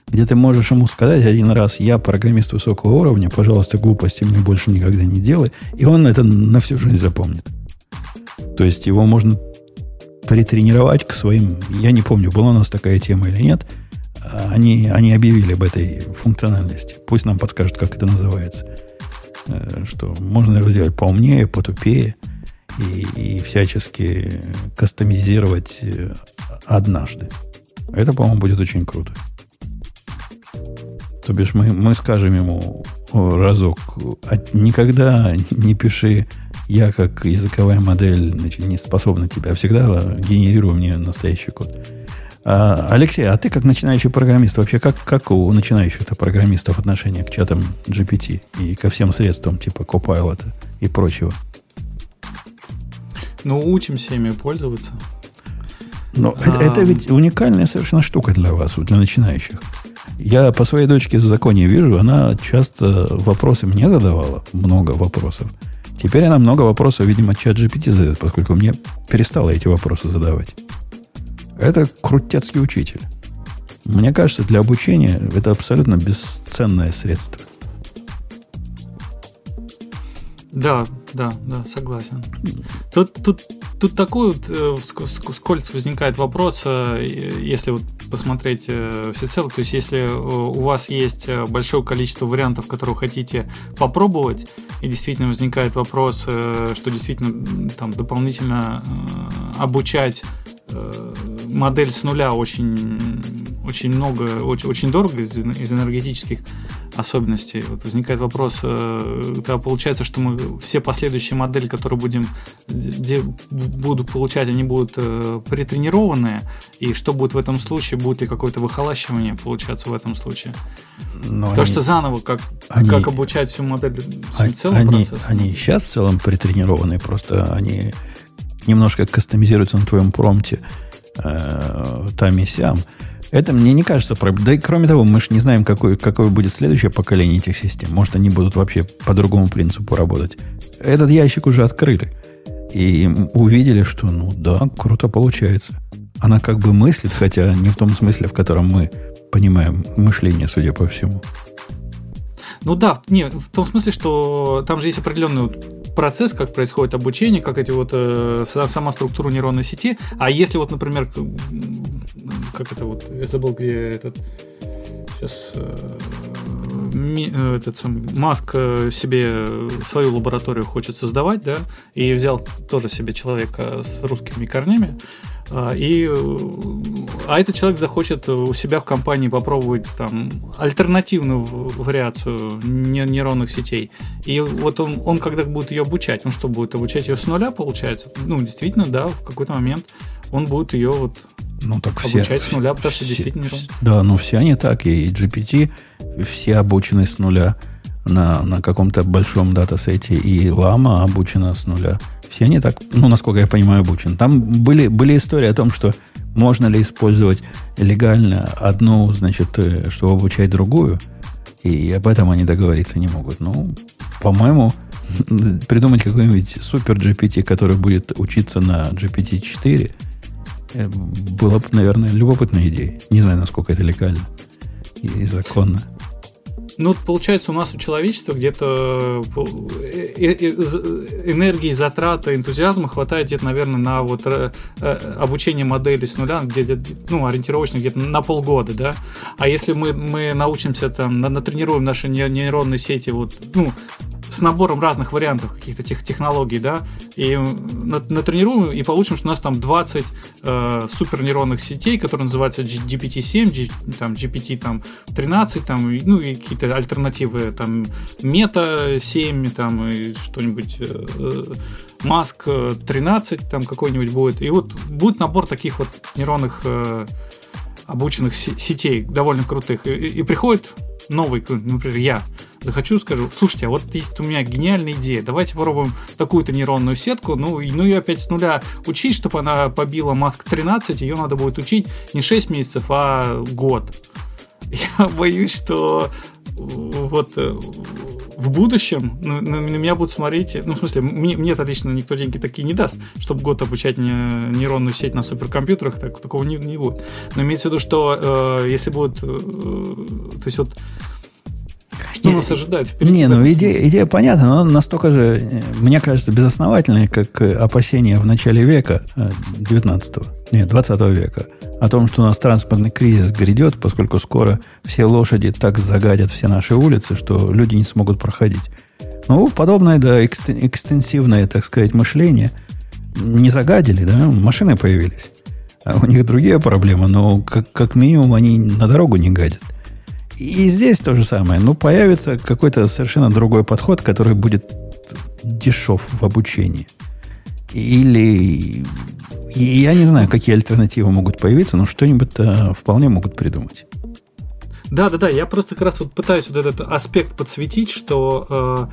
Где ты можешь ему сказать один раз, я программист высокого уровня, пожалуйста, глупости мне больше никогда не делай. И он это на всю жизнь запомнит. То есть его можно притренировать к своим... Я не помню, была у нас такая тема или нет. Они, они объявили об этой функциональности. Пусть нам подскажут, как это называется. Э, Что можно его сделать поумнее, потупее и, и всячески кастомизировать э, однажды. Это, по-моему, будет очень круто. То бишь мы, мы скажем ему разок, «А никогда не пиши, я как языковая модель значит, не способна тебя, а всегда генерируй мне настоящий код. А, Алексей, а ты как начинающий программист, вообще как, как у начинающих-то программистов отношение к чатам GPT и ко всем средствам типа Copilot и прочего? Ну, учимся ими пользоваться. Но А. это, это ведь уникальная совершенно штука для вас, для начинающих. Я по своей дочке в законе вижу, она часто вопросы мне задавала, много вопросов. Теперь она много вопросов, видимо, чат GPT задает, поскольку мне перестала эти вопросы задавать. Это крутецкий учитель. Мне кажется, для обучения это абсолютно бесценное средство. Да, да, да, согласен. Тут, тут, тут такой вот э, скользь возникает вопрос, э, если вот посмотреть э, всецело, то есть если у вас есть большое количество вариантов, которые вы хотите попробовать, и действительно возникает вопрос, что действительно там дополнительно обучать модель с нуля очень, очень много, очень, очень дорого из, из энергетических особенностей. Вот возникает вопрос, тогда получается, что мы все последующие модели, которые будем где будут получать, они будут э, претренированные, и что будет в этом случае, будет ли какое-то выхолащивание получаться в этом случае? Но Потому они, что заново, как, они, как обучать всю модель, они, целым они, процессом. Они сейчас в целом претренированные, просто они немножко кастомизируются на твоем промте э, там и сям. Это мне не кажется проблемой. Да и кроме того, мы же не знаем, какое, какое будет следующее поколение этих систем. Может, они будут вообще по другому принципу работать. Этот ящик уже открыли. И увидели, что, ну да, круто получается. Она как бы мыслит, хотя не в том смысле, в котором мы понимаем мышление, судя по всему. Ну да, не, в том смысле, что там же есть определенный процесс, как происходит обучение, как эти вот э, сама структура нейронной сети. А если вот, например, как это вот, я забыл, где этот сейчас э, Э, этот сам Маск э, себе свою лабораторию хочет создавать, да, и взял тоже себе человека с русскими корнями, и, а этот человек захочет у себя в компании попробовать там альтернативную вариацию нейронных сетей. И вот он, он когда будет ее обучать, он что, будет обучать ее с нуля, получается? Ну, действительно, да, в какой-то момент он будет ее вот ну, так обучать все, с нуля, потому что все, действительно... Да, ну все они так, и GPT, все обучены с нуля на, на каком-то большом датасете, и Лама обучена с нуля. Все они так, ну, насколько я понимаю, обучены. Там были, были истории о том, что можно ли использовать легально одну, значит, э, чтобы обучать другую, и об этом они договориться не могут. Ну, по-моему, (laughs) придумать какой-нибудь супер GPT, который будет учиться на GPT-4, э, было бы, наверное, любопытная идея. Не знаю, насколько это легально и законно. Ну, получается, у нас у человечества где-то э, э, энергии, затраты, энтузиазма хватает где-то, наверное, на вот обучение модели с нуля, где ну, ориентировочно где-то на полгода, да. А если мы, мы научимся там, натренируем наши нейронные сети вот, ну, набором разных вариантов каких-то тех, технологий, да, и натренируем и получим, что у нас там 20 э, супернейронных сетей, которые называются GPT-7, G, там, GPT там, 13, там, ну и какие-то альтернативы, там, Meta 7, там, и что-нибудь, э, Mask 13, там какой-нибудь будет. И вот будет набор таких вот нейронных э, обученных сетей, довольно крутых. И, и приходит новый, например, я захочу, скажу, слушайте, а вот есть у меня гениальная идея, давайте попробуем такую-то нейронную сетку, ну, ну, ее опять с нуля учить, чтобы она побила Маск 13, ее надо будет учить не 6 месяцев, а год. (laughs) Я боюсь, что вот э, в будущем на, на, на меня будут смотреть, ну, в смысле, мне, мне-то лично никто деньги такие не даст, чтобы год обучать не, нейронную сеть на суперкомпьютерах, так, такого не, не будет. Но имеется в виду, что э, если будет, э, то есть вот что не, нас ожидает впереди? Не, ну идея, идея понятна, но настолько же, э, мне кажется, безосновательная, как э, опасения в начале века, 19-го, нет, 20 века, о том, что у нас транспортный кризис грядет, поскольку скоро все лошади так загадят все наши улицы, что люди не смогут проходить. Ну, подобное, да, экстенсивное, так сказать, мышление не загадили, да, машины появились. А у них другие проблемы, но как, как минимум они на дорогу не гадят. И здесь то же самое. Ну, появится какой-то совершенно другой подход, который будет дешев в обучении. Или я не знаю, какие альтернативы могут появиться, но что-нибудь вполне могут придумать. Да, да, да. Я просто как раз вот пытаюсь вот этот аспект подсветить, что э,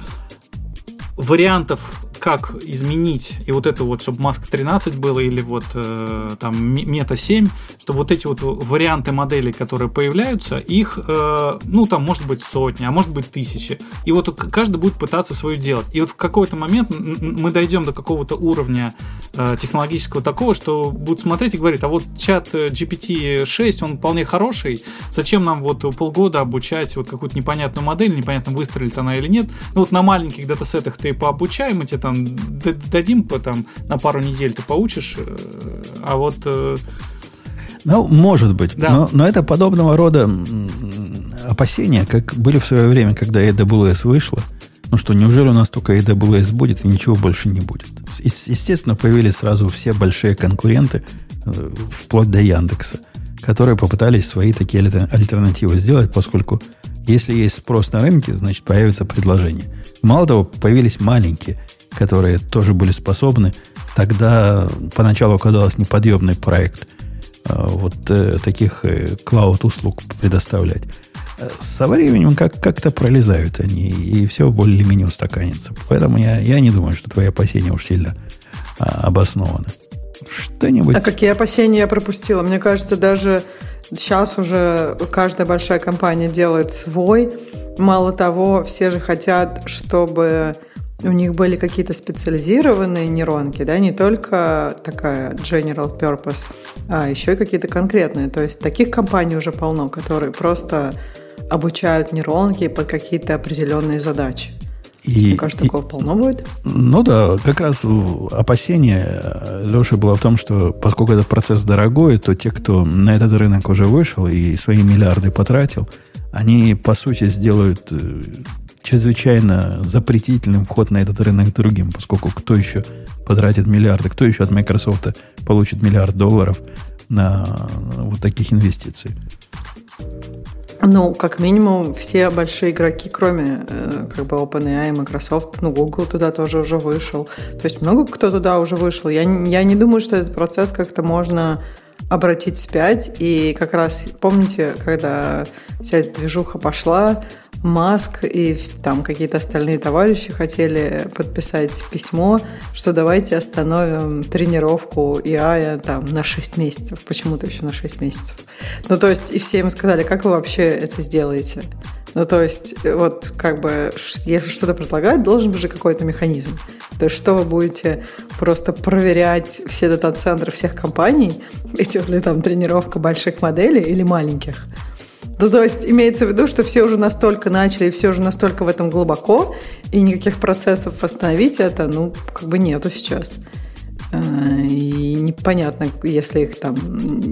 вариантов как изменить, и вот это вот, чтобы Mask 13 было, или вот э, там Meta 7, чтобы вот эти вот варианты моделей, которые появляются, их, э, ну, там может быть сотни, а может быть тысячи. И вот каждый будет пытаться свою делать. И вот в какой-то момент мы дойдем до какого-то уровня э, технологического такого, что будут смотреть и говорить, а вот чат GPT-6, он вполне хороший, зачем нам вот полгода обучать вот какую-то непонятную модель, непонятно, выстрелит она или нет. Ну, вот на маленьких датасетах ты пообучай, мы тебе там дадим по, там, на пару недель ты поучишь, э, а вот... Э, ну, может быть. Да. Но, но это подобного рода опасения, как были в свое время, когда AWS вышла. Ну что, неужели у нас только AWS будет и ничего больше не будет? Естественно, появились сразу все большие конкуренты, э, вплоть до Яндекса, которые попытались свои такие альтернативы сделать, поскольку если есть спрос на рынке, значит, появится предложение. Мало того, появились маленькие, которые тоже были способны. Тогда поначалу казалось неподъемный проект а, вот э, таких э, клауд-услуг предоставлять. Со временем как- как-то пролезают они, и все более-менее устаканится. Поэтому я, я не думаю, что твои опасения уж сильно а, обоснованы. Что-нибудь... А какие опасения я пропустила? Мне кажется, даже Сейчас уже каждая большая компания делает свой. Мало того, все же хотят, чтобы у них были какие-то специализированные нейронки, да, не только такая general purpose, а еще и какие-то конкретные. То есть таких компаний уже полно, которые просто обучают нейронки под какие-то определенные задачи. И, Мне кажется, такого и, полно будет. Ну да, как раз опасение э, Леши было в том, что поскольку этот процесс дорогой, то те, кто на этот рынок уже вышел и свои миллиарды потратил, они, по сути, сделают э, чрезвычайно запретительным вход на этот рынок другим, поскольку кто еще потратит миллиарды, кто еще от Microsoft получит миллиард долларов на вот таких инвестиций. Ну, как минимум, все большие игроки, кроме э, как бы OpenAI, Microsoft, ну, Google туда тоже уже вышел. То есть много кто туда уже вышел. Я, я не думаю, что этот процесс как-то можно обратить вспять. И как раз помните, когда вся эта движуха пошла, Маск и там какие-то остальные товарищи хотели подписать письмо, что давайте остановим тренировку ИА там на 6 месяцев. Почему-то еще на 6 месяцев. Ну, то есть, и все им сказали, как вы вообще это сделаете? Ну, то есть, вот как бы, если что-то предлагать, должен быть же какой-то механизм. То есть, что вы будете просто проверять все дата-центры всех компаний, (laughs) идет ли там тренировка больших моделей или маленьких? Ну, то есть имеется в виду, что все уже настолько начали, все уже настолько в этом глубоко, и никаких процессов остановить это, ну, как бы нету сейчас. И непонятно, если их там...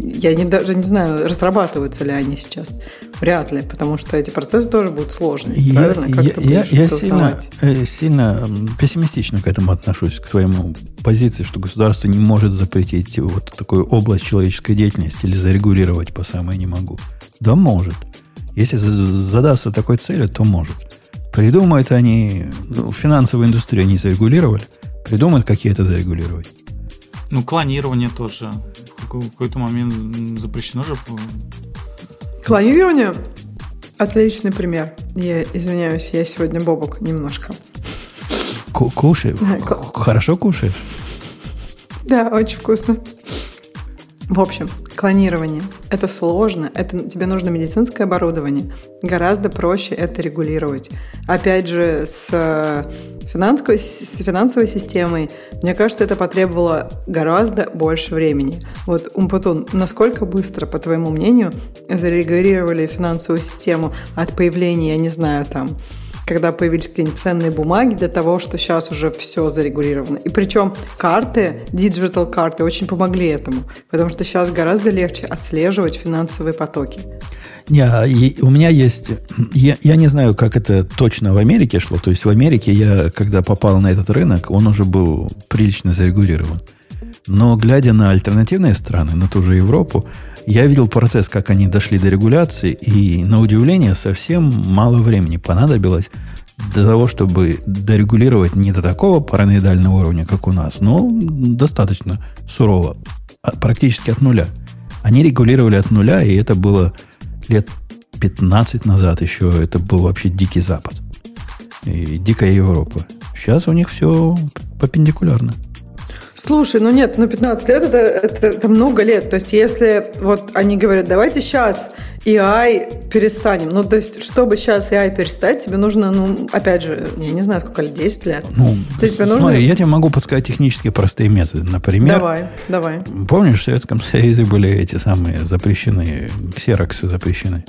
Я не, даже не знаю, разрабатываются ли они сейчас. Вряд ли, потому что эти процессы тоже будут сложные. Я, правильно? Как я, ты я, я сильно, э, сильно пессимистично к этому отношусь, к твоему позиции, что государство не может запретить вот такую область человеческой деятельности или зарегулировать по самое не могу. Да может. Если задаться такой целью, то может. Придумают они, ну, финансовую индустрию они зарегулировали, придумают, какие это зарегулировать. Ну, клонирование тоже в какой-то момент запрещено же. Клонирование? Отличный пример. Я извиняюсь, я сегодня бобок немножко. Кушай. Хорошо кушаешь? Да, очень вкусно. В общем, клонирование. Это сложно, это, тебе нужно медицинское оборудование. Гораздо проще это регулировать. Опять же, с э, финансовой, с финансовой системой, мне кажется, это потребовало гораздо больше времени. Вот, Умпутун, насколько быстро, по твоему мнению, зарегулировали финансовую систему от появления, я не знаю, там, когда появились какие-нибудь ценные бумаги, до того, что сейчас уже все зарегулировано. И причем карты, digital карты очень помогли этому, потому что сейчас гораздо легче отслеживать финансовые потоки. Не, а у меня есть... Я, я не знаю, как это точно в Америке шло. То есть в Америке я, когда попал на этот рынок, он уже был прилично зарегулирован. Но глядя на альтернативные страны, на ту же Европу, я видел процесс, как они дошли до регуляции, и, на удивление, совсем мало времени понадобилось для того, чтобы дорегулировать не до такого параноидального уровня, как у нас, но достаточно сурово, а, практически от нуля. Они регулировали от нуля, и это было лет 15 назад еще, это был вообще дикий Запад. И дикая Европа. Сейчас у них все Перпендикулярно. Слушай, ну нет, ну 15 лет это, это, это много лет. То есть если вот они говорят, давайте сейчас AI перестанем. Ну, то есть, чтобы сейчас AI перестать, тебе нужно, ну, опять же, я не знаю, сколько лет, 10 лет. Ну, то есть, тебе смотри, нужно... я тебе могу подсказать технически простые методы. Например... Давай, давай. Помнишь, в Советском Союзе были эти самые запрещенные, ксероксы запрещены?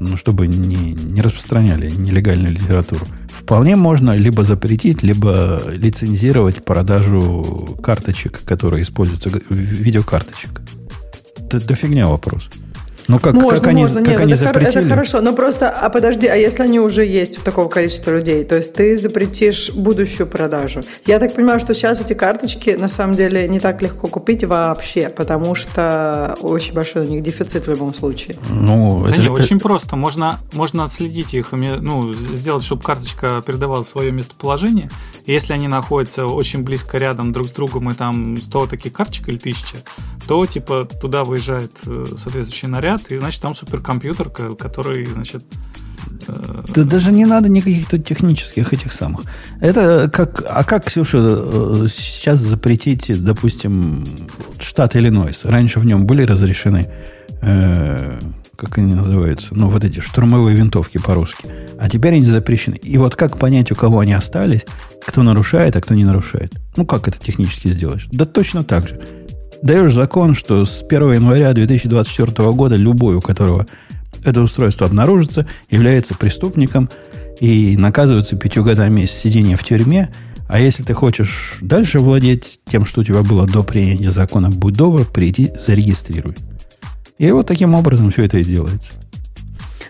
Ну, чтобы не, не распространяли нелегальную литературу. Вполне можно либо запретить, либо лицензировать продажу карточек, которые используются, видеокарточек. Это, это фигня вопрос. Ну, как, можно, как они, можно. Как Нет, они это, запретили? это хорошо, но просто, а подожди, а если они уже есть у такого количества людей, то есть ты запретишь будущую продажу? Я так понимаю, что сейчас эти карточки на самом деле не так легко купить вообще, потому что очень большой у них дефицит в любом случае. Ну, да это, не, это... очень просто. Можно, можно отследить их, ну, сделать, чтобы карточка передавала свое местоположение. Если они находятся очень близко рядом друг с другом, и там 100 таких карточек или 1000, то типа туда выезжает э, соответствующий наряд, и значит там суперкомпьютер, который, значит, э, да даже не надо никаких тут технических этих самых. Это как... А как, Ксюша, э, сейчас запретить, допустим, штат Иллинойс? Раньше в нем были разрешены, э, как они называются, ну, вот эти штурмовые винтовки по-русски. А теперь они запрещены. И вот как понять, у кого они остались, кто нарушает, а кто не нарушает? Ну, как это технически сделаешь? Да точно так же даешь закон, что с 1 января 2024 года любой, у которого это устройство обнаружится, является преступником и наказывается пятью годами сидения в тюрьме. А если ты хочешь дальше владеть тем, что у тебя было до принятия закона, будь добр, приди, зарегистрируй. И вот таким образом все это и делается.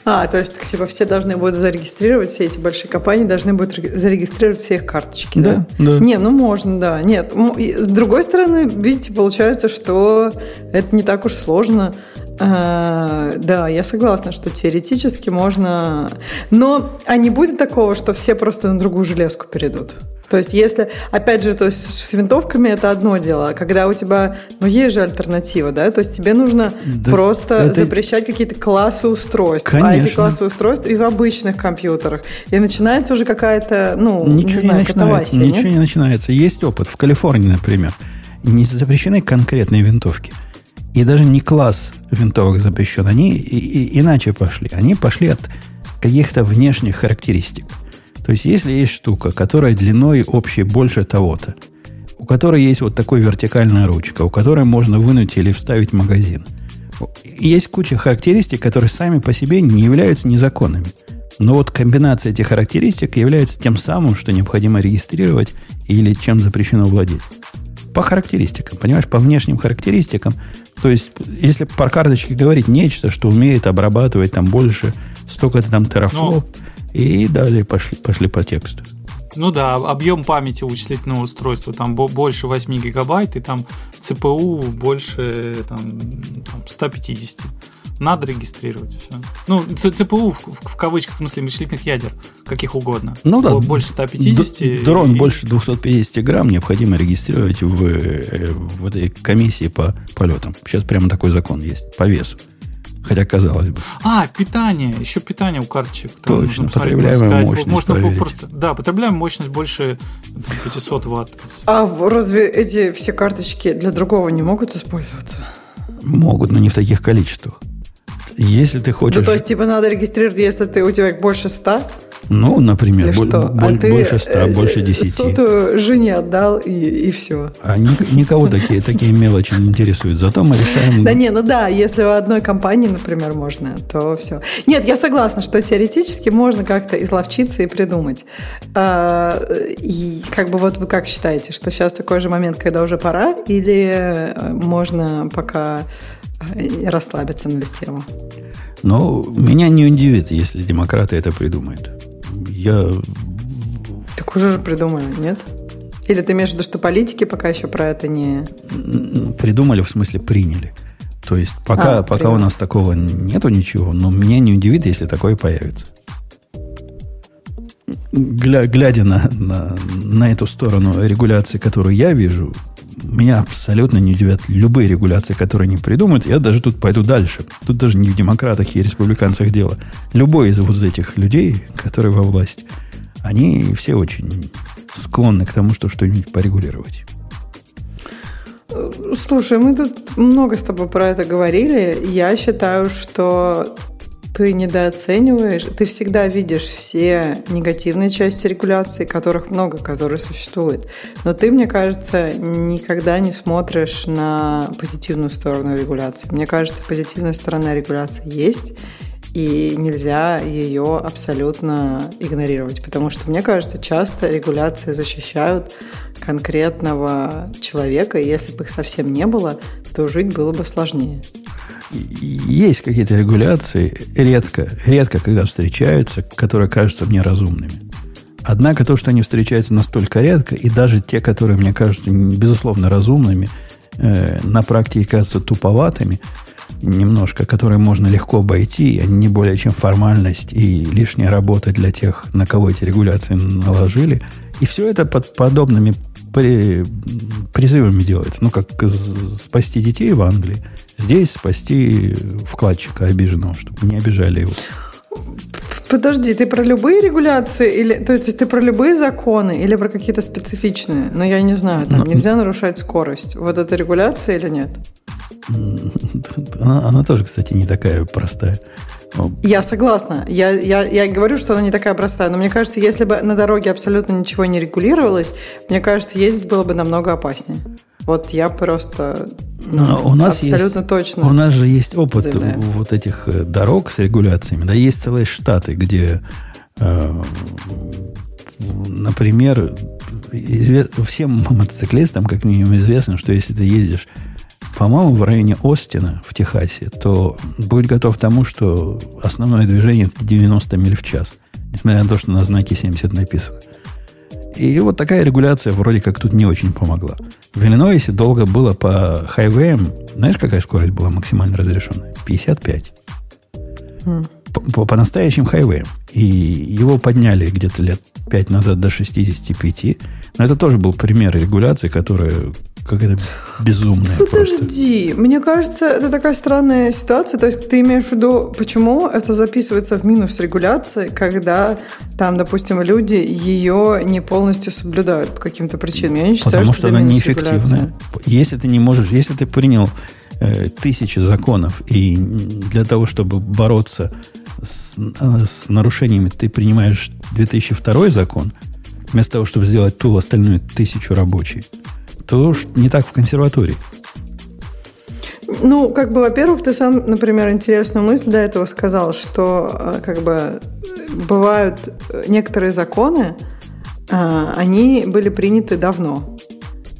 А, то есть типа все должны будут зарегистрировать, все эти большие компании должны будут зарегистрировать все их карточки, да? Да. да. Не, ну можно, да. Нет, с другой стороны, видите, получается, что это не так уж сложно. А, да, я согласна, что теоретически можно, но а не будет такого, что все просто на другую железку перейдут. То есть, если, опять же, то есть с винтовками это одно дело, когда у тебя, ну, есть же альтернатива, да, то есть тебе нужно да, просто это... запрещать какие-то классы устройств, Конечно. а эти классы устройств и в обычных компьютерах. И начинается уже какая-то, ну, ничего не, знаю, не начинается, Ничего нет? не начинается. Есть опыт. В Калифорнии, например, не запрещены конкретные винтовки. И даже не класс винтовок запрещен. Они и, и, иначе пошли. Они пошли от каких-то внешних характеристик. То есть, если есть штука, которая длиной общей больше того-то, у которой есть вот такой вертикальная ручка, у которой можно вынуть или вставить магазин, есть куча характеристик, которые сами по себе не являются незаконными. Но вот комбинация этих характеристик является тем самым, что необходимо регистрировать или чем запрещено владеть. По характеристикам, понимаешь, по внешним характеристикам. То есть, если по карточке говорить нечто, что умеет обрабатывать там больше столько-то там терафлоп, ну, и далее пошли, пошли по тексту. Ну да, объем памяти вычислительного устройства там больше 8 гигабайт, и там ЦПУ больше там, 150. Надо регистрировать все. Ну, ЦПУ в, в, в кавычках, в смысле вычислительных ядер, каких угодно. Ну да. Больше 150. Дрон и... больше 250 грамм необходимо регистрировать в, э, в этой комиссии по полетам. Сейчас прямо такой закон есть, по весу. Хотя казалось бы. А, питание. Еще питание у карточек. Там Точно, потребляемая мощность. Можно проверить. просто, да, потребляемая мощность больше 500 ватт. А разве эти все карточки для другого не могут использоваться? Могут, но не в таких количествах. Если ты хочешь... Ну, то есть, типа, надо регистрировать, если ты, у тебя больше 100? Ну, например, бо- что? Бо- а больше 100, ты больше 10. сотую жене отдал, и, и все. А ни, никого такие, такие мелочи не интересуют. Зато мы решаем... Да не, ну да, если в одной компании, например, можно, то все. Нет, я согласна, что теоретически можно как-то изловчиться и придумать. А, и как бы вот вы как считаете, что сейчас такой же момент, когда уже пора, или э, можно пока э, расслабиться на эту тему? Ну, меня не удивит, если демократы это придумают. Я... Так уже же придумали, нет? Или ты имеешь в виду, что политики пока еще про это не... Придумали, в смысле приняли. То есть пока, а, пока у нас такого нету ничего, но меня не удивит, если такое появится. Гля, глядя на, на, на эту сторону регуляции, которую я вижу, меня абсолютно не удивят любые регуляции, которые они придумают. Я даже тут пойду дальше. Тут даже не в демократах и республиканцах дело. Любой из вот этих людей, которые во власти, они все очень склонны к тому, что что-нибудь порегулировать. Слушай, мы тут много с тобой про это говорили. Я считаю, что ты недооцениваешь, ты всегда видишь все негативные части регуляции, которых много, которые существуют. Но ты, мне кажется, никогда не смотришь на позитивную сторону регуляции. Мне кажется, позитивная сторона регуляции есть, и нельзя ее абсолютно игнорировать, потому что, мне кажется, часто регуляции защищают конкретного человека, и если бы их совсем не было, то жить было бы сложнее есть какие-то регуляции, редко, редко, когда встречаются, которые кажутся мне разумными. Однако то, что они встречаются настолько редко, и даже те, которые мне кажутся, безусловно, разумными, э, на практике кажутся туповатыми, немножко, которые можно легко обойти, они не более чем формальность и лишняя работа для тех, на кого эти регуляции наложили. И все это под подобными при, призывами делается. Ну, как спасти детей в Англии. Здесь спасти вкладчика обиженного, чтобы не обижали его. Подожди, ты про любые регуляции или то есть ты про любые законы или про какие-то специфичные? Ну я не знаю, там Но, нельзя нарушать скорость. Вот это регуляция или нет? (laughs) Она, она тоже, кстати, не такая простая. Я согласна. Я, я, я говорю, что она не такая простая. Но мне кажется, если бы на дороге абсолютно ничего не регулировалось, мне кажется, ездить было бы намного опаснее. Вот я просто ну, у нас абсолютно есть, точно. У нас же есть опыт заявляю. вот этих э, дорог с регуляциями. Да, есть целые штаты, где, э, например, всем мотоциклистам, как минимум, известно, что если ты ездишь по-моему, в районе Остина в Техасе, то будь готов к тому, что основное движение 90 миль в час, несмотря на то, что на знаке 70 написано. И вот такая регуляция вроде как тут не очень помогла. В Иллинойсе долго было по хайвеям, знаешь, какая скорость была максимально разрешенная? 55. Mm. По, по настоящим хайвеям. И его подняли где-то лет 5 назад до 65. Но это тоже был пример регуляции, которая какая-то безумная Подожди, просто. мне кажется, это такая странная ситуация. То есть ты имеешь в виду, почему это записывается в минус регуляции, когда там, допустим, люди ее не полностью соблюдают по каким-то причинам. Я не считаю, Потому что, что она неэффективная. Если ты не можешь, если ты принял э, тысячи законов, и для того, чтобы бороться с, э, с нарушениями, ты принимаешь 2002 закон, вместо того, чтобы сделать ту остальную тысячу рабочей, то не так в консерватории. Ну, как бы, во-первых, ты сам, например, интересную мысль до этого сказал, что э, как бы бывают некоторые законы, э, они были приняты давно.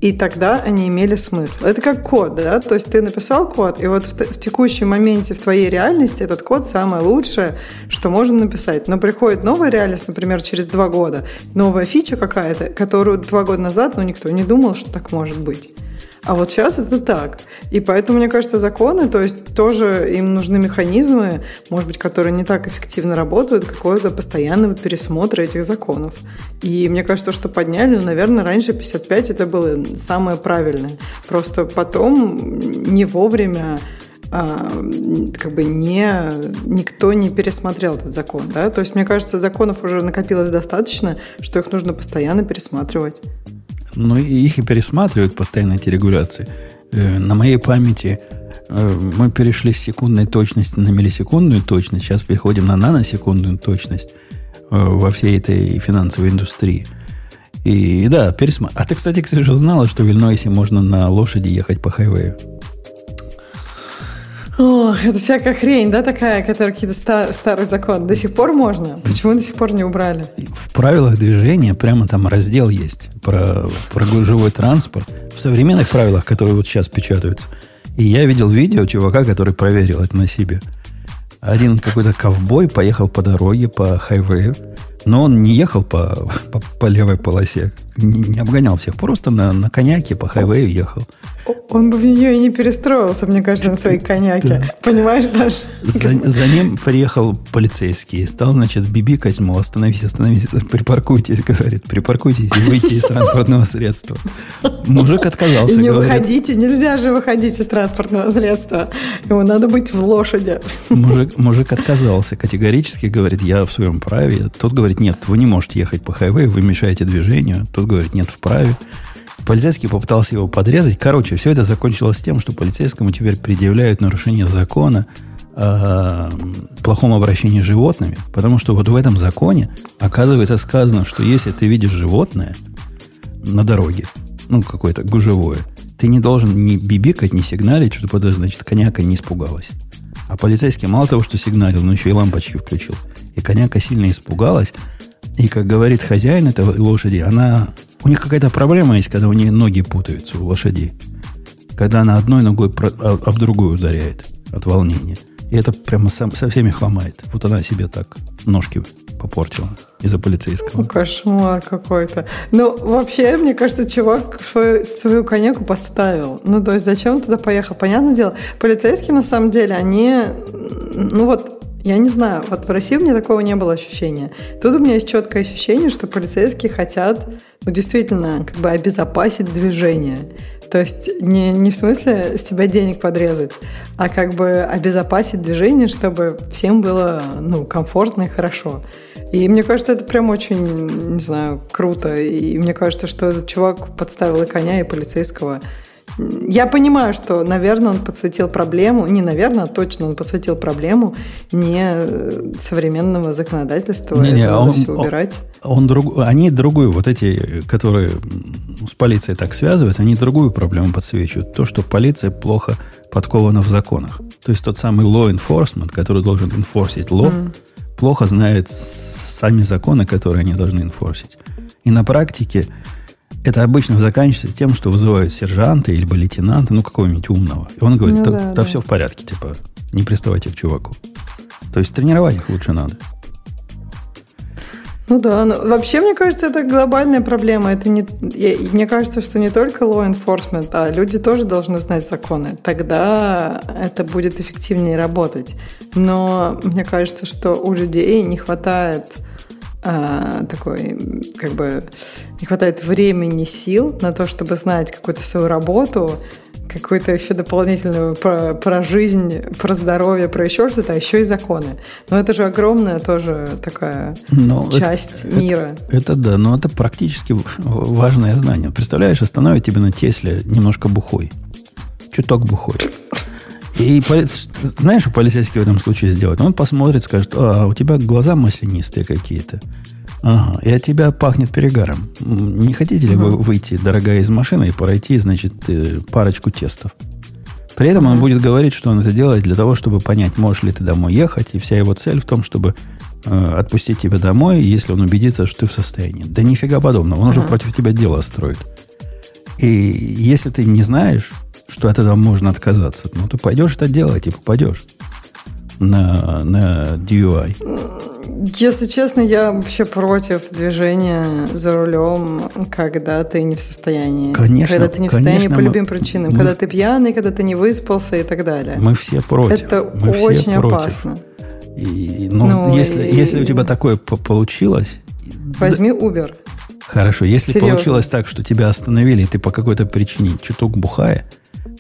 И тогда они имели смысл. Это как код, да? То есть ты написал код, и вот в, в текущем моменте в твоей реальности этот код самое лучшее, что можно написать. Но приходит новая реальность, например, через два года, новая фича какая-то, которую два года назад ну, никто не думал, что так может быть. А вот сейчас это так. И поэтому, мне кажется, законы, то есть тоже им нужны механизмы, может быть, которые не так эффективно работают, какого-то постоянного пересмотра этих законов. И мне кажется, что подняли, наверное, раньше 55 это было самое правильное. Просто потом не вовремя а, как бы не, никто не пересмотрел этот закон. Да? То есть, мне кажется, законов уже накопилось достаточно, что их нужно постоянно пересматривать. Ну, их и пересматривают постоянно эти регуляции. Э, на моей памяти э, мы перешли с секундной точности на миллисекундную точность, сейчас переходим на наносекундную точность э, во всей этой финансовой индустрии. И да, пересматривать. А ты, кстати, Ксюша, знала, что в Иллинойсе можно на лошади ехать по хайвею? Ох, это всякая хрень, да, такая, которая какие-то стар, старый закон. До сих пор можно? Почему до сих пор не убрали? В правилах движения прямо там раздел есть про, про гужевой транспорт. В современных правилах, которые вот сейчас печатаются. И я видел видео чувака, который проверил это на себе. Один какой-то ковбой поехал по дороге, по хайвею, но он не ехал по, по, по левой полосе, не, не обгонял всех, просто на, на коньяке по хайвею ехал. Он бы в нее и не перестроился, мне кажется, на своей коньяке. (laughs) Да. Понимаешь, даже? За, за ним приехал полицейский. Стал, значит, бибикать, мол, остановись, остановись, (laughs) припаркуйтесь, говорит, припаркуйтесь и выйти из транспортного средства. Мужик отказался, и не говорит, выходите, нельзя же выходить из транспортного средства. Ему надо быть в лошади. Мужик, мужик отказался категорически, говорит, я в своем праве. Тот говорит, нет, вы не можете ехать по хайвею, вы мешаете движению. Тот Говорит, нет, вправе. Полицейский попытался его подрезать. Короче, все это закончилось тем, что полицейскому теперь предъявляют нарушение закона о плохом обращении с животными, потому что вот в этом законе оказывается сказано, что если ты видишь животное на дороге, ну, какое-то гужевое, ты не должен ни бибикать, ни сигналить, что подожди, значит, коняка не испугалась. А полицейский мало того, что сигналил, но еще и лампочки включил. И коняка сильно испугалась. И, как говорит хозяин этой лошади, она... У них какая-то проблема есть, когда у нее ноги путаются у лошади. Когда она одной ногой об другую ударяет от волнения. И это прямо сам, со всеми хломает. Вот она себе так ножки попортила из-за полицейского. Кошмар какой-то. Ну, вообще, мне кажется, чувак свою, свою коньяку подставил. Ну, то есть, зачем он туда поехал? Понятное дело, полицейские, на самом деле, они... Ну, вот я не знаю, вот в России у меня такого не было ощущения. Тут у меня есть четкое ощущение, что полицейские хотят, ну, действительно, как бы обезопасить движение. То есть не, не в смысле с тебя денег подрезать, а как бы обезопасить движение, чтобы всем было ну, комфортно и хорошо. И мне кажется, это прям очень, не знаю, круто. И мне кажется, что этот чувак подставил и коня, и полицейского. Я понимаю, что, наверное, он подсветил проблему, не наверное, а точно он подсветил проблему не современного законодательства, не, не, это он, все убирать. Он, он друг, они другую, вот эти, которые с полицией так связывают, они другую проблему подсвечивают. То, что полиция плохо подкована в законах. То есть тот самый law enforcement, который должен enforcить law, mm. плохо знает сами законы, которые они должны enforcить. И на практике это обычно заканчивается тем, что вызывают сержанта или лейтенанта, ну, какого-нибудь умного. И он говорит, ну, да, да, да все в порядке, типа, не приставайте к чуваку. То есть тренировать их лучше надо. Ну да, но вообще, мне кажется, это глобальная проблема. Это не, я, мне кажется, что не только law enforcement, а люди тоже должны знать законы. Тогда это будет эффективнее работать. Но мне кажется, что у людей не хватает а, такой, как бы, не хватает времени, сил на то, чтобы знать какую-то свою работу, какую-то еще дополнительную про, про жизнь, про здоровье, про еще что-то, а еще и законы. Но это же огромная тоже такая но часть это, мира. Это, это да, но это практически важное знание. Представляешь, остановит тебя на Тесле немножко бухой. Чуток бухой. И знаешь, что полицейский в этом случае сделает? Он посмотрит, скажет, а, у тебя глаза маслянистые какие-то. Ага, и от тебя пахнет перегаром. Не хотите ли угу. вы выйти, дорогая, из машины и пройти, значит, э, парочку тестов? При этом он будет говорить, что он это делает для того, чтобы понять, можешь ли ты домой ехать, и вся его цель в том, чтобы э, отпустить тебя домой, если он убедится, что ты в состоянии. Да нифига подобного, он уже против тебя дело строит. И если ты не знаешь, что от этого можно отказаться. Ну, ты пойдешь это делать и попадешь на, на DUI. Если честно, я вообще против движения за рулем, когда ты не в состоянии. Конечно. Когда ты не в состоянии по любым причинам. Мы, когда ты пьяный, когда ты не выспался и так далее. Мы все против. Это мы очень опасно. И, ну, ну, если, и, если у тебя такое получилось... Возьми Uber. Хорошо, если Серьезно. получилось так, что тебя остановили, и ты по какой-то причине чуток бухая,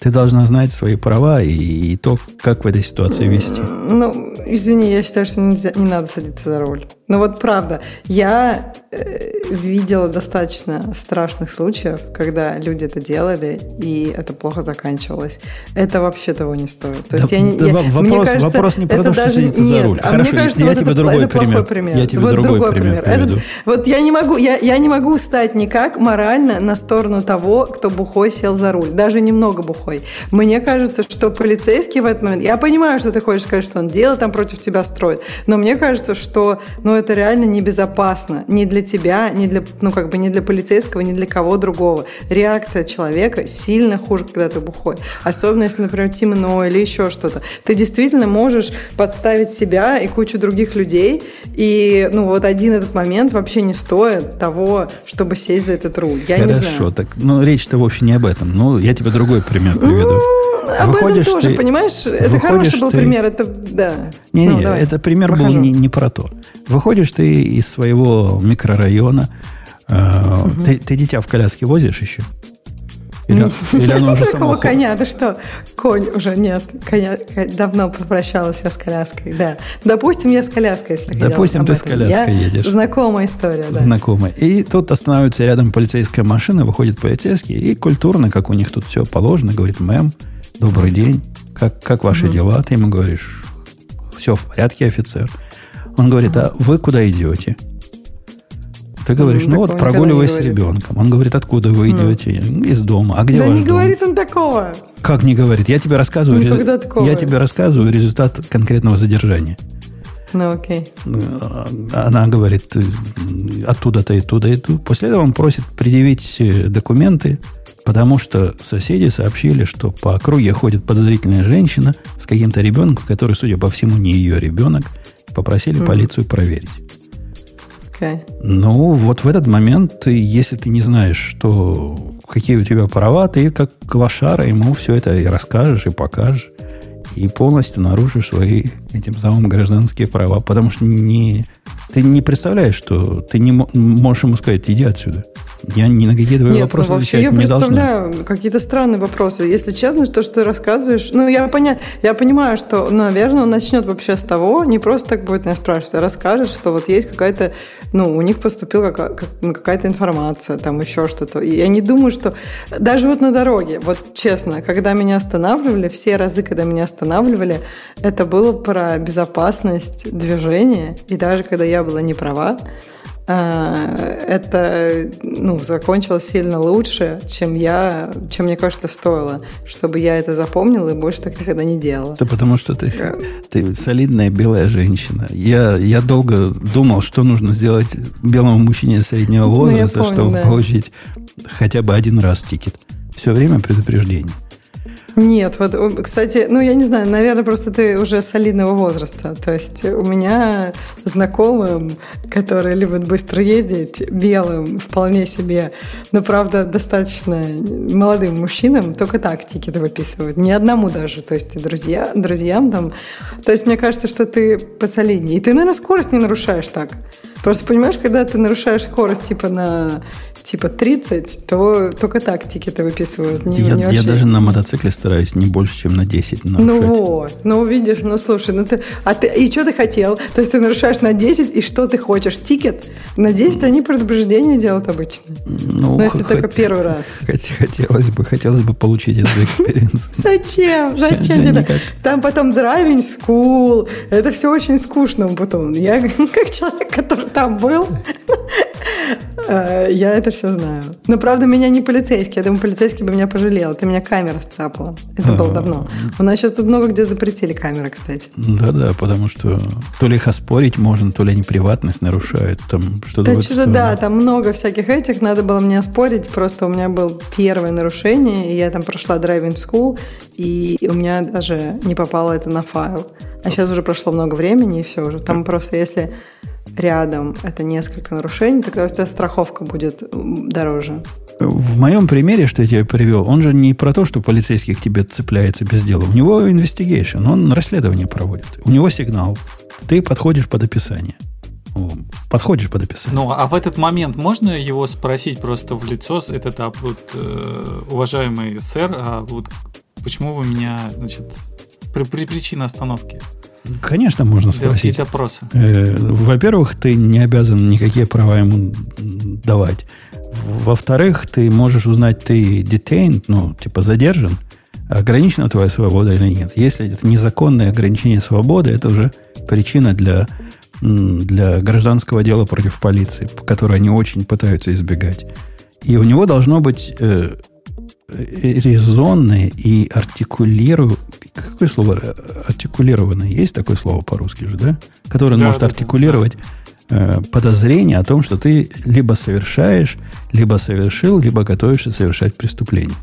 ты должна знать свои права и, и то, как в этой ситуации вести. Ну, извини, я считаю, что нельзя, не надо садиться за руль. Ну вот правда, я э, видела достаточно страшных случаев, когда люди это делали, и это плохо заканчивалось. Это вообще того не стоит. То есть да, я, да, я, вопрос, мне кажется, вопрос не про то, что садиться нет, за руль. А Хорошо, мне кажется, я, вот тебе это, другой это пример. пример. Я тебе вот другой, другой пример. пример. Это, вот я не могу, я, я не могу стать никак морально на сторону того, кто бухой сел за руль, даже немного бухой. Мне кажется, что полицейский в этот момент, я понимаю, что ты хочешь сказать, что он дело там против тебя строит, но мне кажется, что, ну, это реально небезопасно ни для тебя, ни для, ну, как бы, ни для полицейского, ни для кого другого. Реакция человека сильно хуже, когда ты бухой. Особенно, если, например, темно или еще что-то. Ты действительно можешь подставить себя и кучу других людей, и, ну, вот один этот момент вообще не стоит того, чтобы сесть за этот руль. Я Хорошо, не знаю. Так, ну, речь-то вовсе не об этом. Ну, я тебе другой пример приведу. Об выходишь этом тоже, ты, понимаешь? Это хороший был ты, пример, это, да. Не, не, ну, это пример Выхожу. был не, не про то. Выходишь ты из своего микрорайона, э, угу. ты, ты дитя в коляске возишь еще? Или, или оно уже (laughs) Какого само коня? Ты что? Конь уже нет. Коня давно попрощалась я с коляской. Да. Допустим, я с коляской, если Допустим, ты с коляской я... едешь. Знакомая история, да. Знакомая. И тут останавливается рядом полицейская машина, выходит полицейский, и культурно, как у них тут все положено, говорит, мэм, добрый день, как, как ваши mm-hmm. дела? Ты ему говоришь, все в порядке, офицер. Он говорит, а вы куда идете? Ты говоришь, ну, ну вот прогуливаюсь с ребенком. Он говорит, откуда вы ну. идете? Ну. Из дома. А где да ваш не дом? говорит он такого. Как не говорит? Я тебе рассказываю, Никогда рез... такого. я тебе рассказываю результат конкретного задержания. Ну, окей. Она говорит, оттуда-то и туда иду. После этого он просит предъявить э, документы, потому что соседи сообщили, что по округе ходит подозрительная женщина с каким-то ребенком, который, судя по всему, не ее ребенок, попросили mm. полицию проверить. Okay. Ну, вот в этот момент, если ты не знаешь, что, какие у тебя права, ты как лошара ему все это и расскажешь, и покажешь, и полностью нарушишь свои, этим самым, гражданские права. Потому что не, ты не представляешь, что ты не можешь ему сказать, иди отсюда. Я ни на какие твои Нет, вопросы ну, вообще я не представляю какие-то странные вопросы. Если честно, то, что ты рассказываешь, ну, я, поня... я понимаю, что, наверное, он начнет вообще с того, не просто так будет меня спрашивать, а расскажет, что вот есть какая-то, ну, у них поступила ну, какая-то информация, там еще что-то. И я не думаю, что даже вот на дороге, вот честно, когда меня останавливали, все разы, когда меня останавливали, это было про безопасность движения, и даже когда я была не права, Э, это ну, закончилось сильно лучше, чем я, чем мне кажется, стоило, чтобы я это запомнила и больше так никогда не делала. Это потому что ты, ты солидная белая женщина. Я, я долго думал, что нужно сделать белому мужчине среднего ну, возраста, ну, помню, чтобы да. получить хотя бы один раз тикет. Все время предупреждение. Нет, вот, кстати, ну, я не знаю, наверное, просто ты уже солидного возраста. То есть у меня знакомым, которые любят быстро ездить, белым, вполне себе, но, правда, достаточно молодым мужчинам только так тикеты выписывают. Ни одному даже. То есть друзья, друзьям там. То есть мне кажется, что ты посолиднее. И ты, наверное, скорость не нарушаешь так. Просто понимаешь, когда ты нарушаешь скорость типа на типа 30, то только так ticket ы выписывают. Не, я, не я даже на мотоцикле стараюсь не больше, чем на 10 нарушать. Ну вот, ну видишь, ну слушай, ну ты, а ты, и что ты хотел? То есть ты нарушаешь на 10, и что ты хочешь? Ticket? На 10 они предупреждение делают обычно. Ну, Но если хоть, только первый раз. (laughs) Хотелось бы, хотелось бы получить этот experience. (laughs) Зачем? Зачем тебе? Там потом driving school. Это все очень скучно потом. Я (laughs) как человек, который там был, я это все знаю. Но правда, меня не полицейский. Я думаю, полицейский бы меня пожалел. Это меня камера сцапала. Это было давно. У нас сейчас тут много где запретили камеры, кстати. Да-да, потому что то ли их оспорить можно, то ли они приватность нарушают. Там что-то да, что-то да, там много всяких этих. Надо было мне оспорить. Просто у меня было первое нарушение, и я там прошла driving school, и у меня даже не попало это на файл. А сейчас уже прошло много времени, и все уже. Там просто если рядом это несколько нарушений, тогда у тебя страховка будет дороже. В моем примере, что я тебе привел, он же не про то, что полицейский к тебе цепляется без дела. У него investigation, он расследование проводит. У него сигнал. Ты подходишь под описание. Подходишь под описание. Ну, а в этот момент можно его спросить просто в лицо, этот а, вот, э, уважаемый сэр, а вот почему вы меня, значит, при, при причине остановки? Конечно, можно спросить. допросы. Э, во-первых, ты не обязан никакие права ему давать. Во-вторых, ты можешь узнать, ты detained, ну, типа задержан, ограничена твоя свобода или нет. Если это незаконное ограничение свободы, это уже причина для, для гражданского дела против полиции, которое они очень пытаются избегать. И у него должно быть э, резонное и артикулиру... Какое слово? Артикулированное. Есть такое слово по-русски же, да? Которое да, может да, артикулировать да. э, подозрение о том, что ты либо совершаешь, либо совершил, либо готовишься совершать преступление.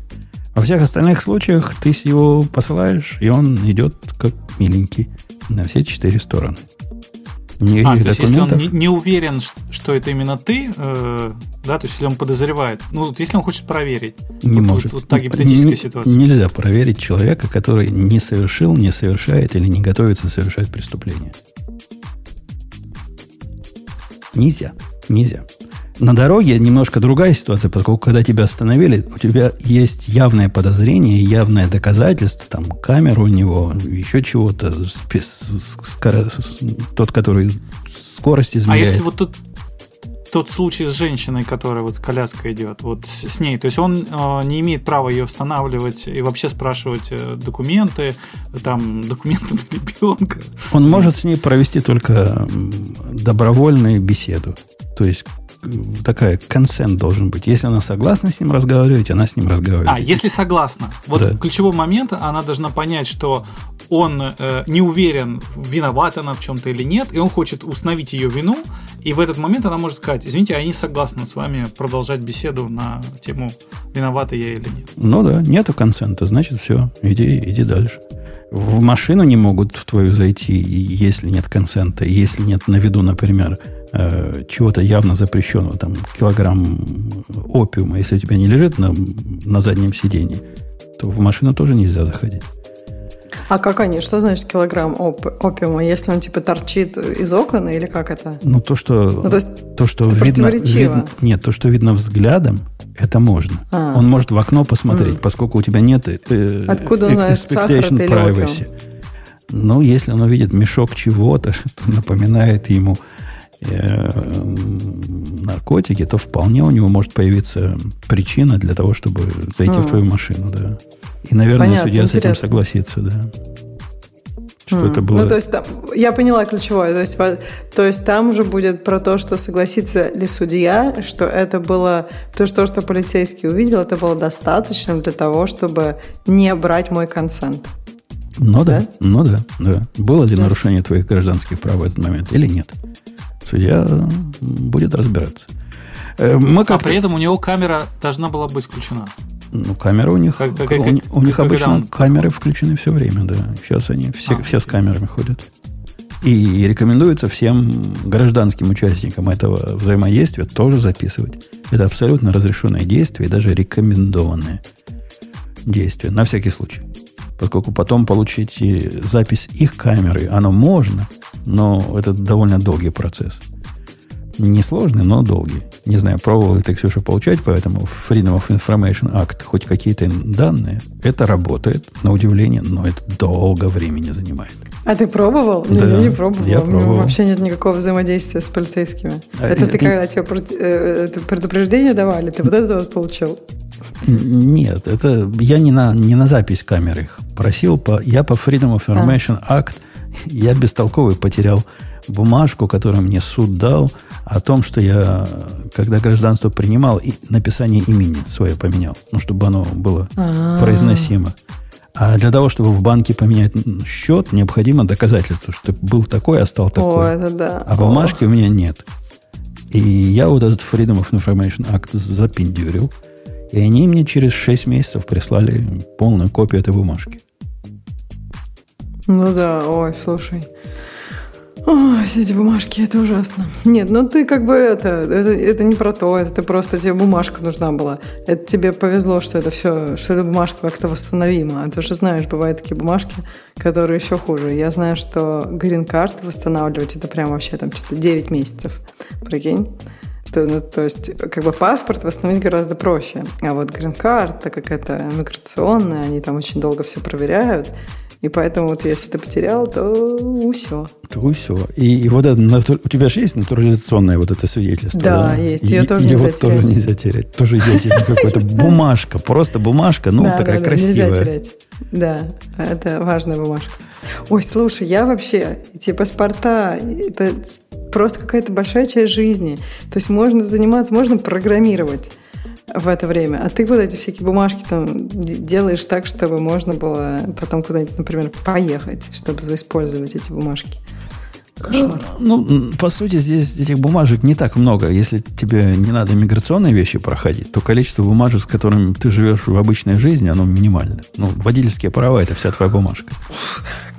Во всех остальных случаях ты его посылаешь, и он идет как миленький на все четыре стороны. Никаких а, то есть, если он не, не уверен, что это именно ты, э, да, то есть, если он подозревает, ну, вот если он хочет проверить. Не вот, может. Вот, вот так гипотетическая не, ситуация. Нельзя проверить человека, который не совершил, не совершает или не готовится совершать преступление. Нельзя. Нельзя. На дороге немножко другая ситуация, поскольку когда тебя остановили, у тебя есть явное подозрение, явное доказательство, там камера у него, еще чего-то, тот, который скорость измеряет. А если вот тут тот случай с женщиной, которая вот с коляской идет, вот с, с ней. То есть он э, не имеет права ее устанавливать и вообще спрашивать э, документы, там, документы на ребенка. Он может с ней провести только добровольную беседу. То есть такая консент должен быть. Если она согласна с ним разговаривать, она с ним разговаривает. А, если согласна. Вот да. ключевой момент, она должна понять, что он э, не уверен, виновата она в чем-то или нет, и он хочет установить ее вину, и в этот момент она может сказать, извините, я не согласна с вами продолжать беседу на тему, виновата я или нет. Ну да, нету консента, значит все, иди, иди дальше. В машину не могут в твою зайти, если нет консента, если нет на виду, например, Э, чего-то явно запрещенного, там, килограмм опиума, если у тебя не лежит на, на заднем сидении, то в машину тоже нельзя заходить. А как они? Что значит килограмм оп опиума? Если он типа торчит из окон или как это? Ну, то, что, ну, то, есть то, что видно, видно... Нет, то, что видно взглядом, это можно. А. Он может в окно посмотреть, mm. поскольку у тебя нет э, Откуда он знает, expectation privacy. Ну, если он увидит мешок чего-то, (laughs) что напоминает ему Э, наркотики, то вполне у него может появиться причина для того, чтобы зайти mm. в твою машину, да. И, наверное, Понятно, судья интересно. с этим согласится, да. Что mm. это было. Ну, то есть, там, я поняла ключевое. То есть, то есть, там уже будет про то, что согласится ли судья, что это было то, что, что полицейский увидел, это было достаточным для того, чтобы не брать мой консент. Ну да, да ну да, да. Было ли нарушение твоих гражданских прав в этот момент или нет? Судья будет разбираться. Э, мы а при этом у него камера должна была быть включена. Ну, камера у них, как, как, у, как, у них обычно он... камеры включены все время, да. Сейчас они все, а, все с камерами ходят. И рекомендуется всем гражданским участникам этого взаимодействия тоже записывать. Это абсолютно разрешенное действие и даже рекомендованное действие, на всякий случай. Поскольку потом получить запись их камеры, оно можно, но это довольно долгий процесс. Несложный, но долгий. Не знаю, пробовал ли ты, Ксюша, получать по этому Freedom of Information Act хоть какие-то данные. Это работает, на удивление, но это долго времени занимает. А ты пробовал? Да, не, не пробовал. Я пробовал. Вообще нет никакого взаимодействия с полицейскими. А, это ты когда тебе э, предупреждение давали, ты вот это вот получил? Нет, это я не на, не на запись камеры их просил. По, я по Freedom of Information а. Act я бестолковый потерял бумажку, которую мне суд дал, о том, что я, когда гражданство принимал, и написание имени свое поменял, ну, чтобы оно было А-а-а. произносимо. А для того, чтобы в банке поменять счет, необходимо доказательство, что был такой, а стал такой. О, это да. А бумажки О. у меня нет. И я вот этот Freedom of Information Act запиндюрил, и они мне через 6 месяцев прислали полную копию этой бумажки. Ну да, ой, слушай. Ой, все эти бумажки, это ужасно. Нет, ну ты как бы это, это, это не про то, это просто тебе бумажка нужна была. Это тебе повезло, что это все, что эта бумажка как-то восстановима. А ты же знаешь, бывают такие бумажки, которые еще хуже. Я знаю, что грин-карт восстанавливать это прям вообще там что-то 9 месяцев. Прикинь? То, ну, то есть, как бы паспорт восстановить гораздо проще. А вот грин-карт, так как это миграционная, они там очень долго все проверяют, и поэтому вот если ты потерял, то все. То все. И, и вот это, у тебя же есть натурализационное вот это свидетельство? Да, да? есть. Ее и, тоже нельзя тоже терять. нельзя терять. Тоже идентичность какой-то. (laughs) Бумажка. Просто бумажка. Ну, такая красивая. Нельзя терять. Да, это важная бумажка. Ой, слушай, я вообще, эти паспорта, это просто какая-то большая часть жизни. То есть можно заниматься, можно программировать в это время. А ты вот эти всякие бумажки там делаешь так, чтобы можно было потом куда-нибудь, например, поехать, чтобы использовать эти бумажки. Кошмар. Ну, по сути, здесь этих бумажек не так много. Если тебе не надо миграционные вещи проходить, то количество бумажек, с которыми ты живешь в обычной жизни, оно минимально. Ну, водительские права – это вся твоя бумажка.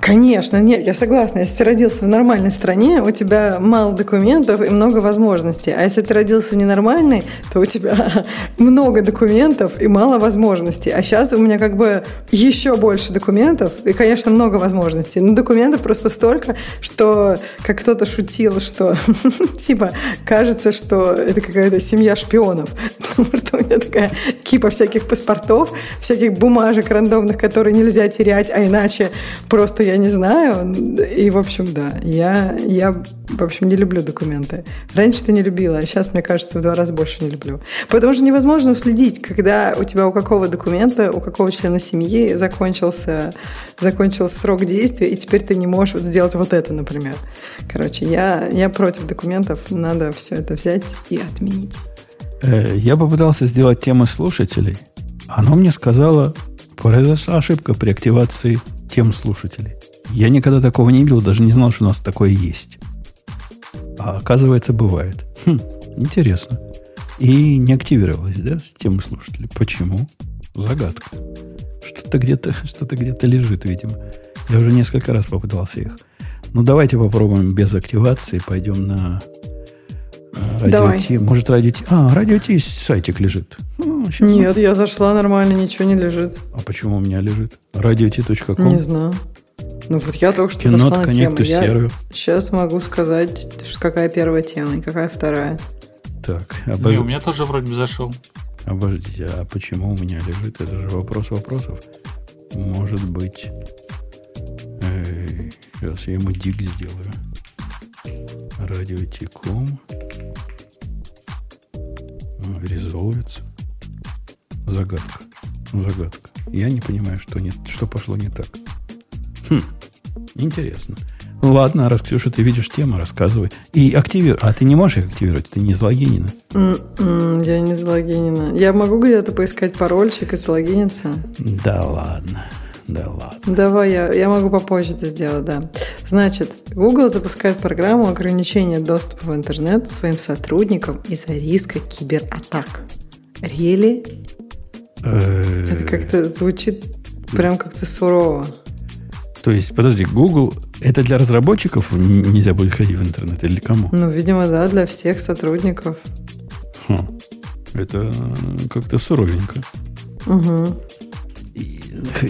Конечно, нет, я согласна. Если ты родился в нормальной стране, у тебя мало документов и много возможностей. А если ты родился в ненормальной, то у тебя (laughs) много документов и мало возможностей. А сейчас у меня как бы еще больше документов и, конечно, много возможностей. Но документов просто столько, что, как кто-то шутил, что (laughs) типа кажется, что это какая-то семья шпионов. (laughs) Потому что у меня такая кипа всяких паспортов, всяких бумажек рандомных, которые нельзя терять, а иначе просто я не знаю. И, в общем, да, я, я в общем, не люблю документы. Раньше ты не любила, а сейчас, мне кажется, в два раза больше не люблю. Потому что невозможно уследить, когда у тебя у какого документа, у какого члена семьи закончился, закончился срок действия, и теперь ты не можешь вот сделать вот это, например. Короче, я, я против документов, надо все это взять и отменить. Э, я попытался сделать темы слушателей. Оно мне сказало, произошла ошибка при активации тем слушателей. Я никогда такого не видел, даже не знал, что у нас такое есть. А оказывается, бывает. Хм, интересно. И не активировалась, да, с темы слушателей. Почему? Загадка. Что-то где-то, (laughs) что-то где-то лежит, видимо. Я уже несколько раз попытался их. Ну, давайте попробуем без активации. Пойдем на Радио Давай. Ти. Может, Радио Ти... А, Радио Ти сайтик лежит. Ну, Нет, я зашла нормально, ничего не лежит. А почему у меня лежит? Радио.ком? Не знаю. Ну вот я только что Кинот, зашла на тему. Я сейчас могу сказать, какая первая тема и какая вторая. Так, обож... Не, у меня тоже вроде бы зашел. Обождите, а почему у меня лежит? Это же вопрос вопросов. Может быть... Эй, сейчас я ему дик сделаю. Радиотиком. Резолвится. Загадка. Загадка. Я не понимаю, что, не, что пошло не так. Хм, интересно. Ладно, раз, Ксюша, ты видишь тему, рассказывай. И активируй. А ты не можешь их активировать? Ты не залогинена? Mm-mm, я не залогинена. Я могу где-то поискать парольчик и залогиниться? Да ладно. Да ладно. Давай, я, я могу попозже это сделать, да. Значит, Google запускает программу ограничения доступа в интернет своим сотрудникам из-за риска кибератак. Really? Это как-то звучит прям как-то сурово. То есть, подожди, Google это для разработчиков нельзя будет ходить в интернет или для кому? Ну, видимо, да, для всех сотрудников. Хм. Это как-то суровенько. Угу.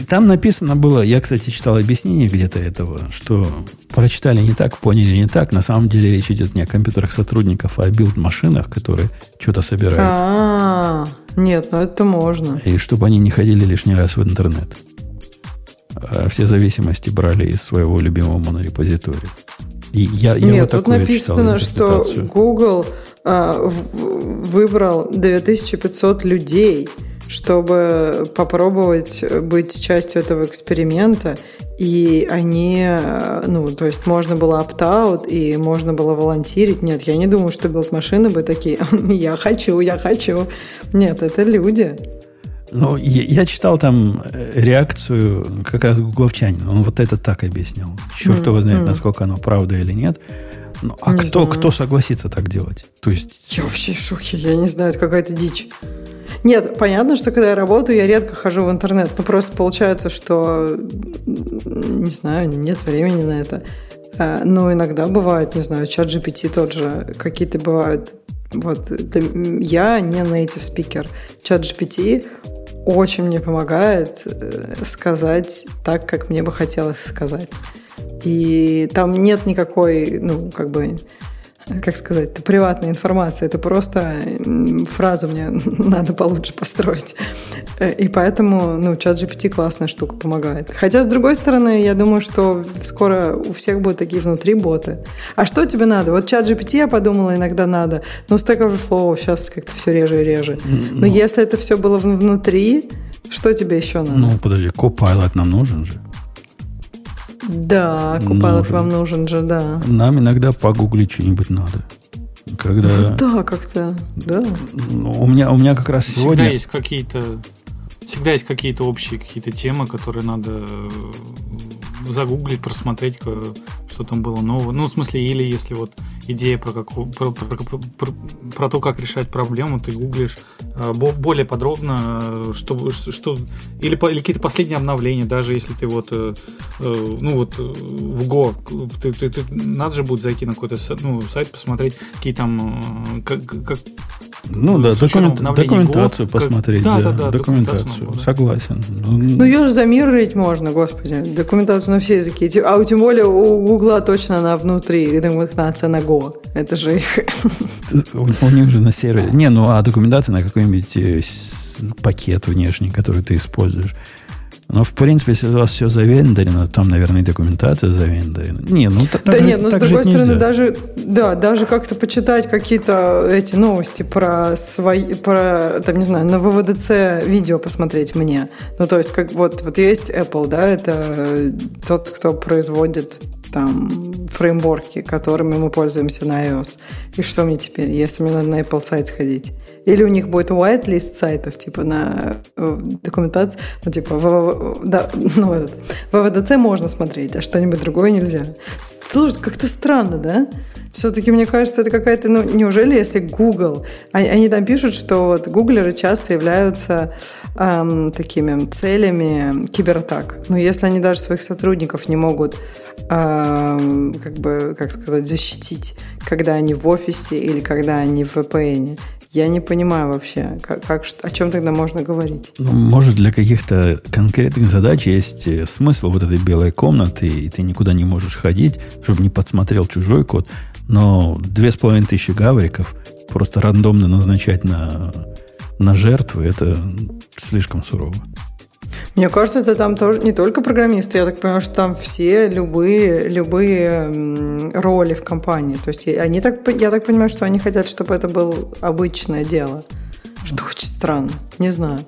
Там написано было, я, кстати, читал объяснение где-то этого, что прочитали не так, поняли не так. На самом деле речь идет не о компьютерах сотрудников, а о билд-машинах, которые что-то собирают. А, нет, ну это можно. И чтобы они не ходили лишний раз в интернет. А все зависимости брали из своего любимого монорепозитория. И я, я Нет, вот тут написано, что Google а, выбрал 2500 людей, чтобы попробовать быть частью этого эксперимента. И они, ну, то есть можно было opt-out, и можно было волонтерить. Нет, я не думаю, что билд-машины бы такие, (laughs) я хочу, я хочу. Нет, это люди. Ну, я, я читал там э, реакцию как раз гугловчанина. Он вот это так объяснял. Черт mm, его знает, насколько оно правда или нет. Ну, а кто, кто согласится так делать? То есть... Я вообще в шоке. Я не знаю, это какая-то дичь. Нет, понятно, что когда я работаю, я редко хожу в интернет. Ну, просто получается, что, не знаю, нет времени на это. А, но иногда бывает, не знаю, чат GPT тот же, какие-то бывают вот я не native speaker. Чат GPT очень мне помогает э, сказать так, как мне бы хотелось сказать. И там нет никакой, ну, как бы, как сказать, это приватная информация, это просто фразу мне (laughs) надо получше построить. Э, и поэтому, ну, чат GPT классная штука, помогает. Хотя, с другой стороны, я думаю, что скоро у всех будут такие внутри боты. А что тебе надо? Вот чат GPT, я подумала, иногда надо, но Stack Overflow сейчас как-то все реже и реже. Но ну, если это все было внутри, что тебе еще надо? Ну, подожди, Copilot нам нужен же. Да, Copilot вам нужен же, да. Нам иногда погуглить что-нибудь надо. Когда... Да, как-то, да. Ну, у меня, у меня как раз Всегда сегодня... есть какие-то Всегда есть какие-то общие какие-то темы, которые надо э, загуглить, просмотреть, что там было нового. Ну, в смысле, или если вот идея про, как, про, про, про, про то, как решать проблему, ты гуглишь э, более подробно, что, что или, или какие-то последние обновления, даже если ты вот, э, э, ну вот в Go, ты, ты, ты, надо же будет зайти на какой-то ну, сайт, посмотреть, какие там, как, как ну да, документ, документацию Go, посмотреть. Как, да, да, да, документацию. документацию согласен. Ну, ее же замирить можно, господи. Документацию на все языки. А тем более у Гугла точно она внутри документация на Go. Это же их... У них же на сервере. Не, ну а документация на какой-нибудь э, пакет внешний, который ты используешь. Но, в принципе, если у вас все завендорено, там, наверное, и документация завендорена. Не, ну так, Да нет, но ну, с другой стороны, нельзя. даже, да, даже как-то почитать какие-то эти новости про свои, про, там, не знаю, на ВВДЦ видео посмотреть мне. Ну, то есть, как вот, вот есть Apple, да, это тот, кто производит там фреймворки, которыми мы пользуемся на iOS. И что мне теперь, если мне надо на Apple сайт сходить? Или у них будет whitelist сайтов, типа на э, документации, ну, типа, в, да, (laughs) ну, этот, в ВВДЦ можно смотреть, а что-нибудь другое нельзя. Слушай, как-то странно, да? Все-таки, мне кажется, это какая-то, ну, неужели, если Google, они, они там пишут, что вот гуглеры часто являются эм, такими целями кибератак. Но если они даже своих сотрудников не могут эм, как бы, как сказать, защитить, когда они в офисе или когда они в VPN, я не понимаю вообще, как, как, о чем тогда можно говорить. Ну, может, для каких-то конкретных задач есть э, смысл вот этой белой комнаты, и ты никуда не можешь ходить, чтобы не подсмотрел чужой код. Но две с половиной тысячи гавриков просто рандомно назначать на, на жертвы, это слишком сурово. Мне кажется, это там тоже не только программисты, я так понимаю, что там все любые, любые роли в компании. То есть они так, я так понимаю, что они хотят, чтобы это было обычное дело. Что очень странно. Не знаю.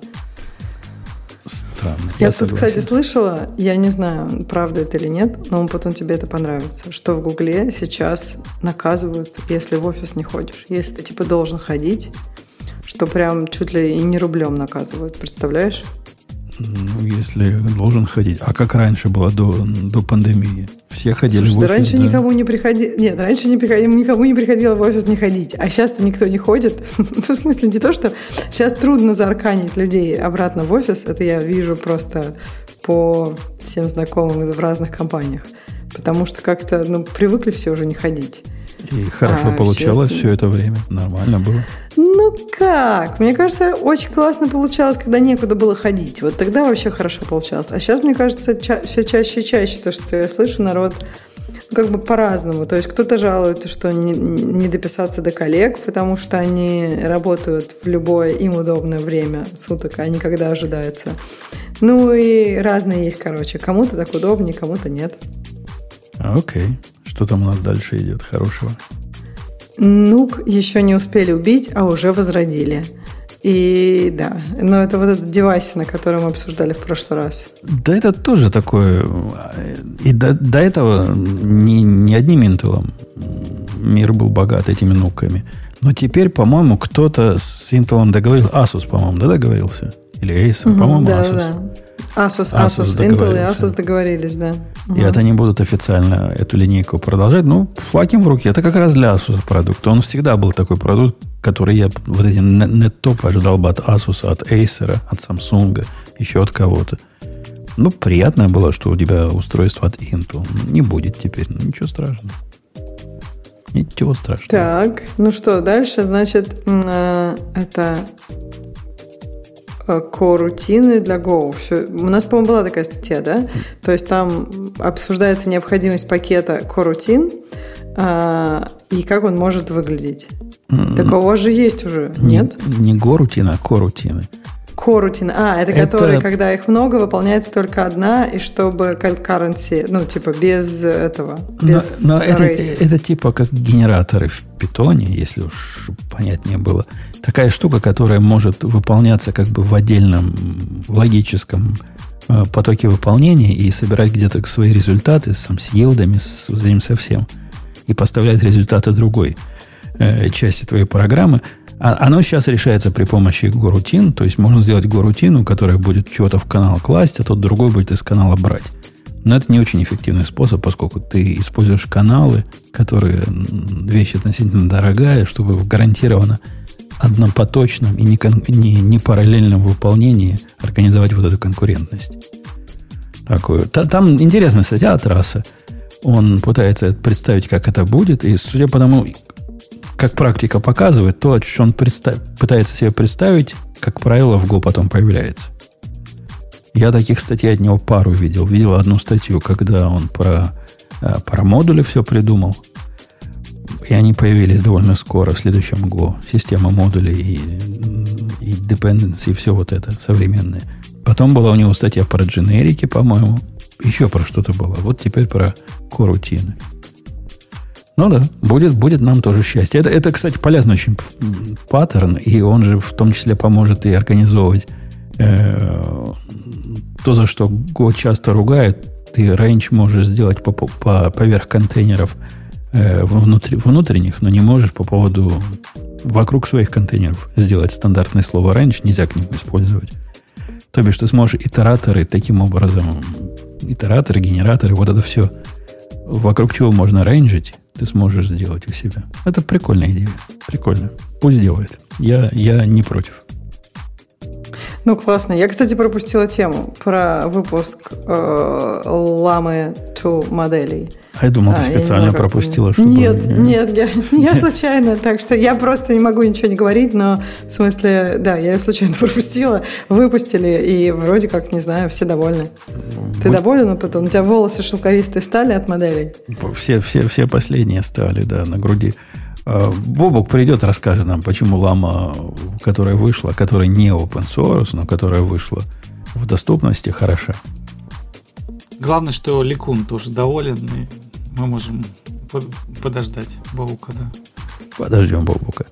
Странно. Я, я тут, кстати, слышала, я не знаю, правда это или нет, но потом тебе это понравится, что в Гугле сейчас наказывают, если в офис не ходишь. Если ты типа должен ходить, что прям чуть ли и не рублем наказывают, представляешь? Ну, если должен ходить. А как раньше было до, до пандемии? Все ходили Слушай, в офис. Раньше да? никому не приходило. Нет, раньше не приходи... никому не приходило в офис не ходить. А сейчас-то никто не ходит. (laughs) ну, в смысле, не то, что сейчас трудно заарканить людей обратно в офис. Это я вижу просто по всем знакомым в разных компаниях. Потому что как-то ну, привыкли все уже не ходить. И хорошо а, получалось все это время. Нормально было. Ну как? Мне кажется, очень классно получалось, когда некуда было ходить. Вот тогда вообще хорошо получалось. А сейчас, мне кажется, ча- все чаще и чаще то, что я слышу, народ ну, как бы по-разному. То есть кто-то жалуется, что не, не дописаться до коллег, потому что они работают в любое им удобное время суток, а не когда ожидается. Ну и разные есть, короче. Кому-то так удобнее, кому-то нет. Окей. Что там у нас дальше идет хорошего? Нук еще не успели убить, а уже возродили. И да, но это вот этот девайс, на котором мы обсуждали в прошлый раз. Да это тоже такое. И до, до этого не, не одним Intel мир был богат этими нуками. Но теперь, по-моему, кто-то с Intel договорился. Asus, по-моему, да, договорился? Или Acer, угу, по-моему, да, Asus. Да. Asus, Asus, Asus Intel и Asus договорились, да. И угу. это они будут официально эту линейку продолжать. Ну, флаким в руке. Это как раз для Asus продукт. Он всегда был такой продукт, который я вот эти нет-топы ожидал бы от Asus, от Acer, от Samsung, еще от кого-то. Ну, приятно было, что у тебя устройство от Intel. Не будет теперь. Ну, ничего страшного. Ничего страшного. Так, ну что, дальше, значит, э, это корутины для Go. Все. У нас, по-моему, была такая статья, да? То есть там обсуждается необходимость пакета корутин а, и как он может выглядеть. Так у вас же есть уже, не, нет? Не горутина, а корутины. Корутин. А, это, это которые, когда их много, выполняется только одна, и чтобы concurrency, ну, типа, без этого, без Но, но это, это типа как генераторы в питоне, если уж понятнее было. Такая штука, которая может выполняться как бы в отдельном логическом э, потоке выполнения и собирать где-то свои результаты сам, с елдами, с, этим совсем, и поставлять результаты другой э, части твоей программы – оно сейчас решается при помощи горутин, то есть можно сделать горутину, которая будет чего-то в канал класть, а тот другой будет из канала брать. Но это не очень эффективный способ, поскольку ты используешь каналы, которые вещь относительно дорогая, чтобы в гарантированно однопоточном и не, не, не параллельном выполнении организовать вот эту конкурентность. Такую. Там интересная статья от Раса. Он пытается представить, как это будет, и судя по тому, как практика показывает, то, что он пытается себе представить, как правило, в Go потом появляется. Я таких статей от него пару видел. Видел одну статью, когда он про, э, про модули все придумал. И они появились довольно скоро в следующем Go. Система модулей и, и dependency, и все вот это современное. Потом была у него статья про дженерики, по-моему. Еще про что-то было. Вот теперь про корутины. Ну да, будет, будет нам тоже счастье. Это, это, кстати, полезный очень паттерн, и он же в том числе поможет и организовывать э, то, за что Go часто ругает. Ты range можешь сделать по, по, поверх контейнеров э, внутри, внутренних, но не можешь по поводу вокруг своих контейнеров сделать стандартное слово range, нельзя к нему использовать. То бишь ты сможешь итераторы таким образом, итераторы, генераторы, вот это все, вокруг чего можно рейнжить, ты сможешь сделать у себя. Это прикольная идея. Прикольно. Пусть делает. Я, я не против. Ну, классно. Я, кстати, пропустила тему про выпуск э, ламы 2 моделей. А я думал, ты а, специально пропустила, чтобы... Нет, нет, я, (laughs) я случайно, так что я просто не могу ничего не говорить, но в смысле, да, я ее случайно (laughs) пропустила, выпустили, и вроде как, не знаю, все довольны. Ты Будь... доволен, потом? У тебя волосы шелковистые стали от моделей? Все, все, все последние стали, да, на груди. А, Бобок придет, расскажет нам, почему лама, которая вышла, которая не open source, но которая вышла в доступности, хороша. Главное, что Ликун тоже доволен, и мы можем подождать Бобука, да. Подождем Бобука.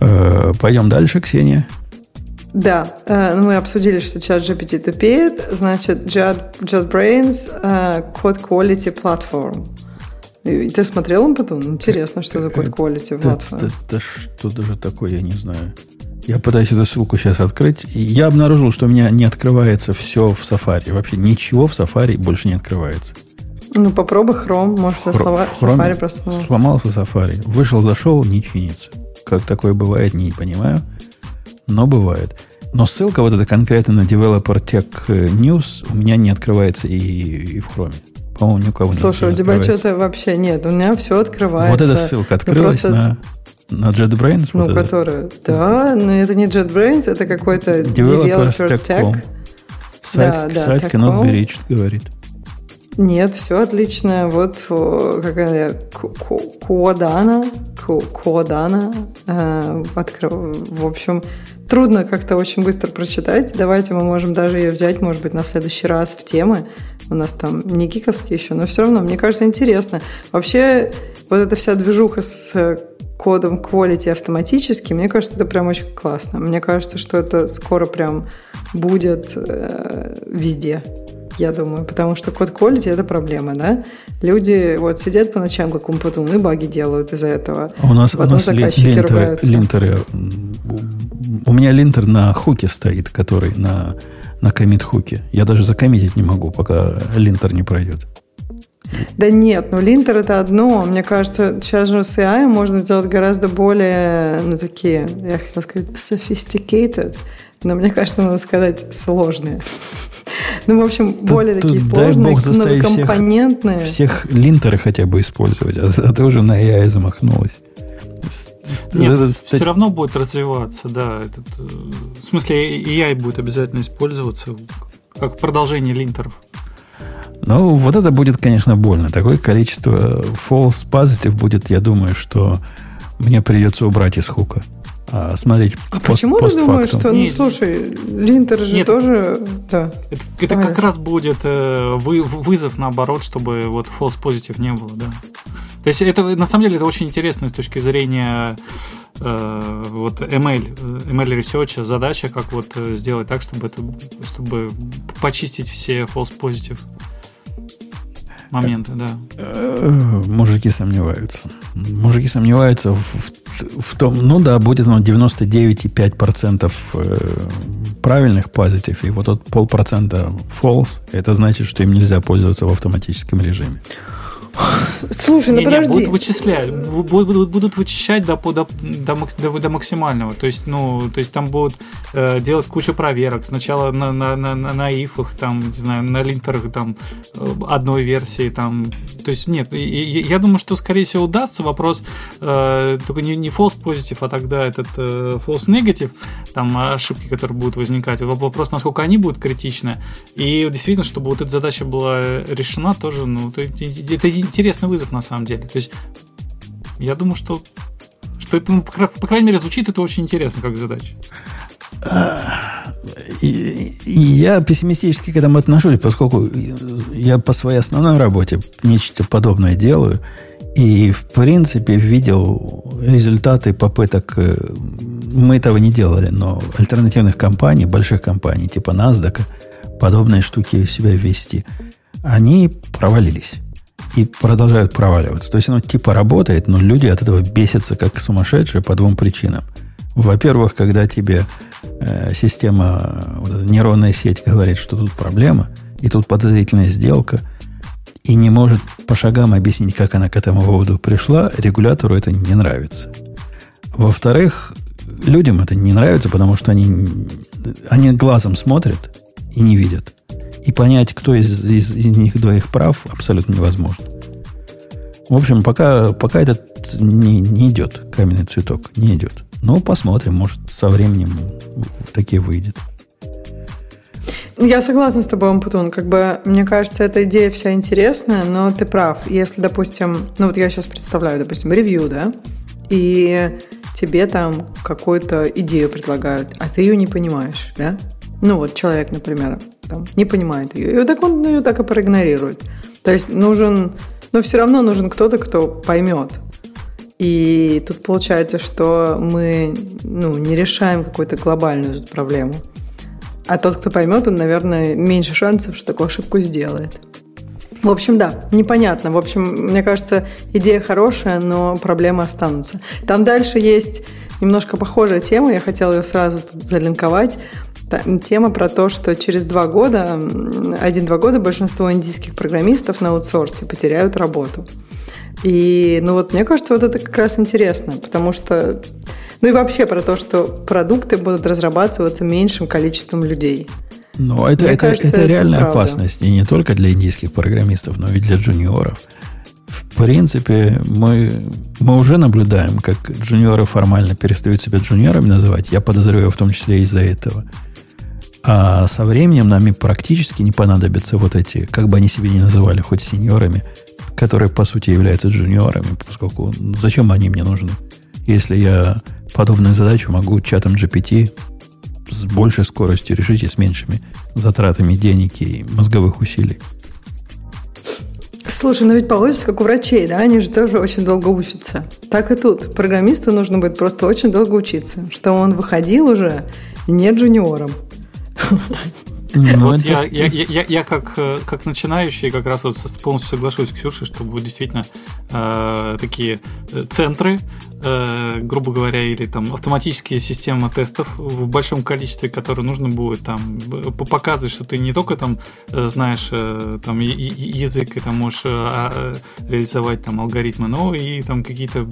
Э, пойдем дальше, Ксения. Да, э, ну, мы обсудили, что чат GPT тупеет, значит, JetBrains Code Quality Platform. И ты смотрел он потом? Интересно, что за Code Quality Platform. Да, да, что даже такое, я не знаю. Я пытаюсь эту ссылку сейчас открыть. Я обнаружил, что у меня не открывается все в Safari. Вообще ничего в Safari больше не открывается. Ну, попробуй Chrome. Может, Хро- слова, Safari просто сломался. Сломался Safari. Вышел, зашел, не чинится. Как такое бывает, не понимаю. Но бывает. Но ссылка вот эта конкретно на Developer Tech News у меня не открывается и, и в Chrome. По-моему, ни у кого Слушай, у тебя что-то вообще нет. У меня все открывается. Вот эта ссылка открылась просто... на на JetBrains? Ну, вот который, да, но это не JetBrains, это какой-то Developer Tech. Сайт, да, да, сайт cannot be reached, говорит. Нет, все отлично. Вот какая Куадана, Куадана. Э, в общем, трудно как-то очень быстро прочитать. Давайте мы можем даже ее взять, может быть, на следующий раз в темы. У нас там не гиковские еще, но все равно, мне кажется, интересно. Вообще, вот эта вся движуха с кодом quality автоматически, мне кажется, это прям очень классно. Мне кажется, что это скоро прям будет э, везде я думаю, потому что код quality – это проблема, да? Люди вот сидят по ночам, как умпутун, и баги делают из-за этого. А у нас, Потом у нас заказчики линтеры, ругаются. линтеры, у меня линтер на хуке стоит, который на, на комит-хуке. Я даже закоммитить не могу, пока линтер не пройдет. Да нет, ну линтер это одно. Мне кажется, сейчас же с AI можно сделать гораздо более, ну такие, я хотела сказать, sophisticated, но мне кажется, надо сказать сложные. Ну, в общем, более такие сложные, многокомпонентные. Всех, всех линтеры хотя бы использовать, а, а ты уже на AI замахнулась. Нет, это, все равно будет развиваться, да. Этот, э, в смысле, AI будет обязательно использоваться как продолжение линтеров. Ну, вот это будет, конечно, больно. Такое количество false positive будет, я думаю, что мне придется убрать из хука а, смотреть А пост, почему ты думаешь, что, ну, слушай, линтер же нет, тоже, да. Это, это как раз будет э, вы, вызов, наоборот, чтобы вот false positive не было, да. То есть это, на самом деле, это очень интересно с точки зрения э, вот ML, ML research, задача, как вот э, сделать так, чтобы это, чтобы почистить все false positive моменты, да. Э, мужики сомневаются. Мужики сомневаются в в том, ну да, будет оно 99,5% э, правильных позитив, и вот тот полпроцента false, это значит, что им нельзя пользоваться в автоматическом режиме. (laughs) Слушай, ну не, подожди. Не, будут вычислять, будут, будут вычищать до, до, до, до, максимального. То есть, ну, то есть там будут э, делать кучу проверок. Сначала на, на, на, на ифах, там, не знаю, на линтерах там э, одной версии. Там. То есть, нет, и, я думаю, что, скорее всего, удастся. Вопрос э, только не, не false positive, а тогда этот э, false negative, там ошибки, которые будут возникать. Вопрос, насколько они будут критичны. И действительно, чтобы вот эта задача была решена, тоже, ну, это, это интересный вызов на самом деле. То есть я думаю, что, что это, ну, по крайней мере, звучит это очень интересно как задача. И, я пессимистически к этому отношусь, поскольку я по своей основной работе нечто подобное делаю. И, в принципе, видел результаты попыток, э, мы этого не делали, но альтернативных компаний, больших компаний, типа NASDAQ, подобные штуки в себя ввести, они провалились и продолжают проваливаться. То есть оно типа работает, но люди от этого бесятся как сумасшедшие по двум причинам. Во-первых, когда тебе э, система, вот эта нейронная сеть говорит, что тут проблема, и тут подозрительная сделка, и не может по шагам объяснить, как она к этому выводу пришла, регулятору это не нравится. Во-вторых, людям это не нравится, потому что они, они глазом смотрят и не видят. И понять, кто из, из, из них двоих прав, абсолютно невозможно. В общем, пока, пока этот не, не идет, каменный цветок, не идет. Но посмотрим, может, со временем такие выйдет. Я согласна с тобой, Ампутун. Как бы, мне кажется, эта идея вся интересная, но ты прав. Если, допустим, ну вот я сейчас представляю, допустим, ревью, да, и тебе там какую-то идею предлагают, а ты ее не понимаешь, да? Ну вот человек, например, там, не понимает ее. И вот так он ее так и проигнорирует. То есть нужен, но все равно нужен кто-то, кто поймет. И тут получается, что мы ну, не решаем какую-то глобальную проблему. А тот, кто поймет, он, наверное, меньше шансов, что такую ошибку сделает. В общем, да, непонятно. В общем, мне кажется, идея хорошая, но проблемы останутся. Там дальше есть немножко похожая тема, я хотела ее сразу тут залинковать тема про то, что через два года, один-два года большинство индийских программистов на аутсорсе потеряют работу. И, ну вот, мне кажется, вот это как раз интересно, потому что, ну и вообще про то, что продукты будут разрабатываться меньшим количеством людей. Но это, это, кажется, это, это реальная правда. опасность, и не только для индийских программистов, но и для джуниоров. В принципе, мы, мы уже наблюдаем, как джуниоры формально перестают себя джуниорами называть. Я подозреваю в том числе из-за этого. А со временем нами практически не понадобятся вот эти, как бы они себе ни называли, хоть сеньорами, которые по сути являются джуниорами, поскольку зачем они мне нужны? Если я подобную задачу могу чатом GPT с большей скоростью решить и с меньшими затратами денег и мозговых усилий. Слушай, ну ведь получится, как у врачей, да? Они же тоже очень долго учатся. Так и тут. Программисту нужно будет просто очень долго учиться, что он выходил уже не джуниором. Ну, вот я, я, я, я как, э, как начинающий как раз вот полностью соглашусь с Ксюшей, что будут действительно э, такие э, центры, э, грубо говоря, или там автоматические системы тестов в большом количестве, которые нужно будет там показывать, что ты не только там э, знаешь э, там язык и там можешь э, реализовать там алгоритмы, но и там какие-то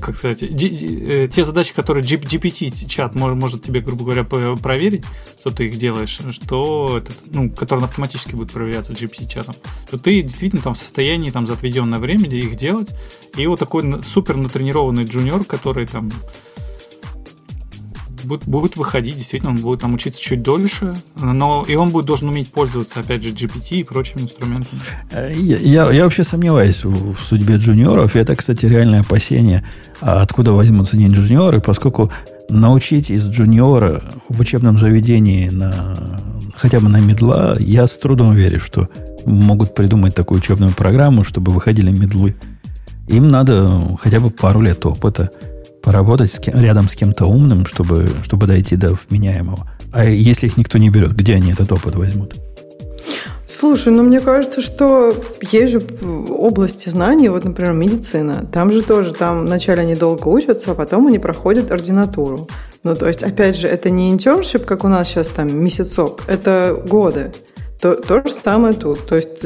как сказать, э, те задачи, которые GPT-чат может тебе, грубо говоря, проверить, что ты их делаешь, что этот, ну, которые автоматически будут проверяться GPT-чатом, что ты действительно там в состоянии там за отведенное время их делать, и вот такой супер натренированный джуниор, который там будет, будет выходить, действительно, он будет там учиться чуть дольше, но и он будет должен уметь пользоваться, опять же, GPT и прочими инструментами. Э, я, я, я вообще сомневаюсь в, в судьбе джуниоров, это, кстати, реальное опасение, а откуда возьмутся не джуниоры, поскольку научить из джуниора в учебном заведении на, хотя бы на медла, я с трудом верю, что могут придумать такую учебную программу, чтобы выходили медлы. Им надо хотя бы пару лет опыта поработать с кем, рядом с кем-то умным, чтобы, чтобы дойти до вменяемого. А если их никто не берет, где они этот опыт возьмут? Слушай, ну мне кажется, что есть же области знаний, вот, например, медицина. Там же тоже, там вначале они долго учатся, а потом они проходят ординатуру. Ну, то есть, опять же, это не интерншип, как у нас сейчас там месяцок, это годы. То, то же самое тут. То есть,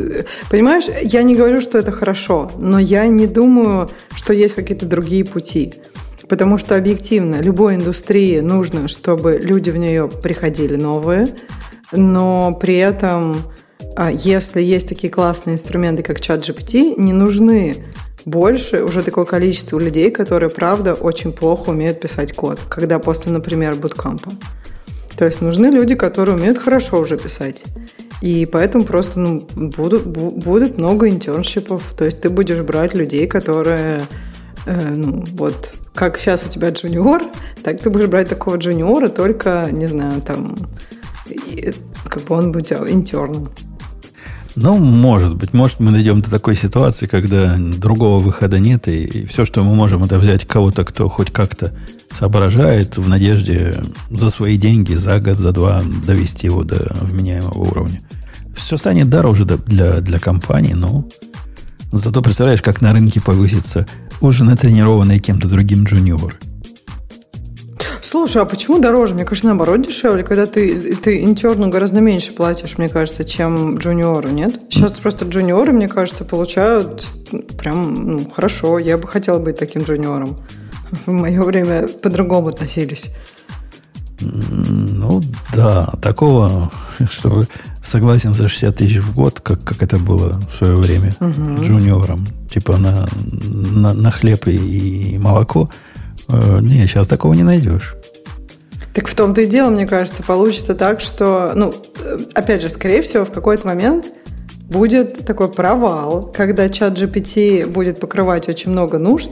понимаешь, я не говорю, что это хорошо, но я не думаю, что есть какие-то другие пути. Потому что объективно любой индустрии нужно, чтобы люди в нее приходили новые, но при этом а если есть такие классные инструменты, как чат GPT, не нужны больше уже такое количество людей, которые, правда, очень плохо умеют писать код, когда после, например, буткампа. То есть нужны люди, которые умеют хорошо уже писать. И поэтому просто ну, будут, будет много интерншипов. То есть ты будешь брать людей, которые, э, ну, вот, как сейчас у тебя джуниор, так ты будешь брать такого джуниора, только, не знаю, там, как бы он будет интерном. Ну, может быть. Может, мы дойдем до такой ситуации, когда другого выхода нет, и, все, что мы можем, это взять кого-то, кто хоть как-то соображает в надежде за свои деньги за год, за два довести его до вменяемого уровня. Все станет дороже для, для компании, но зато представляешь, как на рынке повысится уже натренированный кем-то другим джуниор – Слушай, а почему дороже? Мне кажется, наоборот дешевле, когда ты, ты интерну гораздо меньше платишь, мне кажется, чем джуниору, нет? Сейчас просто джуниоры, мне кажется, получают прям ну, хорошо. Я бы хотела быть таким джуниором. (laughs) В мое время по-другому относились. Ну, да, такого, (laughs) что согласен за 60 тысяч в год, как, как это было в свое время угу. джуниором, типа на, на, на хлеб и, и молоко. Э, не, сейчас такого не найдешь. Так в том-то и дело, мне кажется, получится так, что, ну, опять же, скорее всего, в какой-то момент будет такой провал, когда чат GPT будет покрывать очень много нужд,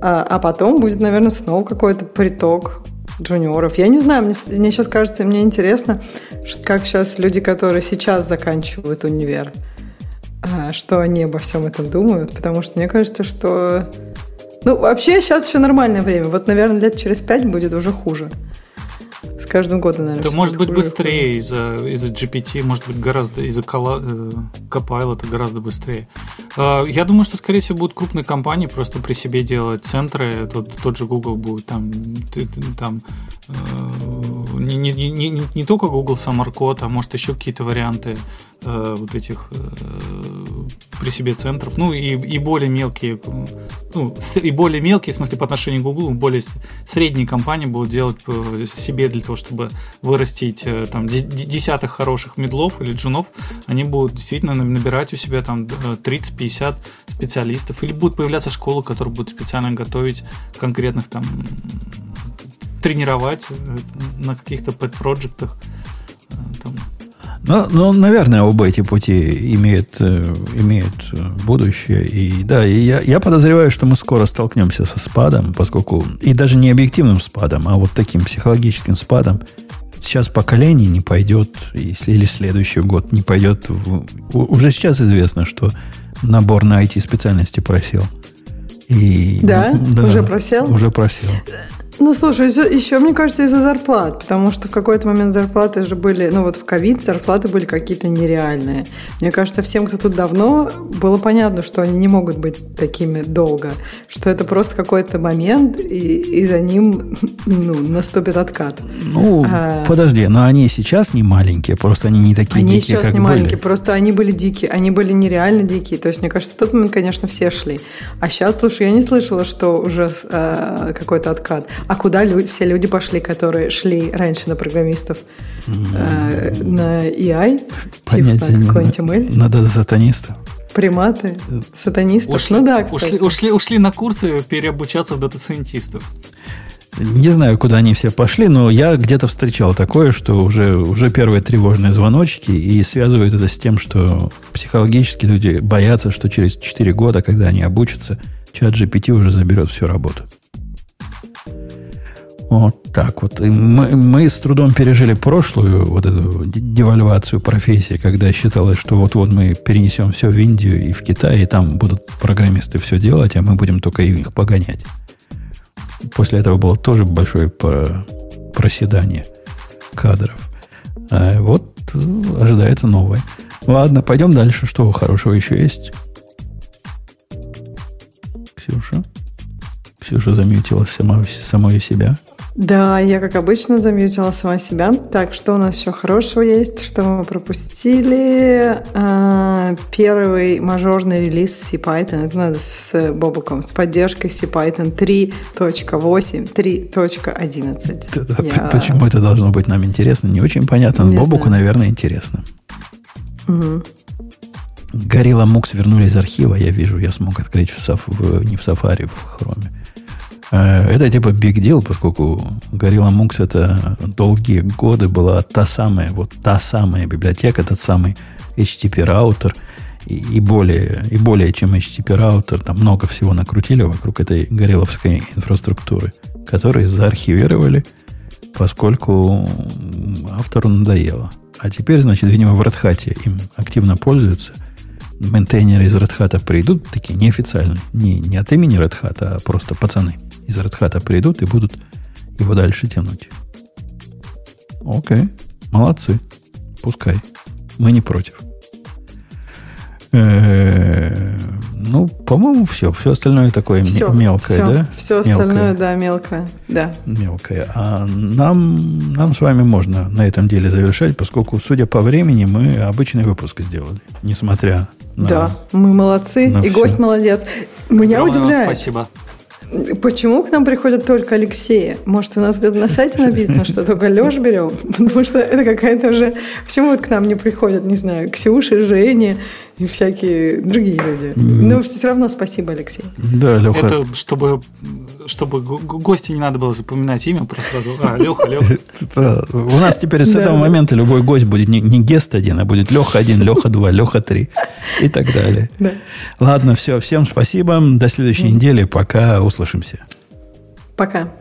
а, а потом будет, наверное, снова какой-то приток джуниоров. Я не знаю, мне, мне сейчас кажется, мне интересно, как сейчас люди, которые сейчас заканчивают универ, а, что они обо всем этом думают, потому что мне кажется, что... Ну, вообще сейчас еще нормальное время. Вот, наверное, лет через пять будет уже хуже каждым годом, наверное. Да может быть быстрее из-за из GPT, может быть гораздо из-за Copilot гораздо быстрее. А, я думаю, что, скорее всего, будут крупные компании просто при себе делать центры. Тот, тот же Google будет там, там э, не, не, не, не, не только Google Summer Code, а может еще какие-то варианты э, вот этих э, при себе центров. Ну и, и более мелкие, ну, и более мелкие, в смысле по отношению к Google, более средние компании будут делать себе для того, чтобы вырастить там десятых хороших медлов или джунов, они будут действительно набирать у себя там 30-50 специалистов. Или будут появляться школы, которые будут специально готовить конкретных там тренировать э, на каких-то пэт-проектах. Э, ну, ну, наверное, оба эти пути имеют, э, имеют будущее. И да, и я, я подозреваю, что мы скоро столкнемся со спадом, поскольку и даже не объективным спадом, а вот таким психологическим спадом. Сейчас поколение не пойдет, если, или следующий год не пойдет. В, уже сейчас известно, что набор на IT-специальности просел. И, да? да? Уже просел? Уже просел. Ну, слушай, еще, мне кажется, из-за зарплат, потому что в какой-то момент зарплаты же были, ну вот в ковид зарплаты были какие-то нереальные. Мне кажется, всем, кто тут давно, было понятно, что они не могут быть такими долго, что это просто какой-то момент, и, и за ним ну, наступит откат. Ну, а, подожди, но они сейчас не маленькие, просто они не такие они дикие, сейчас как не были. маленькие, просто они были дикие, они были нереально дикие. То есть, мне кажется, в тот момент, конечно, все шли. А сейчас, слушай, я не слышала, что уже э, какой-то откат. А куда люди, все люди пошли, которые шли раньше на программистов? Э, на EI? Понятия типа на какой-нибудь ML? На дата-сатанистов? Приматы, сатанисты. Ушли, ну да, кстати. Ушли, ушли, ушли на курсы переобучаться в дата-сайентистов. Не знаю, куда они все пошли, но я где-то встречал такое, что уже, уже первые тревожные звоночки и связывают это с тем, что психологически люди боятся, что через 4 года, когда они обучатся, чат GPT уже заберет всю работу. Вот так вот. Мы, мы с трудом пережили прошлую вот эту девальвацию профессии, когда считалось, что вот-вот мы перенесем все в Индию и в Китай, и там будут программисты все делать, а мы будем только их погонять. После этого было тоже большое проседание кадров. А вот ожидается новое. Ладно, пойдем дальше. Что хорошего еще есть? Ксюша? Ксюша замьютила сама, самую себя. Да, я, как обычно, замьютила сама себя. Так, что у нас еще хорошего есть? Что мы пропустили? А, первый мажорный релиз CPython. Это надо с Бобуком. С поддержкой CPython 3.8, 3.11. Я... Почему это должно быть нам интересно? Не очень понятно. Не Бобуку, знаю. наверное, интересно. Угу. Горилла Мукс вернулись из архива, я вижу, я смог открыть в, в, не в Safari, в Хроме. Э, это типа big deal, поскольку Gorilla Mux это долгие годы была та самая, вот та самая библиотека, тот самый HTTP раутер, и, и, более, и более чем HTTP раутер, там много всего накрутили вокруг этой гореловской инфраструктуры, которые заархивировали, поскольку автору надоело. А теперь, значит, видимо, в Hat им активно пользуются. Мейнтейнеры из Hat придут, такие неофициальные, не, не от имени Hat, а просто пацаны – из Red Hat придут и будут его дальше тянуть. Окей, молодцы. Пускай. Мы не против. Э, ну, по-моему, все. Все остальное такое все, мелкое, все, да? Все остальное, да, мелкое. Да. Мелкое. А нам, нам с вами можно на этом деле завершать, поскольку, судя по времени, мы обычный выпуск сделали. Несмотря на... Да, мы молодцы. И все. гость молодец. Меня Рома, удивляет. Спасибо. Почему к нам приходят только Алексея? Может, у нас на сайте написано, что только Леш берем? (laughs) Потому что это какая-то уже... Почему вот к нам не приходят, не знаю, Ксюша, Женя и всякие другие люди? Но все равно спасибо, Алексей. Да, Леха. Это чтобы чтобы гости не надо было запоминать имя, просто сразу, а, Леха, Леха. (laughs) У нас теперь с этого момента любой гость будет не гест один, а будет Леха один, Леха два, Леха три и так далее. Ладно, все, всем спасибо. До следующей недели. Пока услышимся. Пока.